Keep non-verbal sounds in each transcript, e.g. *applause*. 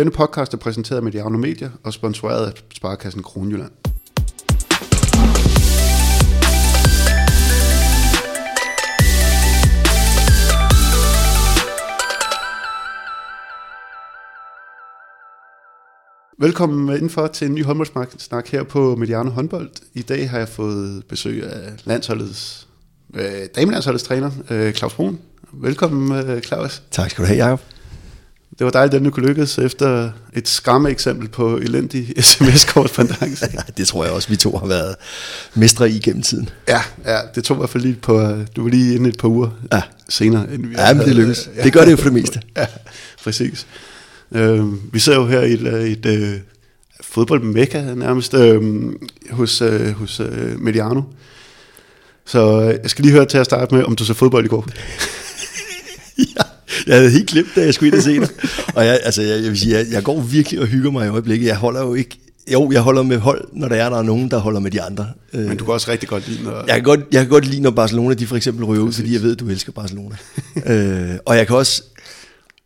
Denne podcast er præsenteret med Mediano Media og sponsoreret af Sparkassen Kronjylland. Velkommen indenfor til en ny håndboldsnak her på Mediano Håndbold. I dag har jeg fået besøg af landsholdets, øh, damelandsholdets træner, øh, Claus Brun. Velkommen, øh, Claus. Tak skal du have, Jacob. Det var dejligt, at det kunne lykkes efter et skræmme eksempel på elendig *laughs* sms-korrespondence. *laughs* det tror jeg også, vi to har været mestre i gennem tiden. Ja, ja det tog i hvert fald lige på, du var lige inde et par uger ja. senere. End vi ja, men det lykkedes. Ja. Det gør det jo for det meste. *laughs* Ja, præcis. Øh, vi ser jo her i et, et, et fodboldmekka nærmest øh, hos, øh, hos øh, Mediano. Så øh, jeg skal lige høre til at starte med, om du så fodbold i går. Jeg havde helt glemt, da jeg skulle ind og se det. Og jeg, altså, jeg, jeg vil sige, jeg, jeg går virkelig og hygger mig i øjeblikket. Jeg holder jo ikke jo, jeg holder med hold, når der er, der er nogen, der holder med de andre. Men du kan også rigtig godt lide, når... Jeg kan godt, jeg kan godt lide, når Barcelona de for eksempel ryger ud, fordi jeg ved, at du elsker Barcelona. *laughs* øh, og jeg kan også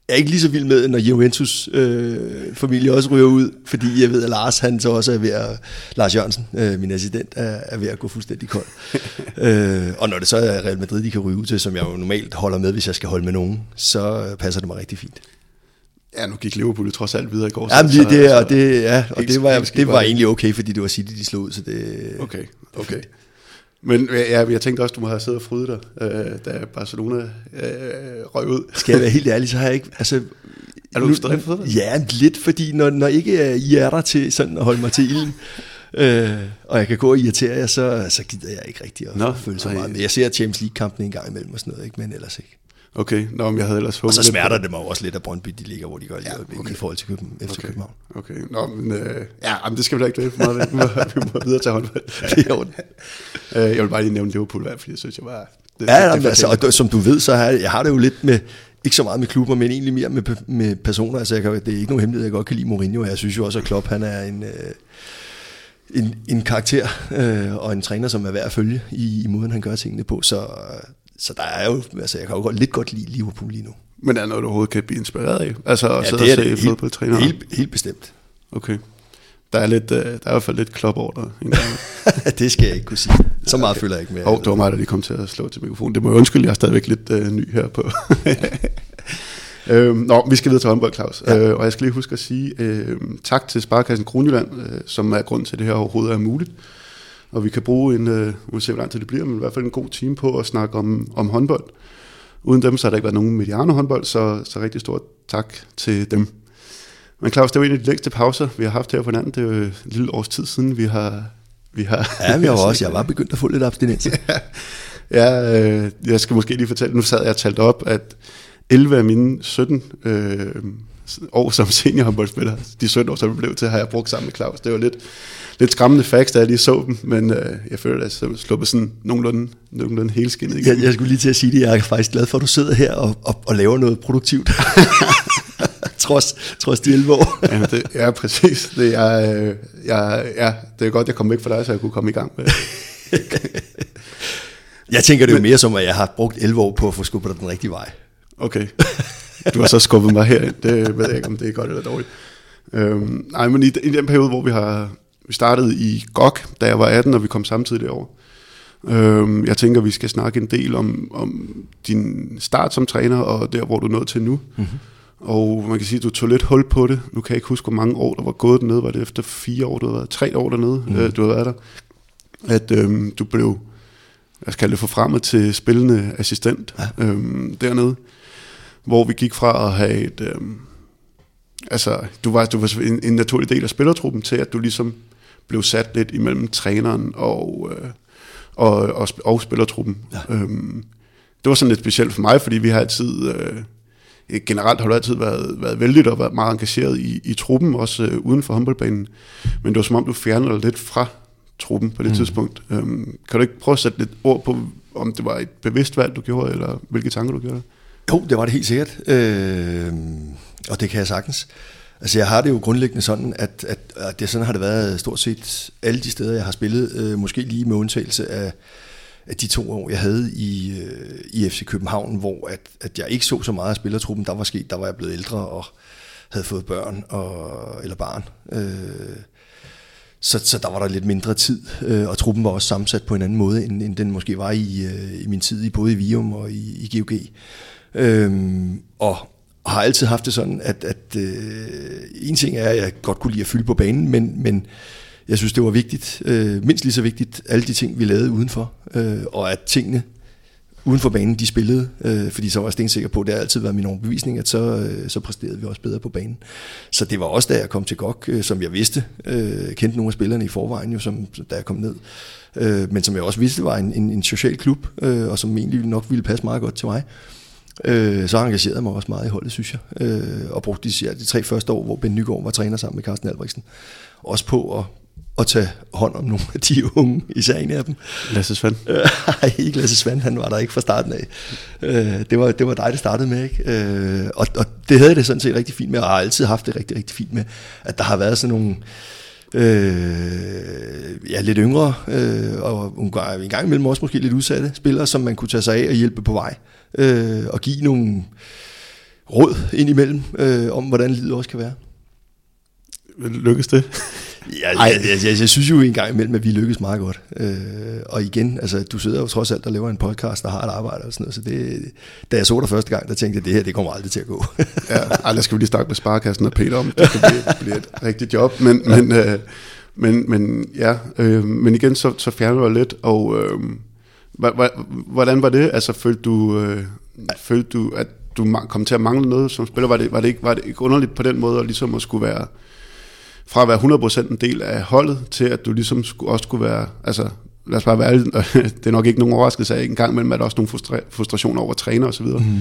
jeg er ikke lige så vild med, når Juventus øh, familie også ryger ud, fordi jeg ved, at Lars, han så også er ved at, Lars Jørgensen, øh, min assistent, er, er ved at gå fuldstændig kold. *laughs* øh, og når det så er Real Madrid, de kan ryge ud til, som jeg jo normalt holder med, hvis jeg skal holde med nogen, så passer det mig rigtig fint. Ja, nu gik Liverpool trods alt videre i går. Jamen, det, det, og det, ja, og det var, det var egentlig okay, fordi det var City, de slog ud, så det... Okay, okay. Men ja, jeg tænkte også, du må have siddet og frydet dig, øh, da Barcelona øh, røg ud. Skal jeg være helt ærlig, så har jeg ikke... Altså, er du stadig for det? Ja, lidt, fordi når, når ikke I er der til sådan at holde mig til ilden, øh, og jeg kan gå og irritere jer, så, så gider jeg ikke rigtig at Nå, føle så meget. Men jeg ser Champions League-kampen en gang imellem og sådan noget, ikke? men ellers ikke. Okay, Nå, men jeg havde ellers Og så smerter det mig også lidt, at Brøndby de ligger, hvor de gør ja, okay. i forhold til København, FC okay. København. Okay, Nå, men, øh, ja, men det skal vi da ikke dvæle for meget Vi må, *laughs* vi må videre til håndbold. det er øh, jeg vil bare lige nævne Liverpool, fordi jeg synes, jeg var... Det, ja, det, det, altså, og som du ved, så har jeg, jeg har det jo lidt med, ikke så meget med klubber, men egentlig mere med, med personer. Altså, jeg kan, det er ikke nogen hemmelighed, jeg godt kan lide Mourinho, og jeg synes jo også, at Klopp, han er en... Øh, en, en karakter øh, og en træner, som er værd at følge i, i måden, han gør tingene på. Så, så der er jo, altså jeg kan jo godt, lidt godt lide Liverpool lige nu. Men er der noget, du overhovedet kan blive inspireret af? Altså at ja, sidde og se fodboldtræner? Helt, helt, bestemt. Okay. Der er, lidt, øh, der er i hvert fald lidt klop over dig. *laughs* det skal jeg ikke kunne sige. Så meget ja, føler jeg ikke med. Og det var mig, der lige kom til at slå til mikrofonen. Det må jeg undskylde, jeg er stadigvæk lidt øh, ny her på. *laughs* øhm, nå, vi skal videre til håndbold, Claus. Ja. Øh, og jeg skal lige huske at sige øh, tak til Sparkassen Kronjylland, øh, som er grund til, at det her overhovedet er muligt. Og vi kan bruge en, øh, se hvor lang tid det bliver, men i hvert fald en god time på at snakke om, om håndbold. Uden dem, så har der ikke været nogen mediano håndbold, så, så rigtig stort tak til dem. Men Claus, det var en af de længste pauser, vi har haft her på hinanden. Det er jo et lille års tid siden, vi har... Vi har ja, vi har *laughs* også. Jeg var begyndt at få lidt abstinens. ja, ja øh, jeg skal måske lige fortælle, nu sad jeg og talte op, at 11 af mine 17 øh, år som seniorhåndboldspiller, de 17 år, som jeg blev til, har jeg brugt sammen med Claus. Det var lidt, lidt skræmmende facts, da jeg lige så dem, men øh, jeg føler, at jeg sluppet sådan nogenlunde, nogenlunde helskinnet igen. Jeg, jeg skulle lige til at sige det, jeg er faktisk glad for, at du sidder her og, og, og laver noget produktivt. *laughs* trods, trods de 11 år. ja, det, ja, præcis. Det er, øh, jeg, ja, det er godt, jeg kom væk fra dig, så jeg kunne komme i gang med *laughs* Jeg tænker det jo mere som, at jeg har brugt 11 år på at få skubbet dig den rigtige vej. Okay. *laughs* Du har så skubbet mig her. Det ved jeg ikke, om det er godt eller dårligt. Øhm, nej, men i, i den periode, hvor vi har vi startede i GOG, da jeg var 18, og vi kom samtidig derover. Øhm, jeg tænker, vi skal snakke en del om, om din start som træner, og der, hvor du nået til nu. Mm-hmm. Og man kan sige, at du tog lidt hul på det. Nu kan jeg ikke huske, hvor mange år der var gået dernede. Var det efter fire år, du havde været? Tre år dernede, mm. øh, du havde været der. At øhm, du blev, jeg skal kalde det forfremmet til spillende assistent ja. øhm, dernede. Hvor vi gik fra at have et... Øhm, altså, du var, du var en, en naturlig del af spillertruppen til, at du ligesom blev sat lidt imellem træneren og, øh, og, og, og spillertruppen. Ja. Øhm, det var sådan lidt specielt for mig, fordi vi har altid... Øh, generelt har du altid været, været vældig og været meget engageret i, i truppen, også øh, uden for håndboldbanen. Men det var som om, du fjernede dig lidt fra truppen på det mm. tidspunkt. Øhm, kan du ikke prøve at sætte lidt ord på, om det var et bevidst valg, du gjorde, eller hvilke tanker du gjorde? Jo, det var det helt sikkert. Øh, og det kan jeg sagtens. Altså jeg har det jo grundlæggende sådan, at, at, at det sådan har det været stort set alle de steder, jeg har spillet, øh, måske lige med undtagelse af, af de to år, jeg havde i, øh, i FC København, hvor at, at jeg ikke så så meget af spillertruppen. Der var sket, der var jeg blevet ældre og havde fået børn og, eller barn. Øh, så, så der var der lidt mindre tid, øh, og truppen var også sammensat på en anden måde, end, end den måske var i, øh, i min tid i både i Vium og i, i GOG. Øhm, og har altid haft det sådan, at, at øh, en ting er, at jeg godt kunne lide at fylde på banen, men, men jeg synes, det var vigtigt, øh, mindst lige så vigtigt, alle de ting, vi lavede udenfor, øh, og at tingene uden for banen, de spillede, øh, fordi så var jeg stensikker på, at det har altid været min overbevisning, at så, øh, så præsterede vi også bedre på banen. Så det var også, da jeg kom til GOG, øh, som jeg vidste, øh, kendte nogle af spillerne i forvejen, jo, som, da jeg kom ned, øh, men som jeg også vidste var en, en, en social klub, øh, og som egentlig nok ville passe meget godt til mig. Øh, så engagerede jeg mig også meget i holdet, synes jeg, øh, og brugte de, ja, de tre første år, hvor Ben Nygaard var træner sammen med Carsten Albrechtsen, også på at at tage hånd om nogle af de *laughs* unge, især en af dem. Lasse Svand? Nej, ikke Lasse Svand, han var der ikke fra starten af. Øh, det, var, det var dig, det startede med, ikke? Øh, og, og det havde det sådan set rigtig fint med, og har altid haft det rigtig, rigtig fint med, at der har været sådan nogle, øh, ja, lidt yngre, øh, og en gang imellem også måske lidt udsatte spillere, som man kunne tage sig af og hjælpe på vej, øh, og give nogle råd indimellem, øh, om hvordan livet også kan være. Lykkes det? *laughs* Ja, jeg, jeg, jeg, jeg synes jo en gang imellem, at vi lykkes meget godt. Øh, og igen, altså, du sidder jo trods alt og laver en podcast, der har et arbejde og sådan noget, så det, da jeg så dig første gang, der tænkte jeg, det her, det kommer aldrig til at gå. *laughs* ja, ej, skal vi lige snakke med Sparkassen og Peter om, det kan blive, *laughs* blive et rigtigt job, men, men, øh, men, men ja, øh, men igen, så, så fjerner du lidt, og øh, hvordan var det? Altså, følte du, øh, følte du, at du kom til at mangle noget som spiller? Var det, var det, ikke, var det ikke underligt på den måde, at ligesom at skulle være fra at være 100% en del af holdet, til at du ligesom også skulle være, altså lad os bare være *laughs* det er nok ikke nogen overraskelse af, en gang imellem er der også nogle frustra- frustrationer over træner osv. Mm.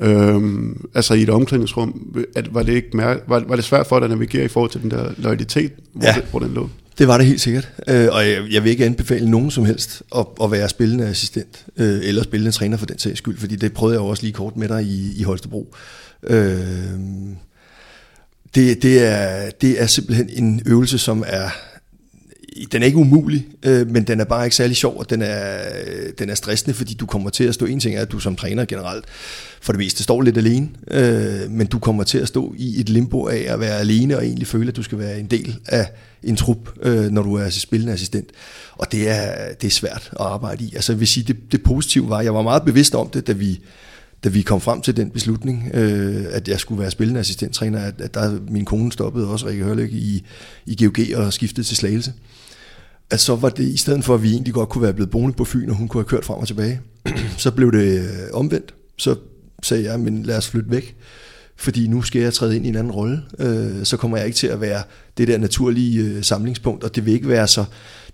Øhm, altså i et omklædningsrum, at, var, det ikke mær- var, var det svært for dig at navigere i forhold til den der loyalitet, hvor, ja. det, hvor den lå? Det var det helt sikkert, øh, og jeg, jeg vil ikke anbefale nogen som helst at, at være spillende assistent, øh, eller spillende træner for den sags skyld, fordi det prøvede jeg jo også lige kort med dig i, i Holstebro. Øh, det, det, er, det er simpelthen en øvelse, som er den er ikke umulig, øh, men den er bare ikke særlig sjov, og den er, den er stressende, fordi du kommer til at stå, en ting er, at du som træner generelt for det meste står lidt alene, øh, men du kommer til at stå i et limbo af at være alene, og egentlig føle, at du skal være en del af en trup, øh, når du er spillende assistent. Og det er, det er svært at arbejde i. Altså jeg vil sige, det, det positive var, jeg var meget bevidst om det, da vi da vi kom frem til den beslutning, øh, at jeg skulle være spillende assistenttræner, at, at der, min kone stoppede også Rikke Hørlæg i, i GOG og skiftede til Slagelse. At så var det, i stedet for at vi egentlig godt kunne være blevet boende på Fyn, og hun kunne have kørt frem og tilbage, *clears throat* så blev det øh, omvendt. Så sagde jeg, men lad os flytte væk fordi nu skal jeg træde ind i en anden rolle, øh, så kommer jeg ikke til at være det der naturlige øh, samlingspunkt, og det vil ikke være så,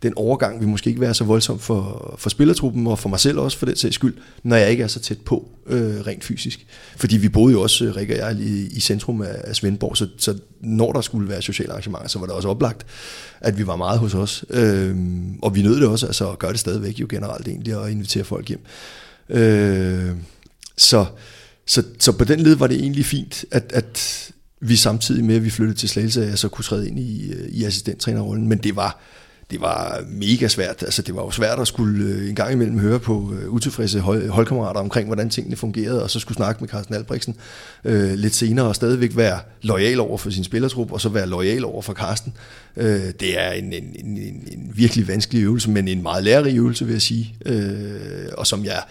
den overgang vil måske ikke være så voldsom for, for spillertruppen, og for mig selv også for den sags skyld, når jeg ikke er så tæt på øh, rent fysisk. Fordi vi boede jo også, øh, Rikke og jeg, i, i centrum af, af Svendborg, så, så når der skulle være sociale arrangementer, så var det også oplagt, at vi var meget hos os. Øh, og vi nød det også, altså at gøre det stadigvæk jo generelt egentlig, og invitere folk hjem. Øh, så så, så på den led var det egentlig fint, at, at vi samtidig med, at vi flyttede til Slagelse, jeg så kunne træde ind i, øh, i assistenttrænerrollen. Men det var, det var mega svært. Altså, det var jo svært at skulle øh, en gang imellem høre på øh, utilfredse hold, holdkammerater omkring, hvordan tingene fungerede, og så skulle snakke med Carsten Albrechtsen øh, lidt senere, og stadigvæk være lojal over for sin spillertrup, og så være lojal over for Carsten. Øh, det er en, en, en, en virkelig vanskelig øvelse, men en meget lærerig øvelse, vil jeg sige, øh, og som jeg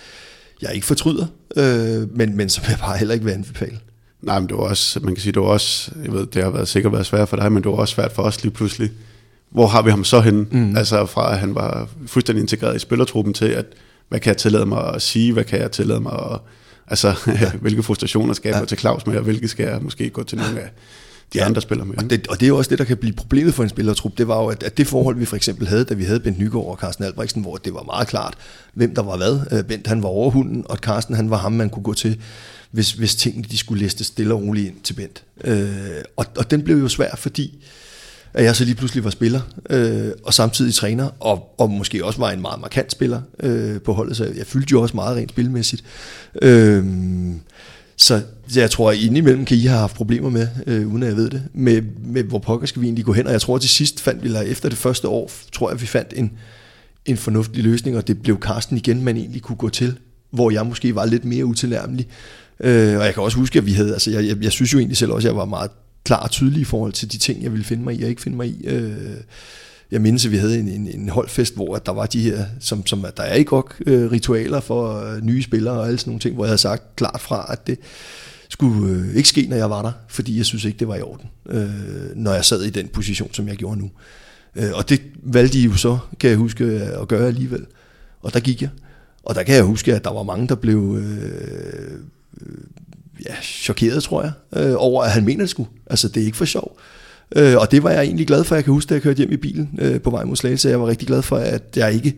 jeg ikke fortryder, øh, men, men som jeg bare heller ikke vil anbefale. Nej, men det var også, man kan sige, det var også, jeg ved, det har været sikkert været svært for dig, men det var også svært for os lige pludselig. Hvor har vi ham så henne? Mm. Altså fra at han var fuldstændig integreret i spillertruppen til, at hvad kan jeg tillade mig at sige, hvad kan jeg tillade mig at, altså *laughs* ja. hvilke frustrationer skal jeg ja. gå til Claus med, og hvilke skal jeg måske gå til nogle af de ja, andre spiller med. Og det, og det er jo også det, der kan blive problemet for en spillertrup. Det var jo, at, at det forhold, vi for eksempel havde, da vi havde Bent Nygaard og Carsten Albrechtsen, hvor det var meget klart, hvem der var hvad. Øh, Bent han var overhunden, og Carsten han var ham, man kunne gå til, hvis, hvis tingene de skulle læste stille og roligt ind til Bent. Øh, og, og den blev jo svær, fordi at jeg så lige pludselig var spiller, øh, og samtidig træner, og, og måske også var en meget markant spiller øh, på holdet, så jeg fyldte jo også meget rent spilmæssigt. Øh, så jeg tror, at indimellem kan I have haft problemer med, øh, uden at jeg ved det, med, med hvor pokker skal vi egentlig gå hen. Og jeg tror, at til sidst fandt vi, eller efter det første år, tror jeg, at vi fandt en, en fornuftig løsning, og det blev Karsten igen, man egentlig kunne gå til, hvor jeg måske var lidt mere utilnærmelig. Øh, og jeg kan også huske, at vi havde, altså jeg, jeg, jeg synes jo egentlig selv også, at jeg var meget klar og tydelig i forhold til de ting, jeg ville finde mig i og ikke finde mig i. Øh, jeg mindes, at vi havde en, en, en holdfest, hvor der var de her, som, som der er i GOG, øh, ritualer for øh, nye spillere og alle sådan nogle ting, hvor jeg havde sagt klart fra, at det skulle øh, ikke ske, når jeg var der, fordi jeg synes ikke, det var i orden, øh, når jeg sad i den position, som jeg gjorde nu. Øh, og det valgte de jo så, kan jeg huske, øh, at gøre alligevel. Og der gik jeg. Og der kan jeg huske, at der var mange, der blev øh, øh ja, chokeret, tror jeg, øh, over at han mener det skulle. Altså, det er ikke for sjov. Øh, og det var jeg egentlig glad for. Jeg kan huske, da jeg kørte hjem i bilen øh, på vej mod Slagelse. Jeg var rigtig glad for, at jeg ikke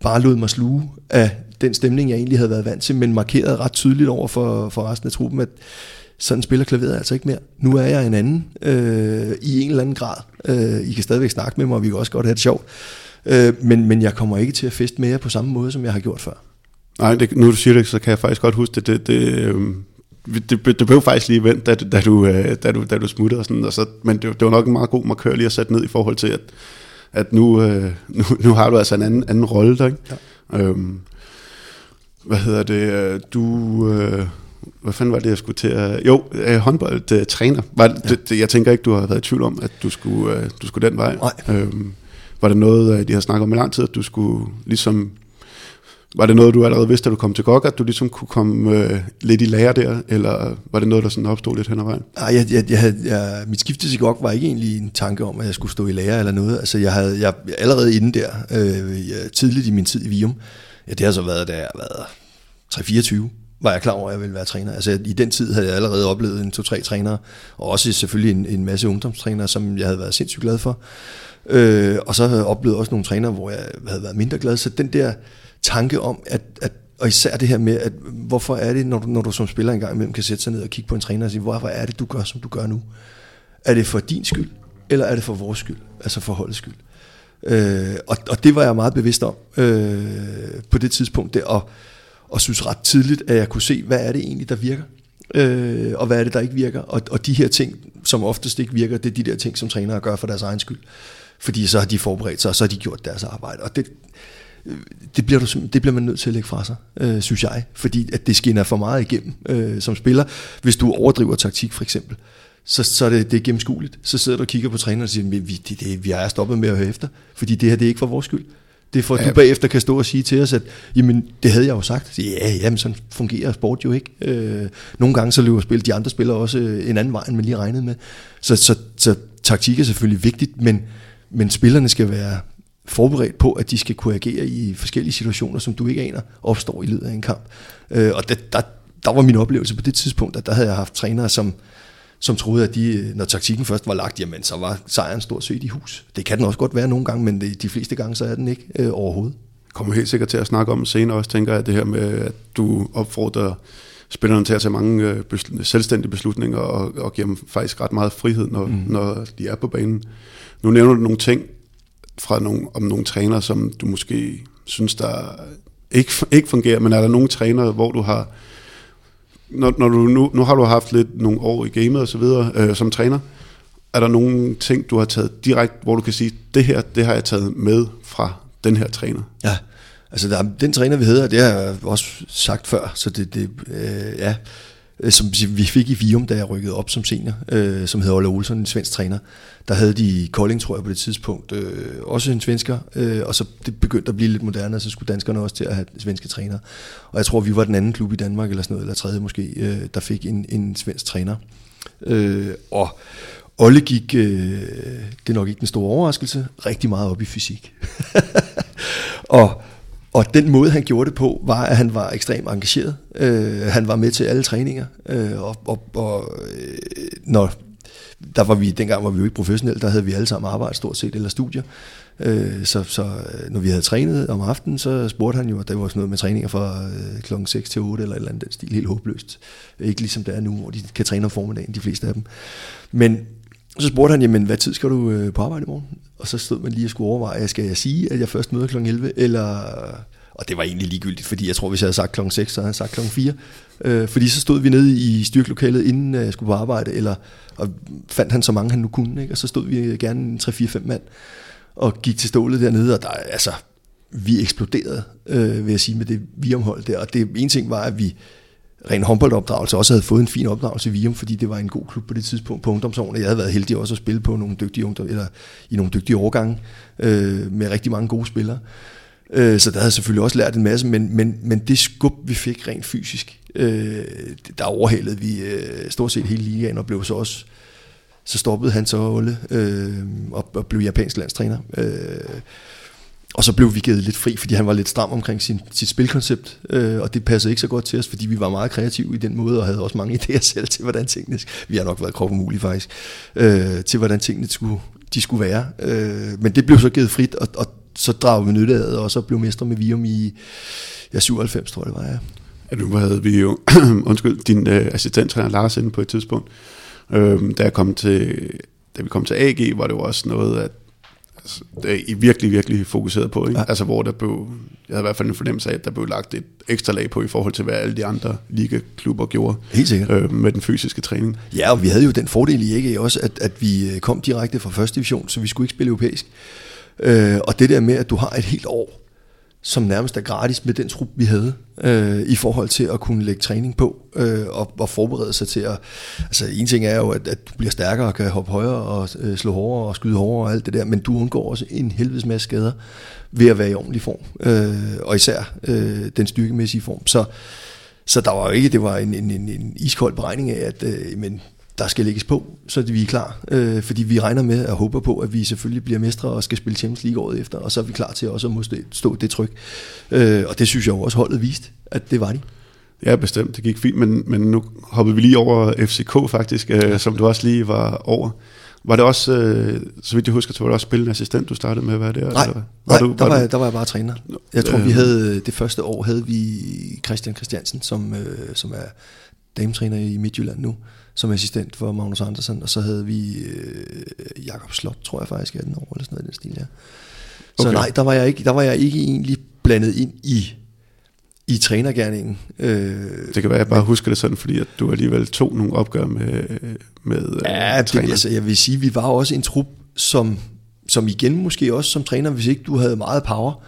bare lod mig sluge af den stemning, jeg egentlig havde været vant til, men markerede ret tydeligt over for, for resten af truppen, at sådan spiller klaveret altså ikke mere. Nu er jeg en anden øh, i en eller anden grad. Øh, I kan stadigvæk snakke med mig, og vi kan også godt have det sjovt. Øh, men, men jeg kommer ikke til at feste med jer på samme måde, som jeg har gjort før. Nej, det, nu du siger det, så kan jeg faktisk godt huske det. Det, det, øhm, det, det blev faktisk lige vendt, da, da, du, øh, da, du, da du smuttede og sådan, og så, men det, det var nok en meget god markør lige at sætte ned i forhold til, at, at nu, øh, nu, nu har du altså en anden, anden rolle der, ikke? Ja. Øhm, hvad hedder det, øh, du, øh, hvad fanden var det, jeg skulle til at, jo, øh, håndbold øh, træner, var, ja. det, det, jeg tænker ikke, du har været i tvivl om, at du skulle, øh, du skulle den vej. Nej. Øhm, var det noget, de har snakket om i lang tid, at du skulle ligesom var det noget, du allerede vidste, da du kom til GOG, at du ligesom kunne komme øh, lidt i lære der, eller var det noget, der sådan opstod lidt hen ad vejen? Nej, jeg, jeg, jeg jeg, mit skifte til GOG var ikke egentlig en tanke om, at jeg skulle stå i lære eller noget. Altså, jeg havde jeg, allerede inden der, øh, tidligt i min tid i Vium, ja, det har så været, da jeg har været 3-24, var jeg klar over, at jeg ville være træner. Altså i den tid havde jeg allerede oplevet en to-tre trænere, og også selvfølgelig en, en masse ungdomstrænere, som jeg havde været sindssygt glad for. Øh, og så havde jeg oplevet også nogle trænere, hvor jeg havde været mindre glad. Så den der tanke om, at, at og især det her med, at hvorfor er det, når du, når du som spiller engang imellem kan sætte sig ned og kigge på en træner og sige, hvorfor er det, du gør, som du gør nu? Er det for din skyld, eller er det for vores skyld? Altså for holdets skyld. Øh, og, og det var jeg meget bevidst om øh, på det tidspunkt der, og, og synes ret tidligt, at jeg kunne se, hvad er det egentlig, der virker, øh, og hvad er det, der ikke virker. Og, og de her ting, som oftest ikke virker, det er de der ting, som trænere gør for deres egen skyld. Fordi så har de forberedt sig, og så har de gjort deres arbejde. Og det, det bliver, du, det bliver man nødt til at lægge fra sig, øh, synes jeg. Fordi at det skinner for meget igennem øh, som spiller. Hvis du overdriver taktik for eksempel, så, så er det, det er gennemskueligt. Så sidder du og kigger på træneren og siger, vi, det, det, vi er stoppet med at høre efter, fordi det her det er ikke for vores skyld. Det er for, at ja. du bagefter kan stå og sige til os, at jamen, det havde jeg jo sagt. Ja, jamen, sådan fungerer sport jo ikke. Øh, nogle gange så løber spil, de andre spiller også en anden vej, end man lige regnede med. Så, så, så taktik er selvfølgelig vigtigt, men, men spillerne skal være forberedt på, at de skal kunne agere i forskellige situationer, som du ikke aner, opstår i løbet af en kamp. Øh, og det, der, der var min oplevelse på det tidspunkt, at der havde jeg haft trænere, som, som troede, at de, når taktikken først var lagt, jamen så var sejren stort set i hus. Det kan den også godt være nogle gange, men det, de fleste gange så er den ikke øh, overhovedet. Kommer helt sikkert til at snakke om senere også, tænker jeg, det her med, at du opfordrer spillerne til at tage mange øh, besl- selvstændige beslutninger og, og giver dem faktisk ret meget frihed, når, mm. når de er på banen. Nu nævner du nogle ting, fra nogle, om nogle trænere, som du måske synes, der ikke, ikke fungerer, men er der nogle trænere, hvor du har, når, når du nu, nu har du haft lidt nogle år i gamet og så videre øh, som træner, er der nogle ting, du har taget direkte, hvor du kan sige, det her, det har jeg taget med fra den her træner? Ja, altså der, den træner, vi hedder, det har jeg også sagt før, så det, det øh, ja, Øh, Øh, som vi fik i Vium, da jeg rykkede op som senior, øh, som hedder Olle Olsen, en svensk træner. Der havde de Kolding, tror jeg, på det tidspunkt, øh, også en svensker, øh, og så det begyndte at blive lidt moderne, og så skulle danskerne også til at have svenske træner. Og jeg tror, vi var den anden klub i Danmark, eller sådan noget, eller tredje måske, øh, der fik en, en svensk træner. Øh, og Olle gik, øh, det er nok ikke den store overraskelse, rigtig meget op i fysik. *laughs* og og den måde, han gjorde det på, var, at han var ekstremt engageret. Øh, han var med til alle træninger, øh, og, og, og øh, når der var vi, dengang var vi jo ikke professionelle, der havde vi alle sammen arbejdet stort set, eller studier. Øh, så, så øh, når vi havde trænet om aftenen, så spurgte han jo, at der var sådan noget med træninger fra øh, klokken 6 til 8, eller et eller andet den stil, helt håbløst. Ikke ligesom det er nu, hvor de kan træne om formiddagen, de fleste af dem. Men så spurgte han, jamen, hvad tid skal du øh, på arbejde i morgen? Og så stod man lige og skulle overveje, skal jeg sige, at jeg først møder kl. 11, eller... Og det var egentlig ligegyldigt, fordi jeg tror, hvis jeg havde sagt kl. 6, så havde han sagt kl. 4. Øh, fordi så stod vi nede i styrkelokalet, inden øh, jeg skulle på arbejde, eller, og fandt han så mange, han nu kunne. Ikke? Og så stod vi øh, gerne 3-4-5 mand, og gik til stålet dernede, og der, altså, vi eksploderede, øh, vil jeg sige, med det vi omhold der. Og det ene ting var, at vi ren håndboldopdragelse, også havde fået en fin opdragelse i Virum, fordi det var en god klub på det tidspunkt på ungdomsårene. Jeg havde været heldig også at spille på nogle dygtige ungdom, eller i nogle dygtige årgange øh, med rigtig mange gode spillere. Øh, så der havde jeg selvfølgelig også lært en masse, men, men, men det skub, vi fik rent fysisk, øh, der overhalede vi øh, stort set hele ligaen, og blev så også, så stoppede han så Ole øh, og, og blev japansk landstræner. Øh, og så blev vi givet lidt fri, fordi han var lidt stram omkring sin, sit spilkoncept, øh, og det passede ikke så godt til os, fordi vi var meget kreative i den måde, og havde også mange *laughs* idéer selv til, hvordan tingene, vi har nok været krop umulige faktisk, øh, til hvordan tingene skulle, de skulle være. Øh, men det blev så givet frit, og, og så dragede vi nytte af det, og så blev mestre med Vium i ja, 97, tror jeg det var, ja. Ja, nu havde vi jo, *clears throat* undskyld, din øh, assistenttræner Lars inde på et tidspunkt. Øh, da, jeg kom til, da vi kom til AG, var det jo også noget, at i virkelig, virkelig fokuseret på. Ikke? Ja. Altså, hvor der blev, jeg havde i hvert fald en fornemmelse af, at der blev lagt et ekstra lag på i forhold til, hvad alle de andre ligaklubber gjorde. Helt sikkert. Øh, med den fysiske træning. Ja, og vi havde jo den fordel i AG også, at, at vi øh, kom direkte fra første division, så vi skulle ikke spille europæisk. Øh, og det der med, at du har et helt år, som nærmest er gratis med den trup, vi havde, øh, i forhold til at kunne lægge træning på øh, og, og forberede sig til at... Altså en ting er jo, at, at du bliver stærkere og kan hoppe højere og øh, slå hårdere og skyde hårdere og alt det der, men du undgår også en helvedes masse skader ved at være i ordentlig form, øh, og især øh, den styrkemæssige form. Så, så der var jo ikke, det var en, en, en, en iskold beregning af, at øh, men der skal lægges på, så vi er klar. Øh, fordi vi regner med og håber på, at vi selvfølgelig bliver mestre og skal spille Champions League året efter, og så er vi klar til også at måste stå det tryk. Øh, og det synes jeg også holdet vist, at det var de. Ja, bestemt. Det gik fint, men, men nu hoppede vi lige over FCK faktisk, øh, som du også lige var over. Var det også, øh, så vidt jeg husker, så var det også spillende assistent, du startede med at være der? Nej, eller? nej du, der, var, du? jeg, der var jeg bare træner. Jeg tror, øh, vi havde, det første år havde vi Christian Christiansen, som, øh, som er dametræner i Midtjylland nu som assistent for Magnus Andersen, og så havde vi øh, Jakob Slot, tror jeg faktisk, er den over, eller sådan noget i den stil, ja. Så okay. nej, der var, jeg ikke, der var jeg ikke egentlig blandet ind i i trænergærningen. Øh, det kan være, at jeg bare men, husker det sådan, fordi at du alligevel tog nogle opgør med, med ja, øh, det, altså, jeg vil sige, vi var også en trup, som, som igen måske også som træner, hvis ikke du havde meget power,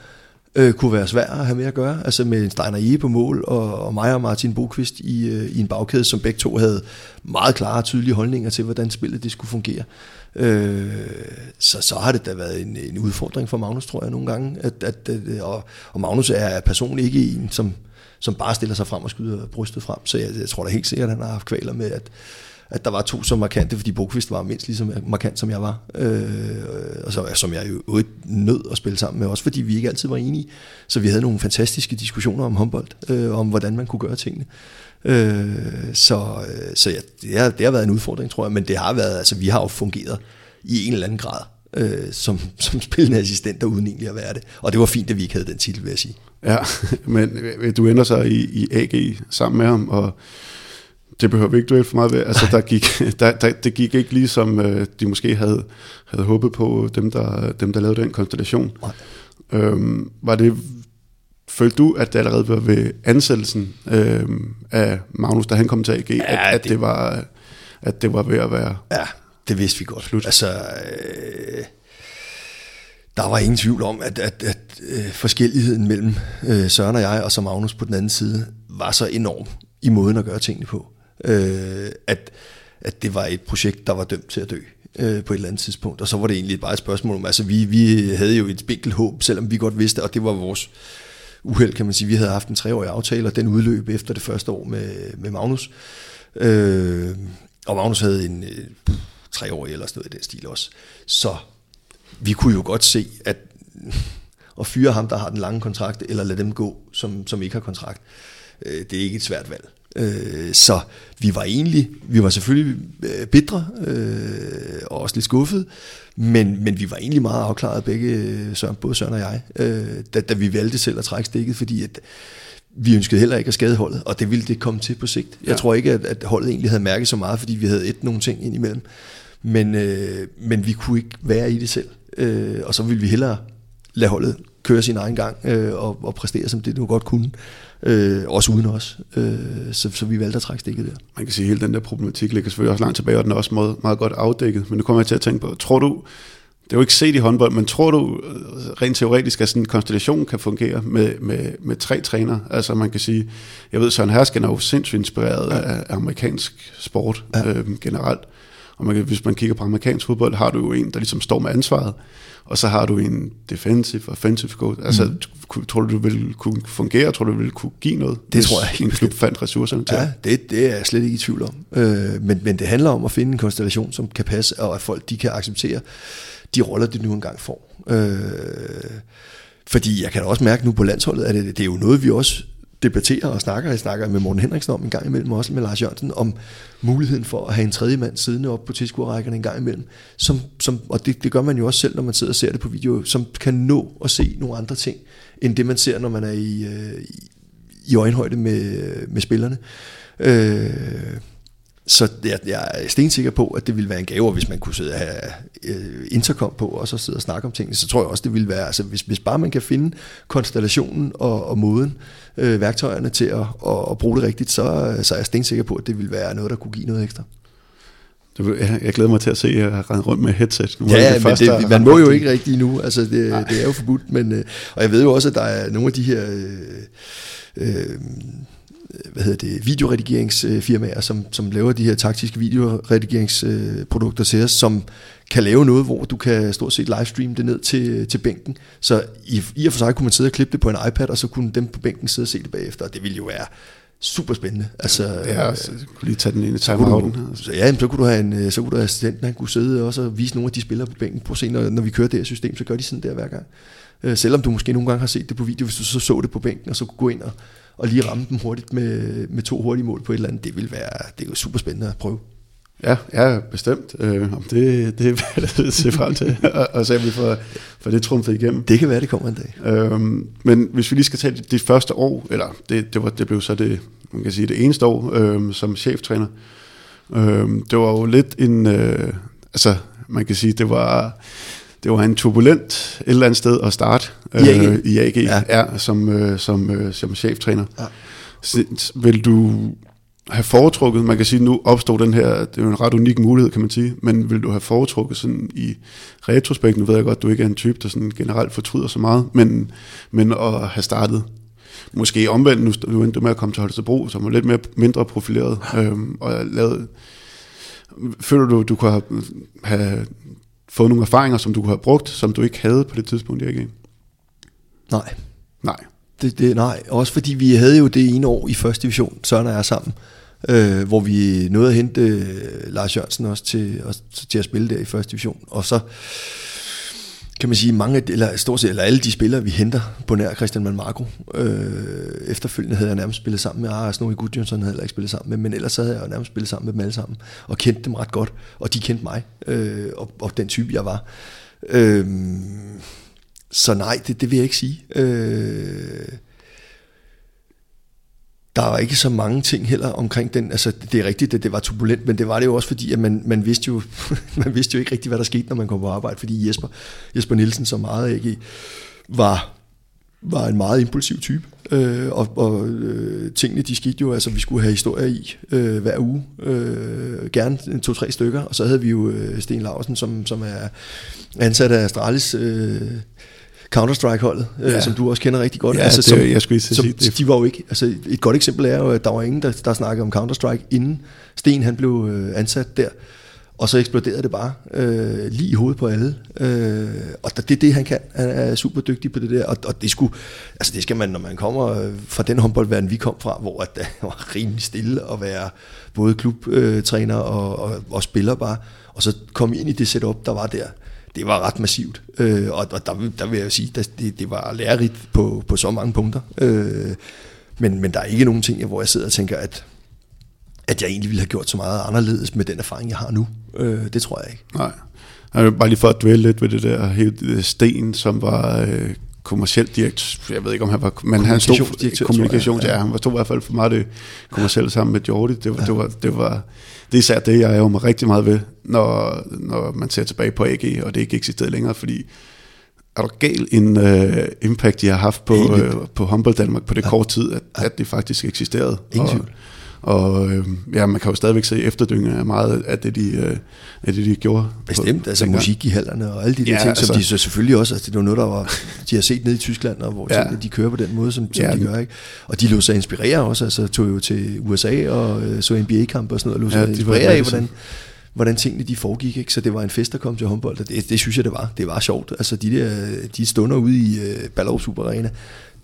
øh, kunne være svær at have med at gøre. Altså med Steiner Ege på mål, og, og mig og Martin Bokvist i, øh, i en bagkæde, som begge to havde meget klare og tydelige holdninger til, hvordan spillet det skulle fungere. Øh, så, så har det da været en, en udfordring for Magnus, tror jeg, nogle gange. At, at, at, øh, og, og Magnus er personligt ikke en, som, som bare stiller sig frem og skyder brystet frem. Så jeg, jeg tror da helt sikkert, at han har haft kvaler med, at, at der var to så markante, fordi Bokvist var mindst lige så markant, som jeg var. Øh, og så, som jeg jo nød at spille sammen med, også fordi vi ikke altid var enige. Så vi havde nogle fantastiske diskussioner om håndbold, øh, om hvordan man kunne gøre tingene. Øh, så øh, så ja, det, har, det har været en udfordring, tror jeg, men det har været, altså vi har jo fungeret i en eller anden grad øh, som, *laughs* som spillende assistenter, uden egentlig at være det. Og det var fint, at vi ikke havde den titel, vil jeg sige. Ja, *laughs* men øh, du ender så i, i AG sammen med ham, og det behøver vi ikke dvæle for meget ved. Altså, der gik, *laughs* der, der, det gik ikke lige som øh, de måske havde, havde håbet på, dem der, dem der lavede den konstellation. Øhm, var det, følte du, at det allerede var ved ansættelsen øh, af Magnus, da han kom til AG, ja, at, at, det, det var, at det var ved at være... Ja, det vidste vi godt. Slut. Altså, øh, der var ingen tvivl om, at, at, at øh, forskelligheden mellem øh, Søren og jeg, og så Magnus på den anden side, var så enorm i måden at gøre tingene på øh, at, at det var et projekt, der var dømt til at dø øh, på et eller andet tidspunkt. Og så var det egentlig bare et spørgsmål om, altså vi, vi havde jo et spinkelt håb, selvom vi godt vidste, og det var vores uheld, kan man sige. Vi havde haft en treårig aftale, og den udløb efter det første år med, med Magnus. Øh, og Magnus havde en øh, treårig eller sådan noget i den stil også. Så vi kunne jo godt se, at at fyre ham, der har den lange kontrakt, eller lade dem gå, som, som ikke har kontrakt, øh, det er ikke et svært valg. Øh, så vi var egentlig, vi var selvfølgelig øh, bitre øh, og også lidt skuffede, men, men vi var egentlig meget afklaret begge, Søren, både Søren og jeg, øh, da, da vi valgte selv at trække stikket, fordi at vi ønskede heller ikke at skade holdet, og det ville det komme til på sigt. Jeg ja. tror ikke, at, at holdet egentlig havde mærket så meget, fordi vi havde et nogle ting ind imellem, men, øh, men vi kunne ikke være i det selv, øh, og så ville vi hellere lade holdet køre sin egen gang øh, og, og præstere, som det nu godt kunne øh, også uden os. Øh, så, så vi valgte at trække stikket der. Man kan sige, at hele den der problematik ligger selvfølgelig også langt tilbage, og den er også meget, meget godt afdækket. Men nu kommer jeg til at tænke på, tror du, det er jo ikke set i håndbold, men tror du øh, rent teoretisk, at sådan en konstellation kan fungere med, med, med tre træner? Altså man kan sige, jeg ved, Søren Hersken er jo sindssygt inspireret ja. af, amerikansk sport ja. øhm, generelt. Og man hvis man kigger på amerikansk fodbold, har du jo en, der ligesom står med ansvaret, og så har du en defensive og offensive coach. Altså, mm. tror du, det vil kunne fungere? Tror du, det vil kunne give noget? Det tror jeg en klub fandt ressourcerne til. Ja, det, det er jeg slet ikke i tvivl om. Øh, men, men det handler om at finde en konstellation, som kan passe, og at folk de kan acceptere de roller, de nu engang får. Øh, fordi jeg kan da også mærke nu på landsholdet, at det, det er jo noget, vi også debatterer og snakker. Jeg snakker med Morten Henriksen om en gang imellem, også med Lars Jørgensen, om muligheden for at have en tredje mand siddende op på tilskuerrækkerne en gang imellem. Som, som, og det, det gør man jo også selv, når man sidder og ser det på video, som kan nå at se nogle andre ting, end det man ser, når man er i, øh, i øjenhøjde med, øh, med spillerne. Øh, så jeg, jeg er stensikker på, at det ville være en gave, hvis man kunne sidde og have øh, intercom på, og så sidde og snakke om tingene. Så tror jeg også, det ville være, altså hvis, hvis bare man kan finde konstellationen og, og måden, øh, værktøjerne til at, at, at bruge det rigtigt, så, så er jeg stensikker på, at det ville være noget, der kunne give noget ekstra. Jeg glæder mig til at se jer rende rundt med headset. Nu ja, det men første, det, man må jo ikke rigtig nu, altså det, det er jo forbudt, men, øh, og jeg ved jo også, at der er nogle af de her... Øh, øh, hvad hedder det, videoredigeringsfirmaer, som, som laver de her taktiske videoredigeringsprodukter til os, som kan lave noget, hvor du kan stort set livestreame det ned til, til bænken. Så i, i og for sig kunne man sidde og klippe det på en iPad, og så kunne dem på bænken sidde og se det bagefter, og det ville jo være super spændende. Altså, ja, så kunne lige tage den ene timeouten. Så, ja, så kunne du have en, øh, så kunne du have assistenten, han kunne sidde også og vise nogle af de spillere på bænken. Prøv at se, når, når vi kører det her system, så gør de sådan der hver gang. Øh, selvom du måske nogle gange har set det på video, hvis du så så det på bænken, og så kunne gå ind og, og lige ramme dem hurtigt med, med to hurtige mål på et eller andet, det vil være, det er jo super spændende at prøve. Ja, ja bestemt. Øh, det, det er jeg se frem til, *laughs* og, og så vi får, får det trumfet igennem. Det kan være, det kommer en dag. Øhm, men hvis vi lige skal tage det, det første år, eller det, det, var, det blev så det, man kan sige, det eneste år øh, som cheftræner, øh, det var jo lidt en, øh, altså man kan sige, det var det var en turbulent et eller andet sted at starte I AG, øh, i AG ja. Ja, som, øh, som, øh, som cheftræner. Ja. Så, vil du have foretrukket, man kan sige, nu opstår den her, det er jo en ret unik mulighed, kan man sige, men vil du have foretrukket sådan i retrospekt, nu ved jeg godt, du ikke er en type, der sådan generelt fortryder så meget, men, men at have startet måske omvendt, nu, nu endte du med at komme til Holstebro, som var lidt mere, mindre profileret, øhm, og lavet, føler du, du kunne have, have fået nogle erfaringer, som du kunne have brugt, som du ikke havde på det tidspunkt i AG? Nej. Nej. Det, det, nej, også fordi vi havde jo det ene år i første division, Søren og jeg sammen, øh, hvor vi nåede at hente øh, Lars Jørgensen også til, også, til at spille der i første division. Og så kan man sige, mange, eller stort set, eller alle de spillere, vi henter på nær Christian Malmarco, øh, efterfølgende havde jeg nærmest spillet sammen med Aras Snorri Gudjonsson, havde jeg ikke spillet sammen med, men ellers havde jeg nærmest spillet sammen med dem alle sammen, og kendte dem ret godt, og de kendte mig, øh, og, og den type, jeg var. Øh, så nej, det, det vil jeg ikke sige. Øh, der var ikke så mange ting heller omkring den. Altså, det er rigtigt, at det var turbulent, men det var det jo også fordi, at man, man, vidste, jo, *laughs* man vidste jo ikke rigtigt, hvad der skete, når man kom på arbejde, fordi Jesper, Jesper Nielsen, som meget ikke var, var en meget impulsiv type. Øh, og og øh, tingene, de skete jo, altså vi skulle have historier i øh, hver uge, øh, gerne to-tre stykker, og så havde vi jo øh, Sten Larsen, som, som er ansat af Astralis øh, Counter-Strike-holdet, øh, ja. øh, som du også kender rigtig godt. Ja, altså, det, som, jeg skulle som, sige det. De var jo ikke, altså, et godt eksempel er jo, at der var ingen, der, der snakkede om Counter-Strike, inden Sten han blev øh, ansat der. Og så eksploderede det bare øh, lige i hovedet på alle. Øh, og det er det, han kan. Han er super dygtig på det der. Og, og det, skulle, altså det skal man, når man kommer fra den håndboldverden, vi kom fra, hvor *laughs* det var rimelig stille at være både klubtræner og, og, og spiller bare. Og så komme ind i det setup, der var der det var ret massivt. Øh, og og der, der vil jeg sige, at det, det var lærerigt på, på så mange punkter. Øh, men, men der er ikke nogen ting, hvor jeg sidder og tænker, at, at jeg egentlig ville have gjort så meget anderledes med den erfaring, jeg har nu. Øh, det tror jeg ikke. Nej. Jeg bare lige for at dvæle lidt ved det der hele Sten, som var øh, kommersielt direktør, jeg ved ikke om han var, men han stod kommunikation, ja, ja. han stod i hvert fald for meget det kommercielle sammen med Jordi. Det var, ja. det var, det var det er især det, jeg er mig rigtig meget ved, når, når man ser tilbage på AG, og det ikke eksisterer længere, fordi er der gal en uh, impact, de har haft på, uh, på Humboldt Danmark på det ja. kort tid, at, ja. at det faktisk eksisterede. Ingen og, Og øh, ja, man kan jo stadigvæk se efterdynge af meget af det, de, øh, af det, de gjorde. Bestemt, på, altså dengang. musik i hallerne og alle de der Ja, ja, ting, altså- som de så selvfølgelig også, altså det var noget, der var, de har set ned i Tyskland, og hvor Ja. ja. tingene, de kører på den måde, som, som Ja. ja. de gør, ikke? Og de lå sig inspirere også, altså tog jo til USA og øh, så NBA-kampe og sådan noget, og lå Ja, sig var inspirere af, hvordan, hvordan tingene de foregik, ikke? Så det var en fest, der kom til håndbold, og det, det synes jeg, det var. Det var sjovt. Altså de der, de stunder ude i øh, Ballerup Super Arena,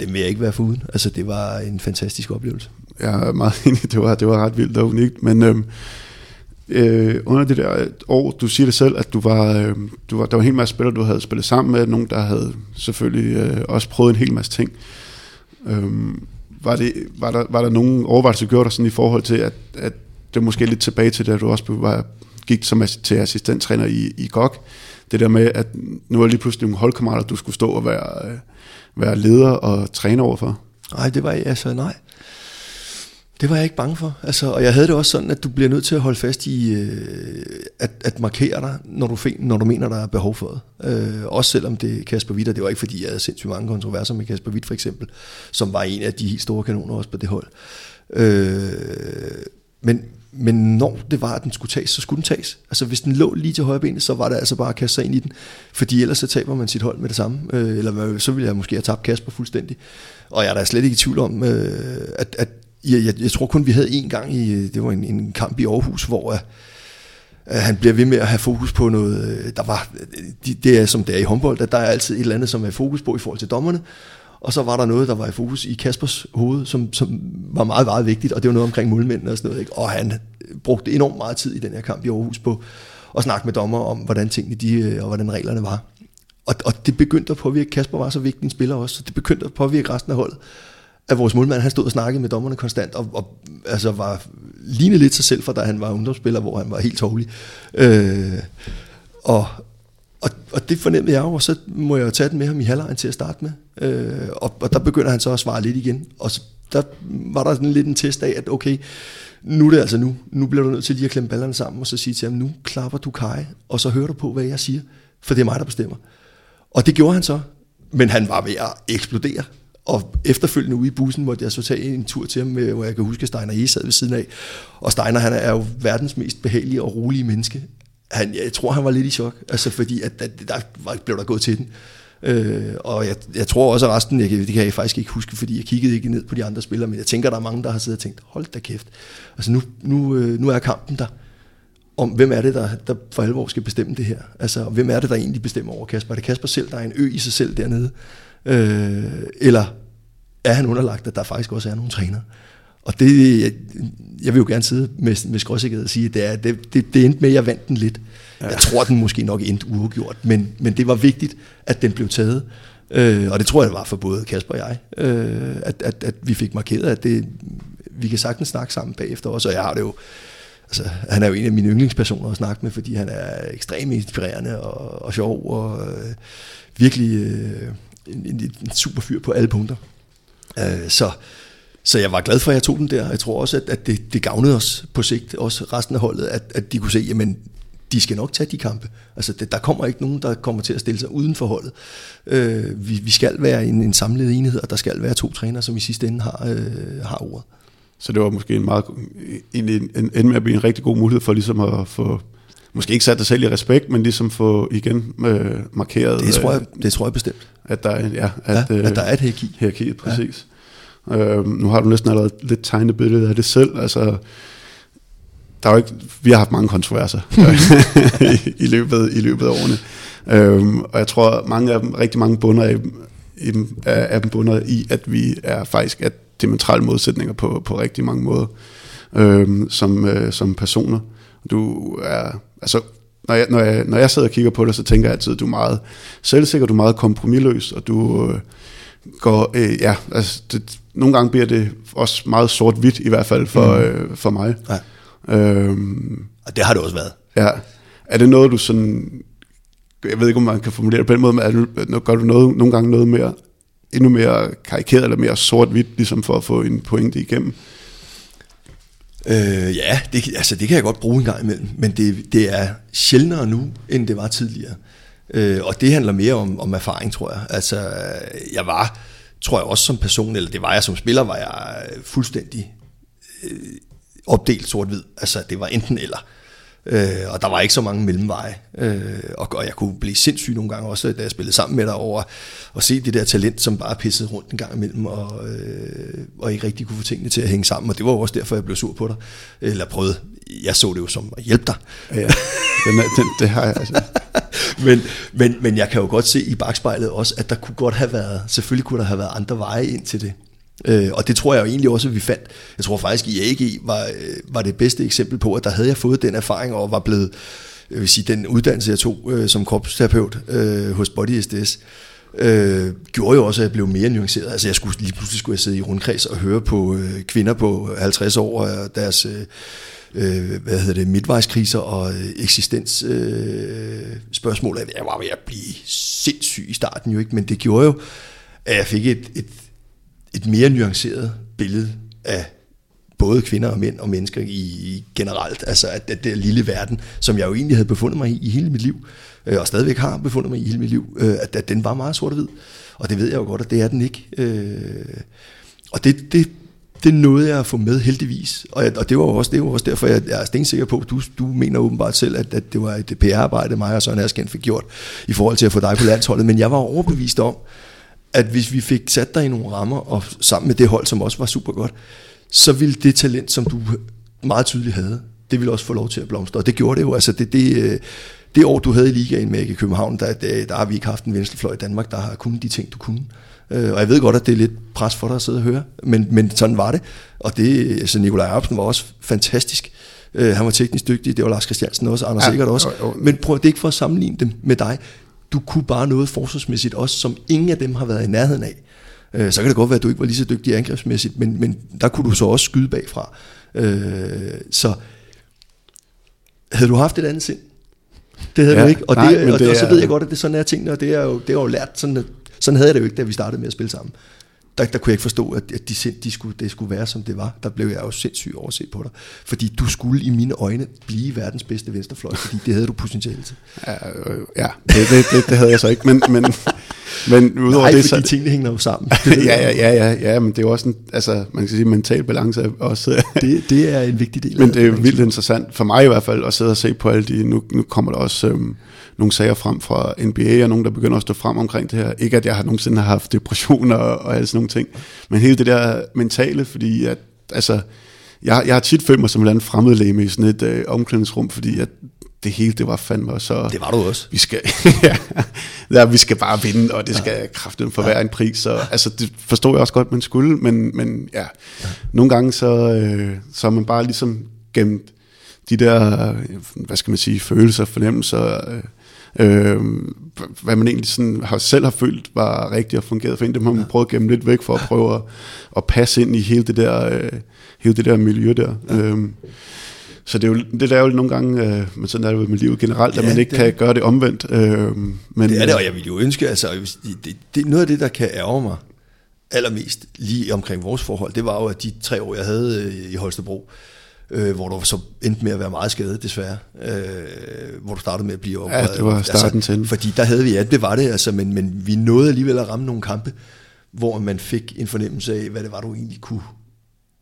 dem vil jeg ikke være foruden. Altså det var en fantastisk oplevelse. Jeg er meget *laughs* enig, det var, det var ret vildt og unikt, men øhm, øh, under det der år, du siger det selv, at du var, øh, du var, der var en hel masse spillere, du havde spillet sammen med, nogen, der havde selvfølgelig øh, også prøvet en hel masse ting. Øhm, var, det, var, der, var der nogen overvejelser, du gjorde dig sådan i forhold til, at, at det måske lidt tilbage til, da du også var, gik som assi- til assistenttræner i, i GOG, det der med, at nu er lige pludselig nogle holdkammerater, du skulle stå og være, øh, være leder og træner overfor. Nej, det var jeg, altså nej. Det var jeg ikke bange for. Altså, og jeg havde det også sådan, at du bliver nødt til at holde fast i, øh, at, at markere dig, når du, find, når du mener, der er behov for det. Øh, også selvom det er Kasper Witt, og det var ikke fordi, jeg havde sindssygt mange kontroverser med Kasper Witt for eksempel, som var en af de helt store kanoner også på det hold. Øh, men, men når det var, at den skulle tages, så skulle den tages. Altså hvis den lå lige til højre benet, så var det altså bare at kaste sig ind i den. Fordi ellers så taber man sit hold med det samme. Øh, eller så ville jeg måske have tabt Kasper fuldstændig. Og jeg er da slet ikke i tvivl om, øh, at, at jeg, jeg, jeg tror kun, vi havde en gang i, det var en, en kamp i Aarhus, hvor øh, at han bliver ved med at have fokus på noget, øh, der var, øh, det er som det er i håndbold, at der er altid et eller andet, som er fokus på i forhold til dommerne, og så var der noget, der var i fokus i Kaspers hoved, som, som var meget, meget vigtigt, og det var noget omkring målmændene og sådan noget, ikke? og han øh, brugte enormt meget tid i den her kamp i Aarhus på at snakke med dommer om, hvordan tingene de, øh, og hvordan reglerne var. Og, og det begyndte at påvirke, Kasper var så vigtig en spiller også, så det begyndte at påvirke resten af holdet, at vores målmand, han stod og snakkede med dommerne konstant, og, og altså var, lignede lidt sig selv, for da han var ungdomsspiller, hvor han var helt tovlig. Øh, og, og, og det fornemmede jeg jo, og så må jeg jo tage den med ham i halvlejen til at starte med. Øh, og, og der begynder han så at svare lidt igen, og så, der var der sådan lidt en test af, at okay, nu er det altså nu. Nu bliver du nødt til lige at klemme ballerne sammen, og så sige til ham, nu klapper du Kai, og så hører du på, hvad jeg siger, for det er mig, der bestemmer. Og det gjorde han så, men han var ved at eksplodere. Og efterfølgende ude i bussen måtte jeg så tage en tur til ham, hvor jeg kan huske, at Steiner E. sad ved siden af. Og Steiner, han er jo verdens mest behagelige og rolige menneske. Han, jeg tror, han var lidt i chok, altså fordi at, at der var, blev der gået til den. Øh, og jeg, jeg tror også, at resten, jeg, kan- det kan jeg faktisk ikke huske, fordi jeg kiggede ikke ned på de andre spillere, men jeg tænker, der er mange, der har siddet og tænkt, hold da kæft. Altså nu, nu, øh, nu er kampen der om, hvem er det, der, der for alvor skal bestemme det her? Altså, hvem er det, der egentlig bestemmer over Kasper? Er det Kasper selv, der er en ø i sig selv dernede? Øh, eller er han underlagt, at der faktisk også er nogle træner? Og det, jeg, jeg vil jo gerne sidde med, med skråsikkerhed og sige, at det, er, det, det, det endte med, at jeg vandt den lidt. Ja. Jeg tror, den måske nok endte uafgjort, men, men det var vigtigt, at den blev taget. Øh, og det tror jeg, det var for både Kasper og jeg, øh, at, at, at vi fik markeret, at det, vi kan sagtens snakke sammen bagefter også, og jeg har det jo, altså, han er jo en af mine yndlingspersoner at snakke med, fordi han er ekstremt inspirerende og, og sjov, og øh, virkelig øh, en, en, en super fyr på alle punkter. Øh, så, så jeg var glad for, at jeg tog den der. Jeg tror også, at, at det, det gavnede os på sigt, også resten af holdet, at, at de kunne se, jamen, de skal nok tage de kampe. Altså, det, der kommer ikke nogen, der kommer til at stille sig uden for holdet. Øh, vi, vi skal være en, en samlet enhed, og der skal være to trænere, som i sidste ende har, øh, har ordet. Så det var måske en meget, en, en, en, en med at blive en rigtig god mulighed for ligesom at få, måske ikke sat dig selv i respekt, men ligesom få igen øh, markeret, Det tror, jeg, øh, det tror jeg bestemt. at der er, ja, At, at, ja, at der er et hierarki. hierarkiet, præcis. Ja. Øh, nu har du næsten allerede lidt tegnet billedet af det selv, altså der er jo ikke, vi har haft mange kontroverser *laughs* i, i, løbet, i løbet af årene. Øhm, og jeg tror, mange af dem, rigtig mange bunder af, i af, dem bunder i, at vi er faktisk er diametrale modsætninger på, på rigtig mange måder øhm, som, øh, som personer. Du er, altså, når jeg, når, jeg, når jeg sidder og kigger på dig, så tænker jeg altid, at du er meget selvsikker, du er meget kompromilløs, og du øh, går, øh, ja, altså, det, nogle gange bliver det også meget sort-hvidt, i hvert fald for, mm. øh, for mig. Ja. Øhm, Og det har det også været. Ja. Er det noget, du sådan... Jeg ved ikke, om man kan formulere det på den måde, men er du, gør du noget, nogle gange noget mere, endnu mere karikeret eller mere sort-hvidt, ligesom for at få en pointe igennem? Øh, ja, det, altså, det kan jeg godt bruge en gang imellem, men det, det er sjældnere nu, end det var tidligere. Øh, og det handler mere om, om erfaring, tror jeg. Altså, jeg var, tror jeg også som person, eller det var jeg som spiller, var jeg fuldstændig øh, opdelt sort-hvid. Altså, det var enten eller. Øh, og der var ikke så mange mellemveje. Øh, og, og jeg kunne blive sindssyg nogle gange også, da jeg spillede sammen med dig over at se det der talent, som bare pissede rundt en gang imellem, og, øh, og ikke rigtig kunne få tingene til at hænge sammen. Og det var også derfor, jeg blev sur på dig. Eller prøvede. Jeg så det jo som at hjælpe dig. Ja, den, er, den, det har jeg altså. *laughs* men, men, men jeg kan jo godt se i bagspejlet også, at der kunne godt have været, selvfølgelig kunne der have været andre veje ind til det. Øh, og det tror jeg jo egentlig også, at vi fandt. Jeg tror faktisk, i AG var, øh, var det bedste eksempel på, at der havde jeg fået den erfaring og var blevet, jeg vil sige, den uddannelse, jeg tog øh, som kropsterapeut øh, hos Body SDS, øh, gjorde jo også, at jeg blev mere nuanceret. Altså jeg skulle lige pludselig skulle jeg sidde i rundkreds og høre på øh, kvinder på 50 år og deres øh, øh, hvad hedder det, midtvejskriser og øh, eksistens øh, spørgsmål. Jeg var ved at blive sindssyg i starten jo ikke, men det gjorde jo, at jeg fik et, et et mere nuanceret billede af både kvinder og mænd og mennesker i generelt, altså at, at det lille verden, som jeg jo egentlig havde befundet mig i i hele mit liv, øh, og stadigvæk har befundet mig i hele mit liv, øh, at, at den var meget sort-hvid. Og det ved jeg jo godt, at det er den ikke. Øh, og det, det, det nåede jeg at få med heldigvis. Og, jeg, og det var også, det var også derfor, jeg, jeg er stensikker på, at du, du mener åbenbart selv, at, at det var et PR-arbejde, mig og Søren Asken fik gjort, i forhold til at få dig på landsholdet. Men jeg var overbevist om, at hvis vi fik sat dig i nogle rammer, og sammen med det hold, som også var super godt, så ville det talent, som du meget tydeligt havde, det ville også få lov til at blomstre. Og det gjorde det jo. Altså det, det, øh, det år, du havde i ligaen med i København, der, der, der har vi ikke haft en venstrefløj i Danmark, der har kun de ting, du kunne. Øh, og jeg ved godt, at det er lidt pres for dig at sidde og høre, men, men sådan var det. Og det, altså Nikolaj Arpsen var også fantastisk. Øh, han var teknisk dygtig, det var Lars Christiansen også, Anders ja, Sikkert også. Men prøv, det er ikke for at sammenligne dem med dig du kunne bare noget forsvarsmæssigt også, som ingen af dem har været i nærheden af. Øh, så kan det godt være, at du ikke var lige så dygtig angrebsmæssigt, men, men der kunne du så også skyde bagfra. Øh, så havde du haft et andet sind? Det havde ja, du ikke, og, nej, det, og, det og, så ved jeg godt, at det sådan er tingene, og det er jo, det er jo lært, sådan, sådan havde jeg det jo ikke, da vi startede med at spille sammen der, der kunne jeg ikke forstå, at, at de, de skulle, det skulle være, som det var. Der blev jeg jo sindssygt overset på dig. Fordi du skulle i mine øjne blive verdens bedste venstrefløj, fordi det havde du potentiale til. Ja, øh, ja det, det, det, det havde jeg så ikke, men, men, men udover Nej, det... så, tingene hænger jo sammen. *laughs* ja, ja, ja, ja, ja, men det er jo også en, altså, man kan sige, mental balance er også... det, det er en vigtig del Men det er vildt interessant, for mig i hvert fald, at sidde og se på alle de, nu, nu kommer der også... Øhm, nogle sager frem fra NBA, og nogen, der begynder at stå frem omkring det her. Ikke at jeg har nogensinde har haft depressioner og, og alle sådan nogle ting, men hele det der mentale, fordi at, altså, jeg, jeg har tit følt mig som en eller anden fremmedlæme i sådan et øh, omklædningsrum, fordi at det hele, det var fandme så... Det var du også. Vi skal, *laughs* ja, ja, vi skal bare vinde, og det skal ja. kraften for ja. hver en pris. Så, altså, det forstår jeg også godt, man skulle, men, men ja, ja. nogle gange så, øh, så er man bare ligesom gemt de der, hvad skal man sige, følelser, fornemmelser, øh, øh, hvad man egentlig sådan har, selv har følt var rigtigt og fungeret for en. Det har man ja. prøvet at gemme lidt væk for at prøve at, at passe ind i hele det der, øh, hele det der miljø der. Ja. Øh, så det er jo, det er jo nogle gange, øh, men sådan er det jo med livet generelt, ja, at man ikke det, kan gøre det omvendt. Øh, men, det er det, og jeg vil jo ønske, altså, det, det, det, noget af det, der kan ærge mig allermest lige omkring vores forhold, det var jo, at de tre år, jeg havde øh, i Holstebro, øh, hvor du så endte med at være meget skadet desværre, øh, hvor du startede med at blive opereret. Ja, det var starten altså, til. Fordi der havde vi, ja, det var det, altså, men, men vi nåede alligevel at ramme nogle kampe, hvor man fik en fornemmelse af, hvad det var, du egentlig kunne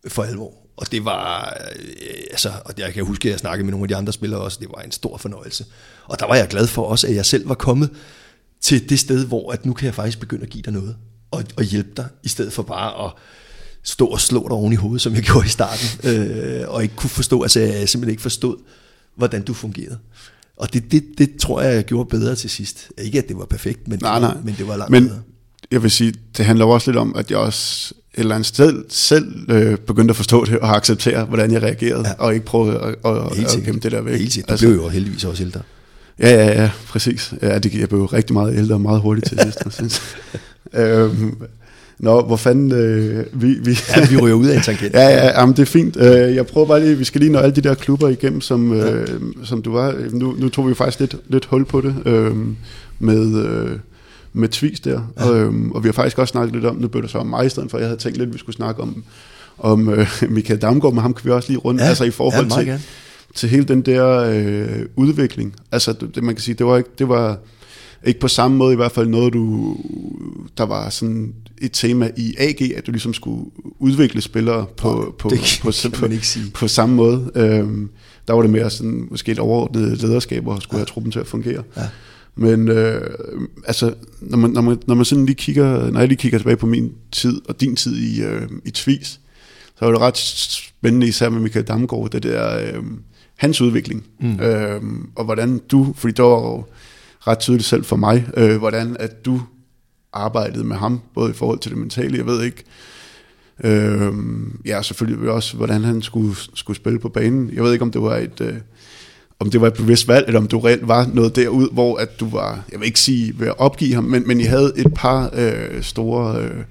for alvor. Og det var, øh, altså, og jeg kan huske, at jeg snakkede med nogle af de andre spillere også, det var en stor fornøjelse. Og der var jeg glad for også, at jeg selv var kommet til det sted, hvor at nu kan jeg faktisk begynde at give dig noget, og, og hjælpe dig, i stedet for bare at stå og slå dig oven i hovedet, som jeg *laughs* gjorde i starten, øh, og ikke kunne forstå, altså jeg simpelthen ikke forstod, hvordan du fungerede. Og det, det, det tror jeg, jeg gjorde bedre til sidst. Ikke at det var perfekt, men, nej, nej. men det var langt men, bedre. Jeg vil sige, det handler også lidt om, at jeg også eller andet sted selv øh, begyndte at forstå det og acceptere, hvordan jeg reagerede, ja. og ikke prøve at, at, at, det der væk. Helt sikkert. Du altså, blev jo heldigvis også ældre. Ja, ja, ja, præcis. Ja, det, jeg blev rigtig meget ældre og meget hurtigt til sidst. synes. *laughs* øhm, Nå, hvor fanden... Øh, vi, vi, ja, vi ryger ud af en tangent. *laughs* ja, ja, jamen, det er fint. Øh, jeg prøver bare lige, vi skal lige nå alle de der klubber igennem, som, øh, som du var. Nu, nu tog vi faktisk lidt, lidt hul på det øh, med... Øh, med Tvis der, ja. og, øhm, og vi har faktisk også snakket lidt om, nu blev det så om mig i stedet for, jeg havde tænkt lidt, at vi skulle snakke om, om øh, *laughs* Michael Damgaard, men ham kan vi også lige rundt, ja. altså i forhold ja, til, til hele den der øh, udvikling, altså det, det, man kan sige, det var ikke, det var, ikke på samme måde i hvert fald noget, du, der var sådan et tema i AG, at du ligesom skulle udvikle spillere på, på, det på, kan på, man på, ikke sige. på samme måde. Øhm, der var det mere sådan, måske et overordnet lederskab, og skulle have truppen til at fungere. Ja. Men øh, altså, når man, når, man, når man sådan lige kigger, når jeg lige kigger tilbage på min tid, og din tid i, øh, i Tvis, så var det ret spændende, især med Michael Damgaard, det der, øh, hans udvikling. Mm. Øh, og hvordan du, fordi det var jo ret tydeligt selv for mig, øh, hvordan at du arbejdede med ham, både i forhold til det mentale, jeg ved ikke, øh, ja, selvfølgelig også, hvordan han skulle, skulle spille på banen. Jeg ved ikke, om det var et... Øh, om det var et bevidst valg, eller om du reelt var noget derud, hvor at du var, jeg vil ikke sige ved at opgive ham, men, men I havde et par øh, store øh,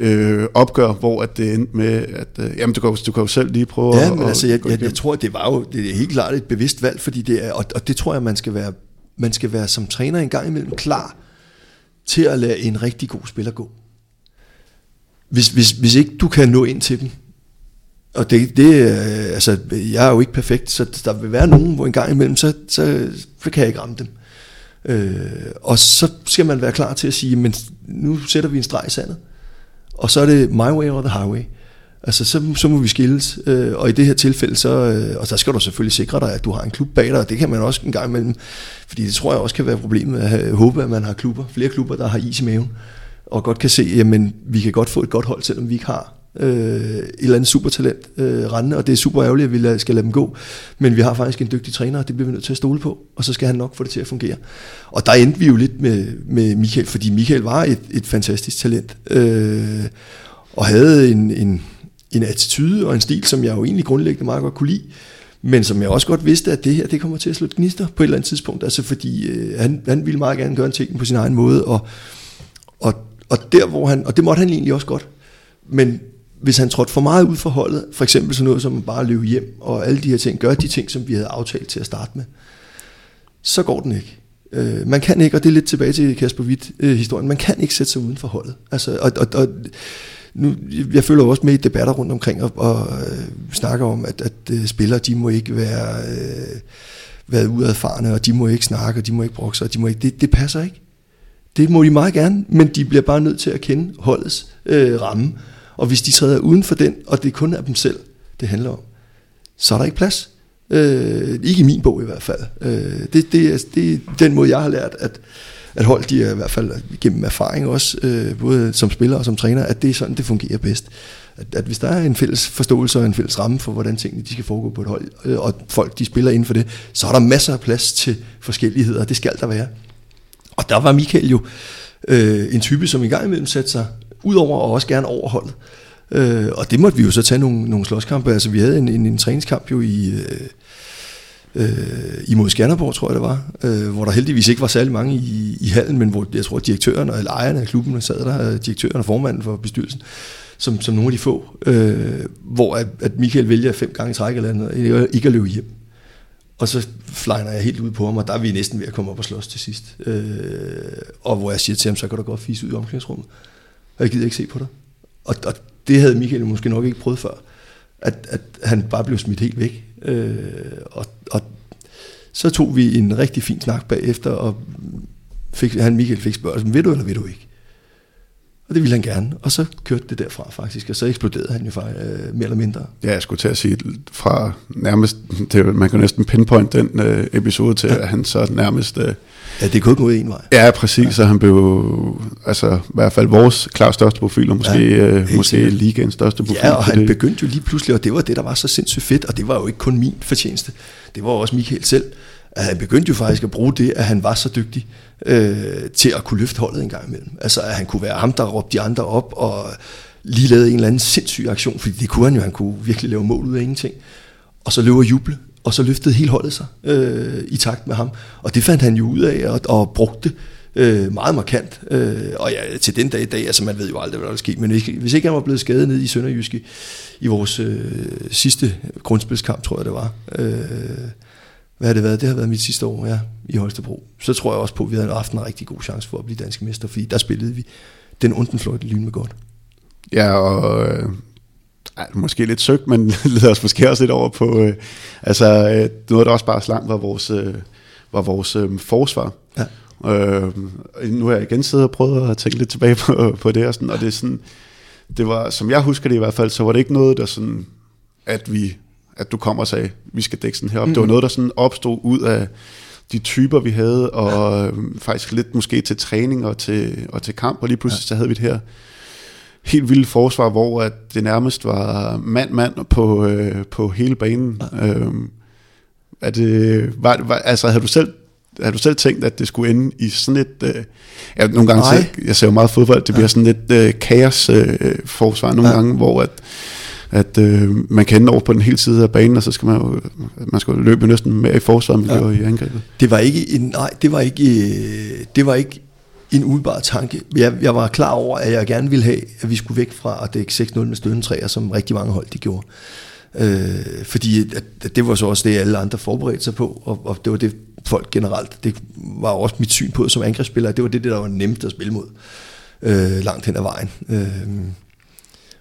øh, opgør, hvor at det endte med, at øh, jamen, du, kan, du kan jo selv lige prøve Ja, at, men altså, jeg, jeg, jeg tror, det var jo det er helt klart et bevidst valg, fordi det er, og, og det tror jeg, man skal være, man skal være som træner en gang imellem klar til at lade en rigtig god spiller gå. Hvis, hvis, hvis ikke du kan nå ind til dem, og det, det øh, altså, jeg er jo ikke perfekt, så der vil være nogen, hvor en gang imellem, så, så, så kan jeg ikke ramme dem. Øh, og så skal man være klar til at sige, men nu sætter vi en streg i sandet, og så er det my way or the highway. Altså, så, så må vi skilles, øh, og i det her tilfælde, så, øh, og så skal du selvfølgelig sikre dig, at du har en klub bag dig, og det kan man også en gang imellem, fordi det tror jeg også kan være problemet, at have- håbe, at man har klubber, flere klubber, der har is i maven, og godt kan se, jamen, vi kan godt få et godt hold, selvom vi ikke har øh, et eller andet supertalent øh, rendende, og det er super ærgerligt, at vi skal lade dem gå, men vi har faktisk en dygtig træner, og det bliver vi nødt til at stole på, og så skal han nok få det til at fungere. Og der endte vi jo lidt med, med Michael, fordi Michael var et, et fantastisk talent, øh, og havde en, en, en attitude og en stil, som jeg jo egentlig grundlæggende meget godt kunne lide, men som jeg også godt vidste, at det her, det kommer til at slå gnister på et eller andet tidspunkt, altså fordi øh, han, han ville meget gerne gøre en ting på sin egen måde, og, og, og der hvor han, og det måtte han egentlig også godt, men hvis han trådte for meget ud for holdet, for eksempel sådan noget som bare at løbe hjem, og alle de her ting, gør de ting, som vi havde aftalt til at starte med, så går den ikke. Øh, man kan ikke, og det er lidt tilbage til Kasper Witt øh, historien, man kan ikke sætte sig uden for holdet. Altså, og, og, og nu, jeg følger også med i debatter rundt omkring og, og øh, snakker om, at, at øh, spillere, de må ikke være, øh, være udadfarne, og de må ikke snakke, og de må ikke brokse, og de må ikke, det, det passer ikke. Det må de meget gerne, men de bliver bare nødt til at kende holdets øh, ramme. Og hvis de træder uden for den, og det kun er dem selv, det handler om, så er der ikke plads. Øh, ikke i min bog i hvert fald. Øh, det, det, er, det er den måde, jeg har lært, at, at hold de er i hvert fald gennem erfaring også, øh, både som spiller og som træner, at det er sådan, det fungerer bedst. At, at hvis der er en fælles forståelse og en fælles ramme for, hvordan tingene de skal foregå på et hold, øh, og folk de spiller inden for det, så er der masser af plads til forskelligheder, og det skal der være. Og der var Michael jo øh, en type, som i gang imellem satte sig udover og også gerne overholdet. Øh, og det måtte vi jo så tage nogle, nogle slåskampe. Altså vi havde en, en, en træningskamp jo i, øh, øh, imod Skanderborg, tror jeg det var, øh, hvor der heldigvis ikke var særlig mange i, i hallen, men hvor jeg tror, at direktøren eller ejerne af klubben sad der, øh, direktøren og formanden for bestyrelsen, som, som nogle af de få, øh, hvor at, at Michael vælger fem gange i træk eller andet, ikke at løbe hjem. Og så flyner jeg helt ud på ham, og der er vi næsten ved at komme op og slås til sidst. Øh, og hvor jeg siger til ham, så kan du godt fise ud i omklædningsrummet. Og jeg gider ikke se på dig. Og, og det havde Michael måske nok ikke prøvet før. At, at han bare blev smidt helt væk. Øh, og, og så tog vi en rigtig fin snak bagefter, og fik, han Michael fik spørgsmål, vil du eller vil du ikke? Og det ville han gerne, og så kørte det derfra faktisk, og så eksploderede han jo faktisk, øh, mere eller mindre. Ja, jeg skulle til at sige, fra nærmest, det, man kan næsten pinpoint den øh, episode til, ja. at han så nærmest... Øh, Ja, det kunne gå en vej. Ja, præcis, ja. så han blev altså i hvert fald vores klart største profil, og måske, Ja, øh, måske ligaens største profil. Ja, og han det. begyndte jo lige pludselig, og det var det, der var så sindssygt fedt, og det var jo ikke kun min fortjeneste, det var også Michael selv, at han begyndte jo faktisk at bruge det, at han var så dygtig øh, til at kunne løfte holdet en gang imellem. Altså, at han kunne være ham, der råbte de andre op, og lige lavede en eller anden sindssyg aktion, fordi det kunne han jo, han kunne virkelig lave mål ud af ingenting. Og så løb og juble, og så løftede hele holdet sig øh, i takt med ham. Og det fandt han jo ud af, og, og brugte øh, meget markant. Øh, og ja, til den dag i dag, altså man ved jo aldrig, hvad der vil ske, men hvis, hvis ikke han var blevet skadet ned i Sønderjyske i vores øh, sidste grundspilskamp, tror jeg det var, øh, hvad har det været? Det har været mit sidste år, ja, i Holstebro. Så tror jeg også på, at vi havde haft en rigtig god chance for at blive danske mester, fordi der spillede vi den onden fløjte lyn med godt. Ja, og øh, ej, måske lidt søgt, men *laughs* leder os måske også lidt over på, øh, altså øh, noget, der også bare slang var vores, øh, var vores øh, forsvar. Ja. Øh, nu har jeg igen siddet og prøvet at tænke lidt tilbage på, på det, og, sådan, og det er sådan, det var, som jeg husker det i hvert fald, så var det ikke noget, der sådan, at vi, at du kommer og sagde, vi skal dække sådan her op. Mm. Det var noget, der sådan opstod ud af de typer, vi havde, og ja. faktisk lidt måske til træning og til, og til kamp, og lige pludselig ja. så havde vi det her helt vildt forsvar, hvor at det nærmest var mand-mand på, øh, på hele banen. Ja. Øhm, er det, var, var, altså havde du selv har du selv tænkt, at det skulle ende i sådan et... Øh, ja, nogle gange, så, jeg ser jo meget fodbold, det bliver sådan et øh, kaos-forsvar øh, nogle ja. gange, hvor at, at øh, man kan ende over på den hele side af banen, og så skal man jo man skal løbe næsten mere i forsvaret, end ja. i angrebet. Det var ikke en, nej, det var ikke, øh, det var ikke en udbar tanke. Jeg, jeg var klar over, at jeg gerne ville have, at vi skulle væk fra at dække 6-0 med stødentræer, som rigtig mange hold de gjorde. Øh, fordi at, det var så også det, alle andre forberedte sig på, og, og det var det folk generelt, det var også mit syn på som angrebsspiller, det var det, der var nemt at spille mod øh, langt hen ad vejen. Øh,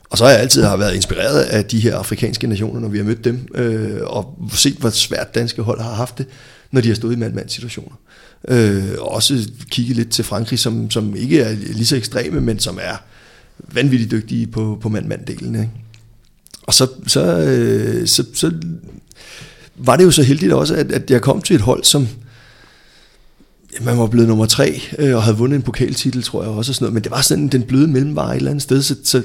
og så har jeg altid har været inspireret af de her afrikanske nationer, når vi har mødt dem, øh, og set, hvor svært danske hold har haft det, når de har stået i mand-mand situationer. Øh, også kigge lidt til Frankrig, som, som ikke er lige så ekstreme, men som er vanvittigt dygtige på, på mand-mand-delen. Ikke? Og så, så, øh, så, så var det jo så heldigt også, at, at jeg kom til et hold, som ja, man var blevet nummer tre, øh, og havde vundet en pokaltitel, tror jeg også, og sådan noget, men det var sådan den bløde mellemvare et eller andet sted, så, så,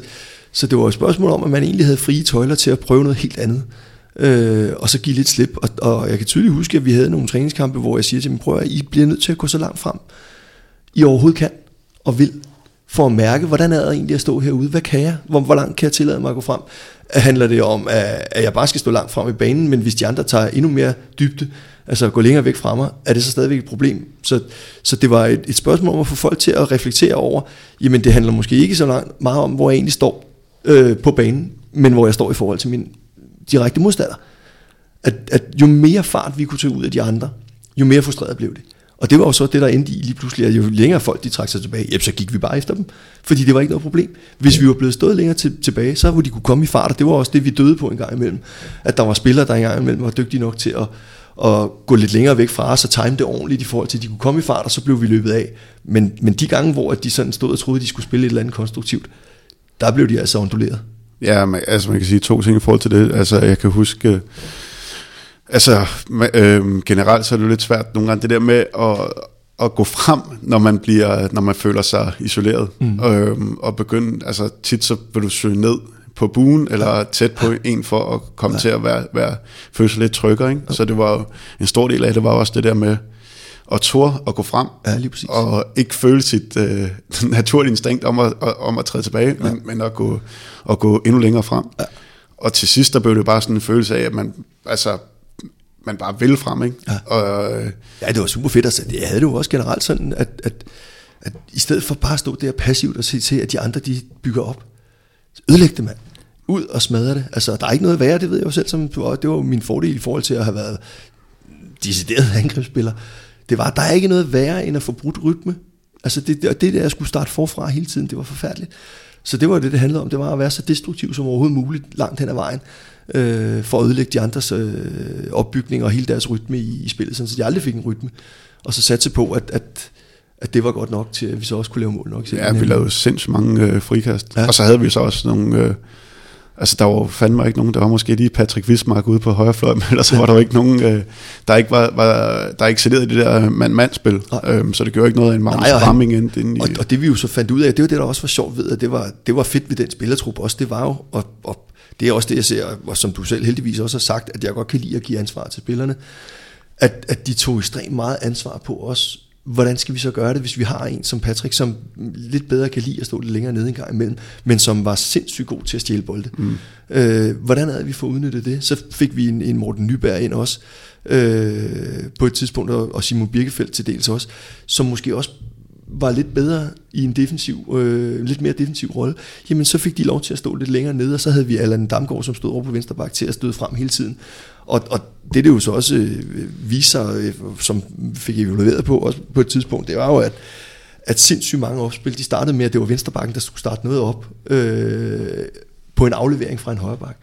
så det var et spørgsmål om, at man egentlig havde frie tøjler til at prøve noget helt andet, øh, og så give lidt slip, og, og jeg kan tydeligt huske, at vi havde nogle træningskampe, hvor jeg siger til dem, prøv at I bliver nødt til at gå så langt frem, I overhovedet kan og vil, for at mærke, hvordan er det egentlig at stå herude? Hvad kan jeg? Hvor, hvor langt kan jeg tillade mig at gå frem? Handler det om, at, at jeg bare skal stå langt frem i banen, men hvis de andre tager endnu mere dybde, altså går længere væk fra mig, er det så stadigvæk et problem? Så, så det var et, et spørgsmål om at få folk til at reflektere over, jamen det handler måske ikke så langt, meget om, hvor jeg egentlig står øh, på banen, men hvor jeg står i forhold til min direkte modstander. At, at jo mere fart vi kunne tage ud af de andre, jo mere frustreret blev det. Og det var jo så det, der endte i lige pludselig, at jo længere folk de trak sig tilbage, jamen, så gik vi bare efter dem. Fordi det var ikke noget problem. Hvis vi var blevet stået længere til, tilbage, så ville de kunne komme i fart, og det var også det, vi døde på en gang imellem. At der var spillere, der en gang imellem var dygtige nok til at, at gå lidt længere væk fra os og time det ordentligt i forhold til, at de kunne komme i fart, og så blev vi løbet af. Men, men de gange, hvor de sådan stod og troede, at de skulle spille et eller andet konstruktivt, der blev de altså onduleret. Ja, man, altså man kan sige to ting i forhold til det. Altså jeg kan huske, Altså, øh, generelt så er det jo lidt svært nogle gange, det der med at, at gå frem, når man bliver, når man føler sig isoleret, mm. øh, og begynde, altså tit så vil du søge ned på buen, eller tæt på en for at komme ja. til at være, være, føle sig lidt tryggere, ikke? Så det var jo, en stor del af det var også det der med, at turde at gå frem, ja, lige præcis. og ikke føle sit øh, naturlige instinkt om at, om at træde tilbage, ja. men, men at, gå, at gå endnu længere frem. Ja. Og til sidst, der blev det bare sådan en følelse af, at man, altså, man bare vil frem, ikke? Ja. Og, øh, ja, det var super fedt. Altså, jeg havde det jo også generelt sådan, at, at, at i stedet for bare at stå der passivt og se til, at de andre de bygger op, ødelæg det, mand. Ud og smadre det. Altså, der er ikke noget værre, det ved jeg jo selv, som, det var jo min fordel i forhold til at have været decideret *laughs* angrebsspiller. Det var, der er ikke noget værre, end at få brudt rytme. Altså, det, det, det der, jeg skulle starte forfra hele tiden, det var forfærdeligt. Så det var det, det handlede om. Det var at være så destruktiv som overhovedet muligt langt hen ad vejen øh, for at ødelægge de andres øh, opbygning og hele deres rytme i, i spillet, sådan, så de aldrig fik en rytme. Og så satse på, at, at, at det var godt nok til, at vi så også kunne lave mål nok. Ja, vi lavede sindssygt mange øh, frikast. Ja. Og så havde vi så også nogle... Øh, altså der var fandme ikke nogen, der var måske lige Patrick Wismark ude på højre fløj, men ellers var der jo ikke nogen, øh, der ikke var, var der excelleret i det der mand-mand-spil, øhm, så det gjorde ikke noget af en Magnus Ramming ind, ind i... Og, og, det vi jo så fandt ud af, det var det, der også var sjovt ved, at det var, det var fedt ved den spillertrup også, det var jo at, at det er også det, jeg ser, og som du selv heldigvis også har sagt, at jeg godt kan lide at give ansvar til spillerne, at, at de tog ekstremt meget ansvar på os. Hvordan skal vi så gøre det, hvis vi har en som Patrick, som lidt bedre kan lide at stå lidt længere nede en gang imellem, men som var sindssygt god til at stjæle bolde. Mm. Øh, hvordan havde vi fået udnyttet det? Så fik vi en, en Morten Nyberg ind også, øh, på et tidspunkt, og, og Simon Birkefeldt til dels også, som måske også var lidt bedre i en defensiv, øh, lidt mere defensiv rolle, jamen så fik de lov til at stå lidt længere nede, og så havde vi Allan Damgaard, som stod over på venstre bak til at støde frem hele tiden. Og, og det, det jo så også øh, viser, øh, som fik evalueret på også på et tidspunkt, det var jo, at, at sindssygt mange opspil, de startede med, at det var venstrebakken, der skulle starte noget op øh, på en aflevering fra en højreback.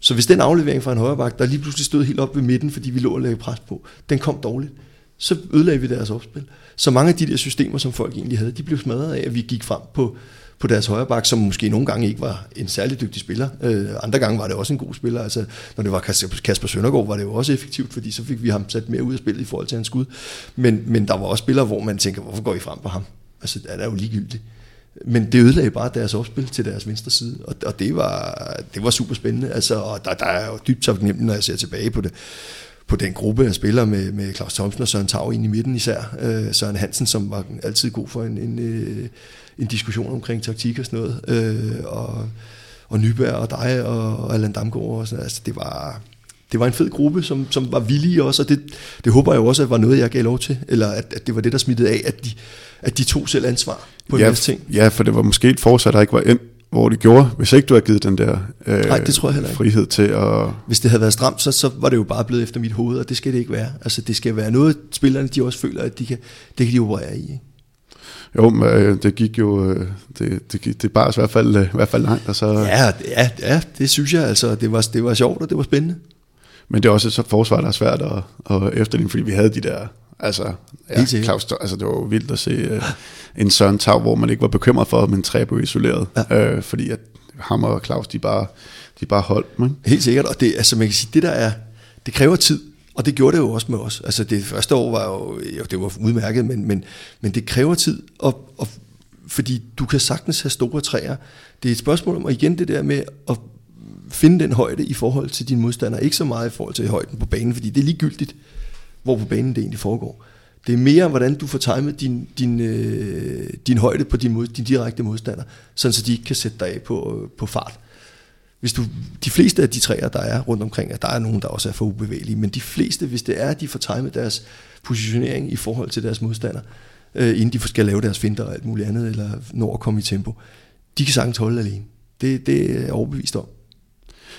Så hvis den aflevering fra en højreback, der lige pludselig stod helt op ved midten, fordi vi lå og lagde pres på, den kom dårligt, så ødelagde vi deres opspil. Så mange af de der systemer, som folk egentlig havde, de blev smadret af, at vi gik frem på, på deres højre bak, som måske nogle gange ikke var en særlig dygtig spiller. Øh, andre gange var det også en god spiller. Altså, når det var Kasper Søndergaard, var det jo også effektivt, fordi så fik vi ham sat mere ud af spillet i forhold til hans skud. Men, men der var også spillere, hvor man tænker, hvorfor går I frem på ham? Altså, det er jo ligegyldigt. Men det ødelagde bare deres opspil til deres venstre side, og, og det, var, det var super spændende. Altså, og der, der er jo dybt taknemmelig, når jeg ser tilbage på det på den gruppe af spillere med, med Claus Thomsen og Søren Tav ind i midten især. Øh, Søren Hansen, som var altid god for en, en, øh, en diskussion omkring taktik og sådan noget. Øh, og, og Nyberg og dig og Allan Damgaard og sådan Altså, det var, det var en fed gruppe, som, som var villige også, og det, det håber jeg også, at var noget, jeg gav lov til, eller at, at det var det, der smittede af, at de, at de tog selv ansvar på ja, en masse ting. Ja, for det var måske et forsat, der ikke var hvor det gjorde, hvis ikke du havde givet den der øh, Nej, det tror jeg ikke. frihed til at... Hvis det havde været stramt, så, så var det jo bare blevet efter mit hoved, og det skal det ikke være. Altså, det skal være noget, spillerne de også føler, at de kan, det kan de operere i. Ikke? Jo, men øh, det gik jo, øh, det, det, gik, det bare i hvert fald, i hvert fald langt. Og så, ja, ja, ja, det synes jeg, altså, det var, det var sjovt, og det var spændende. Men det er også et forsvar, der er svært at, at efterligne, fordi vi havde de der, altså, ja, Claus, altså det var jo vildt at se uh, en Søren Tav, hvor man ikke var bekymret for, at man træ blev isoleret, ja. uh, fordi at ham og Claus, de bare, de bare holdt. Ikke? Helt sikkert, og det, altså man kan sige, det der er, det kræver tid, og det gjorde det jo også med os. Altså det første år var jo, jo det var udmærket, men, men, men det kræver tid, og, og, fordi du kan sagtens have store træer. Det er et spørgsmål om, og igen det der med at finde den højde i forhold til din modstander. Ikke så meget i forhold til højden på banen, fordi det er ligegyldigt, hvor på banen det egentlig foregår. Det er mere, hvordan du får timet din, din, øh, din højde på din, mod, din direkte modstander, sådan så de ikke kan sætte dig af på, øh, på fart. Hvis du, de fleste af de træer, der er rundt omkring, at der er nogen, der også er for ubevægelige, men de fleste, hvis det er, at de får timet deres positionering i forhold til deres modstander, øh, inden de skal lave deres finder og alt muligt andet, eller når at komme i tempo, de kan sagtens holde alene. Det, det er jeg overbevist om.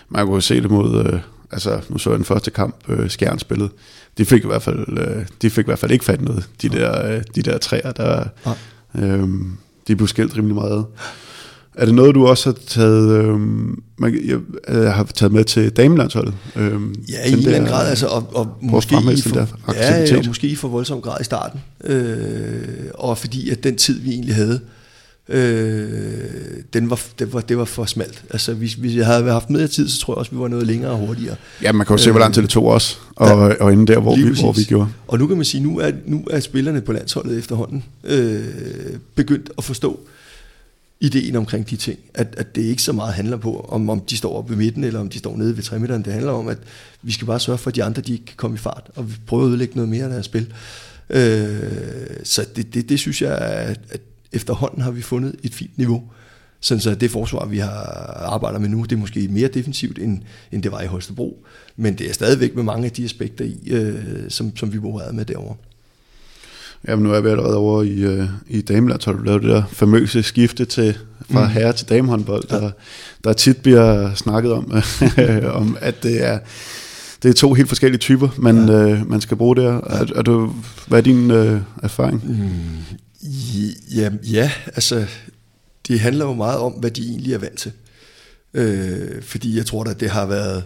Man kunne se det mod, øh, altså nu så jeg den første kamp, øh, Skjern spillede. De fik i hvert fald, øh, de fik i hvert fald ikke fat noget, de der, øh, de der træer, der, øh, de blev skilt rimelig meget. Er det noget, du også har taget, øh, man, jeg, jeg har taget med til damelandsholdet? Øh, ja, i en eller anden grad, altså, og, og måske, i for, ja, og måske i for voldsom grad i starten. Øh, og fordi at den tid, vi egentlig havde, øh, den var, det, var, det var for smalt. Altså, hvis, hvis jeg havde haft mere tid, så tror jeg også, vi var noget længere og hurtigere. Ja, man kan jo se, hvor lang tid det tog os, og, ja, og inden der, hvor vi, hvor vi gjorde. Og nu kan man sige, nu er, nu er spillerne på landsholdet efterhånden øh, begyndt at forstå ideen omkring de ting. At, at det ikke så meget handler på, om, om de står oppe ved midten, eller om de står nede ved 3 Det handler om, at vi skal bare sørge for, at de andre de ikke kan komme i fart, og vi prøver at ødelægge noget mere af deres spil. Øh, så det, det, det synes jeg, at, at efterhånden har vi fundet et fint niveau. Sådan så det forsvar, vi har arbejdet med nu, det er måske mere defensivt, end, end det var i Holstebro. Men det er stadigvæk med mange af de aspekter i, øh, som, som vi opereret med derovre. Jamen nu er vi allerede over i, øh, i dameland, har du lavet det der famøse skifte til, fra mm. herre til damehåndbold, ja. der, der tit bliver snakket om, *laughs* om at det er, det er to helt forskellige typer, man, ja. øh, man skal bruge der. Er, er du, hvad er din øh, erfaring? Mm, Ja, ja, altså det handler jo meget om, hvad de egentlig er vant til. Øh, fordi jeg tror da, det har været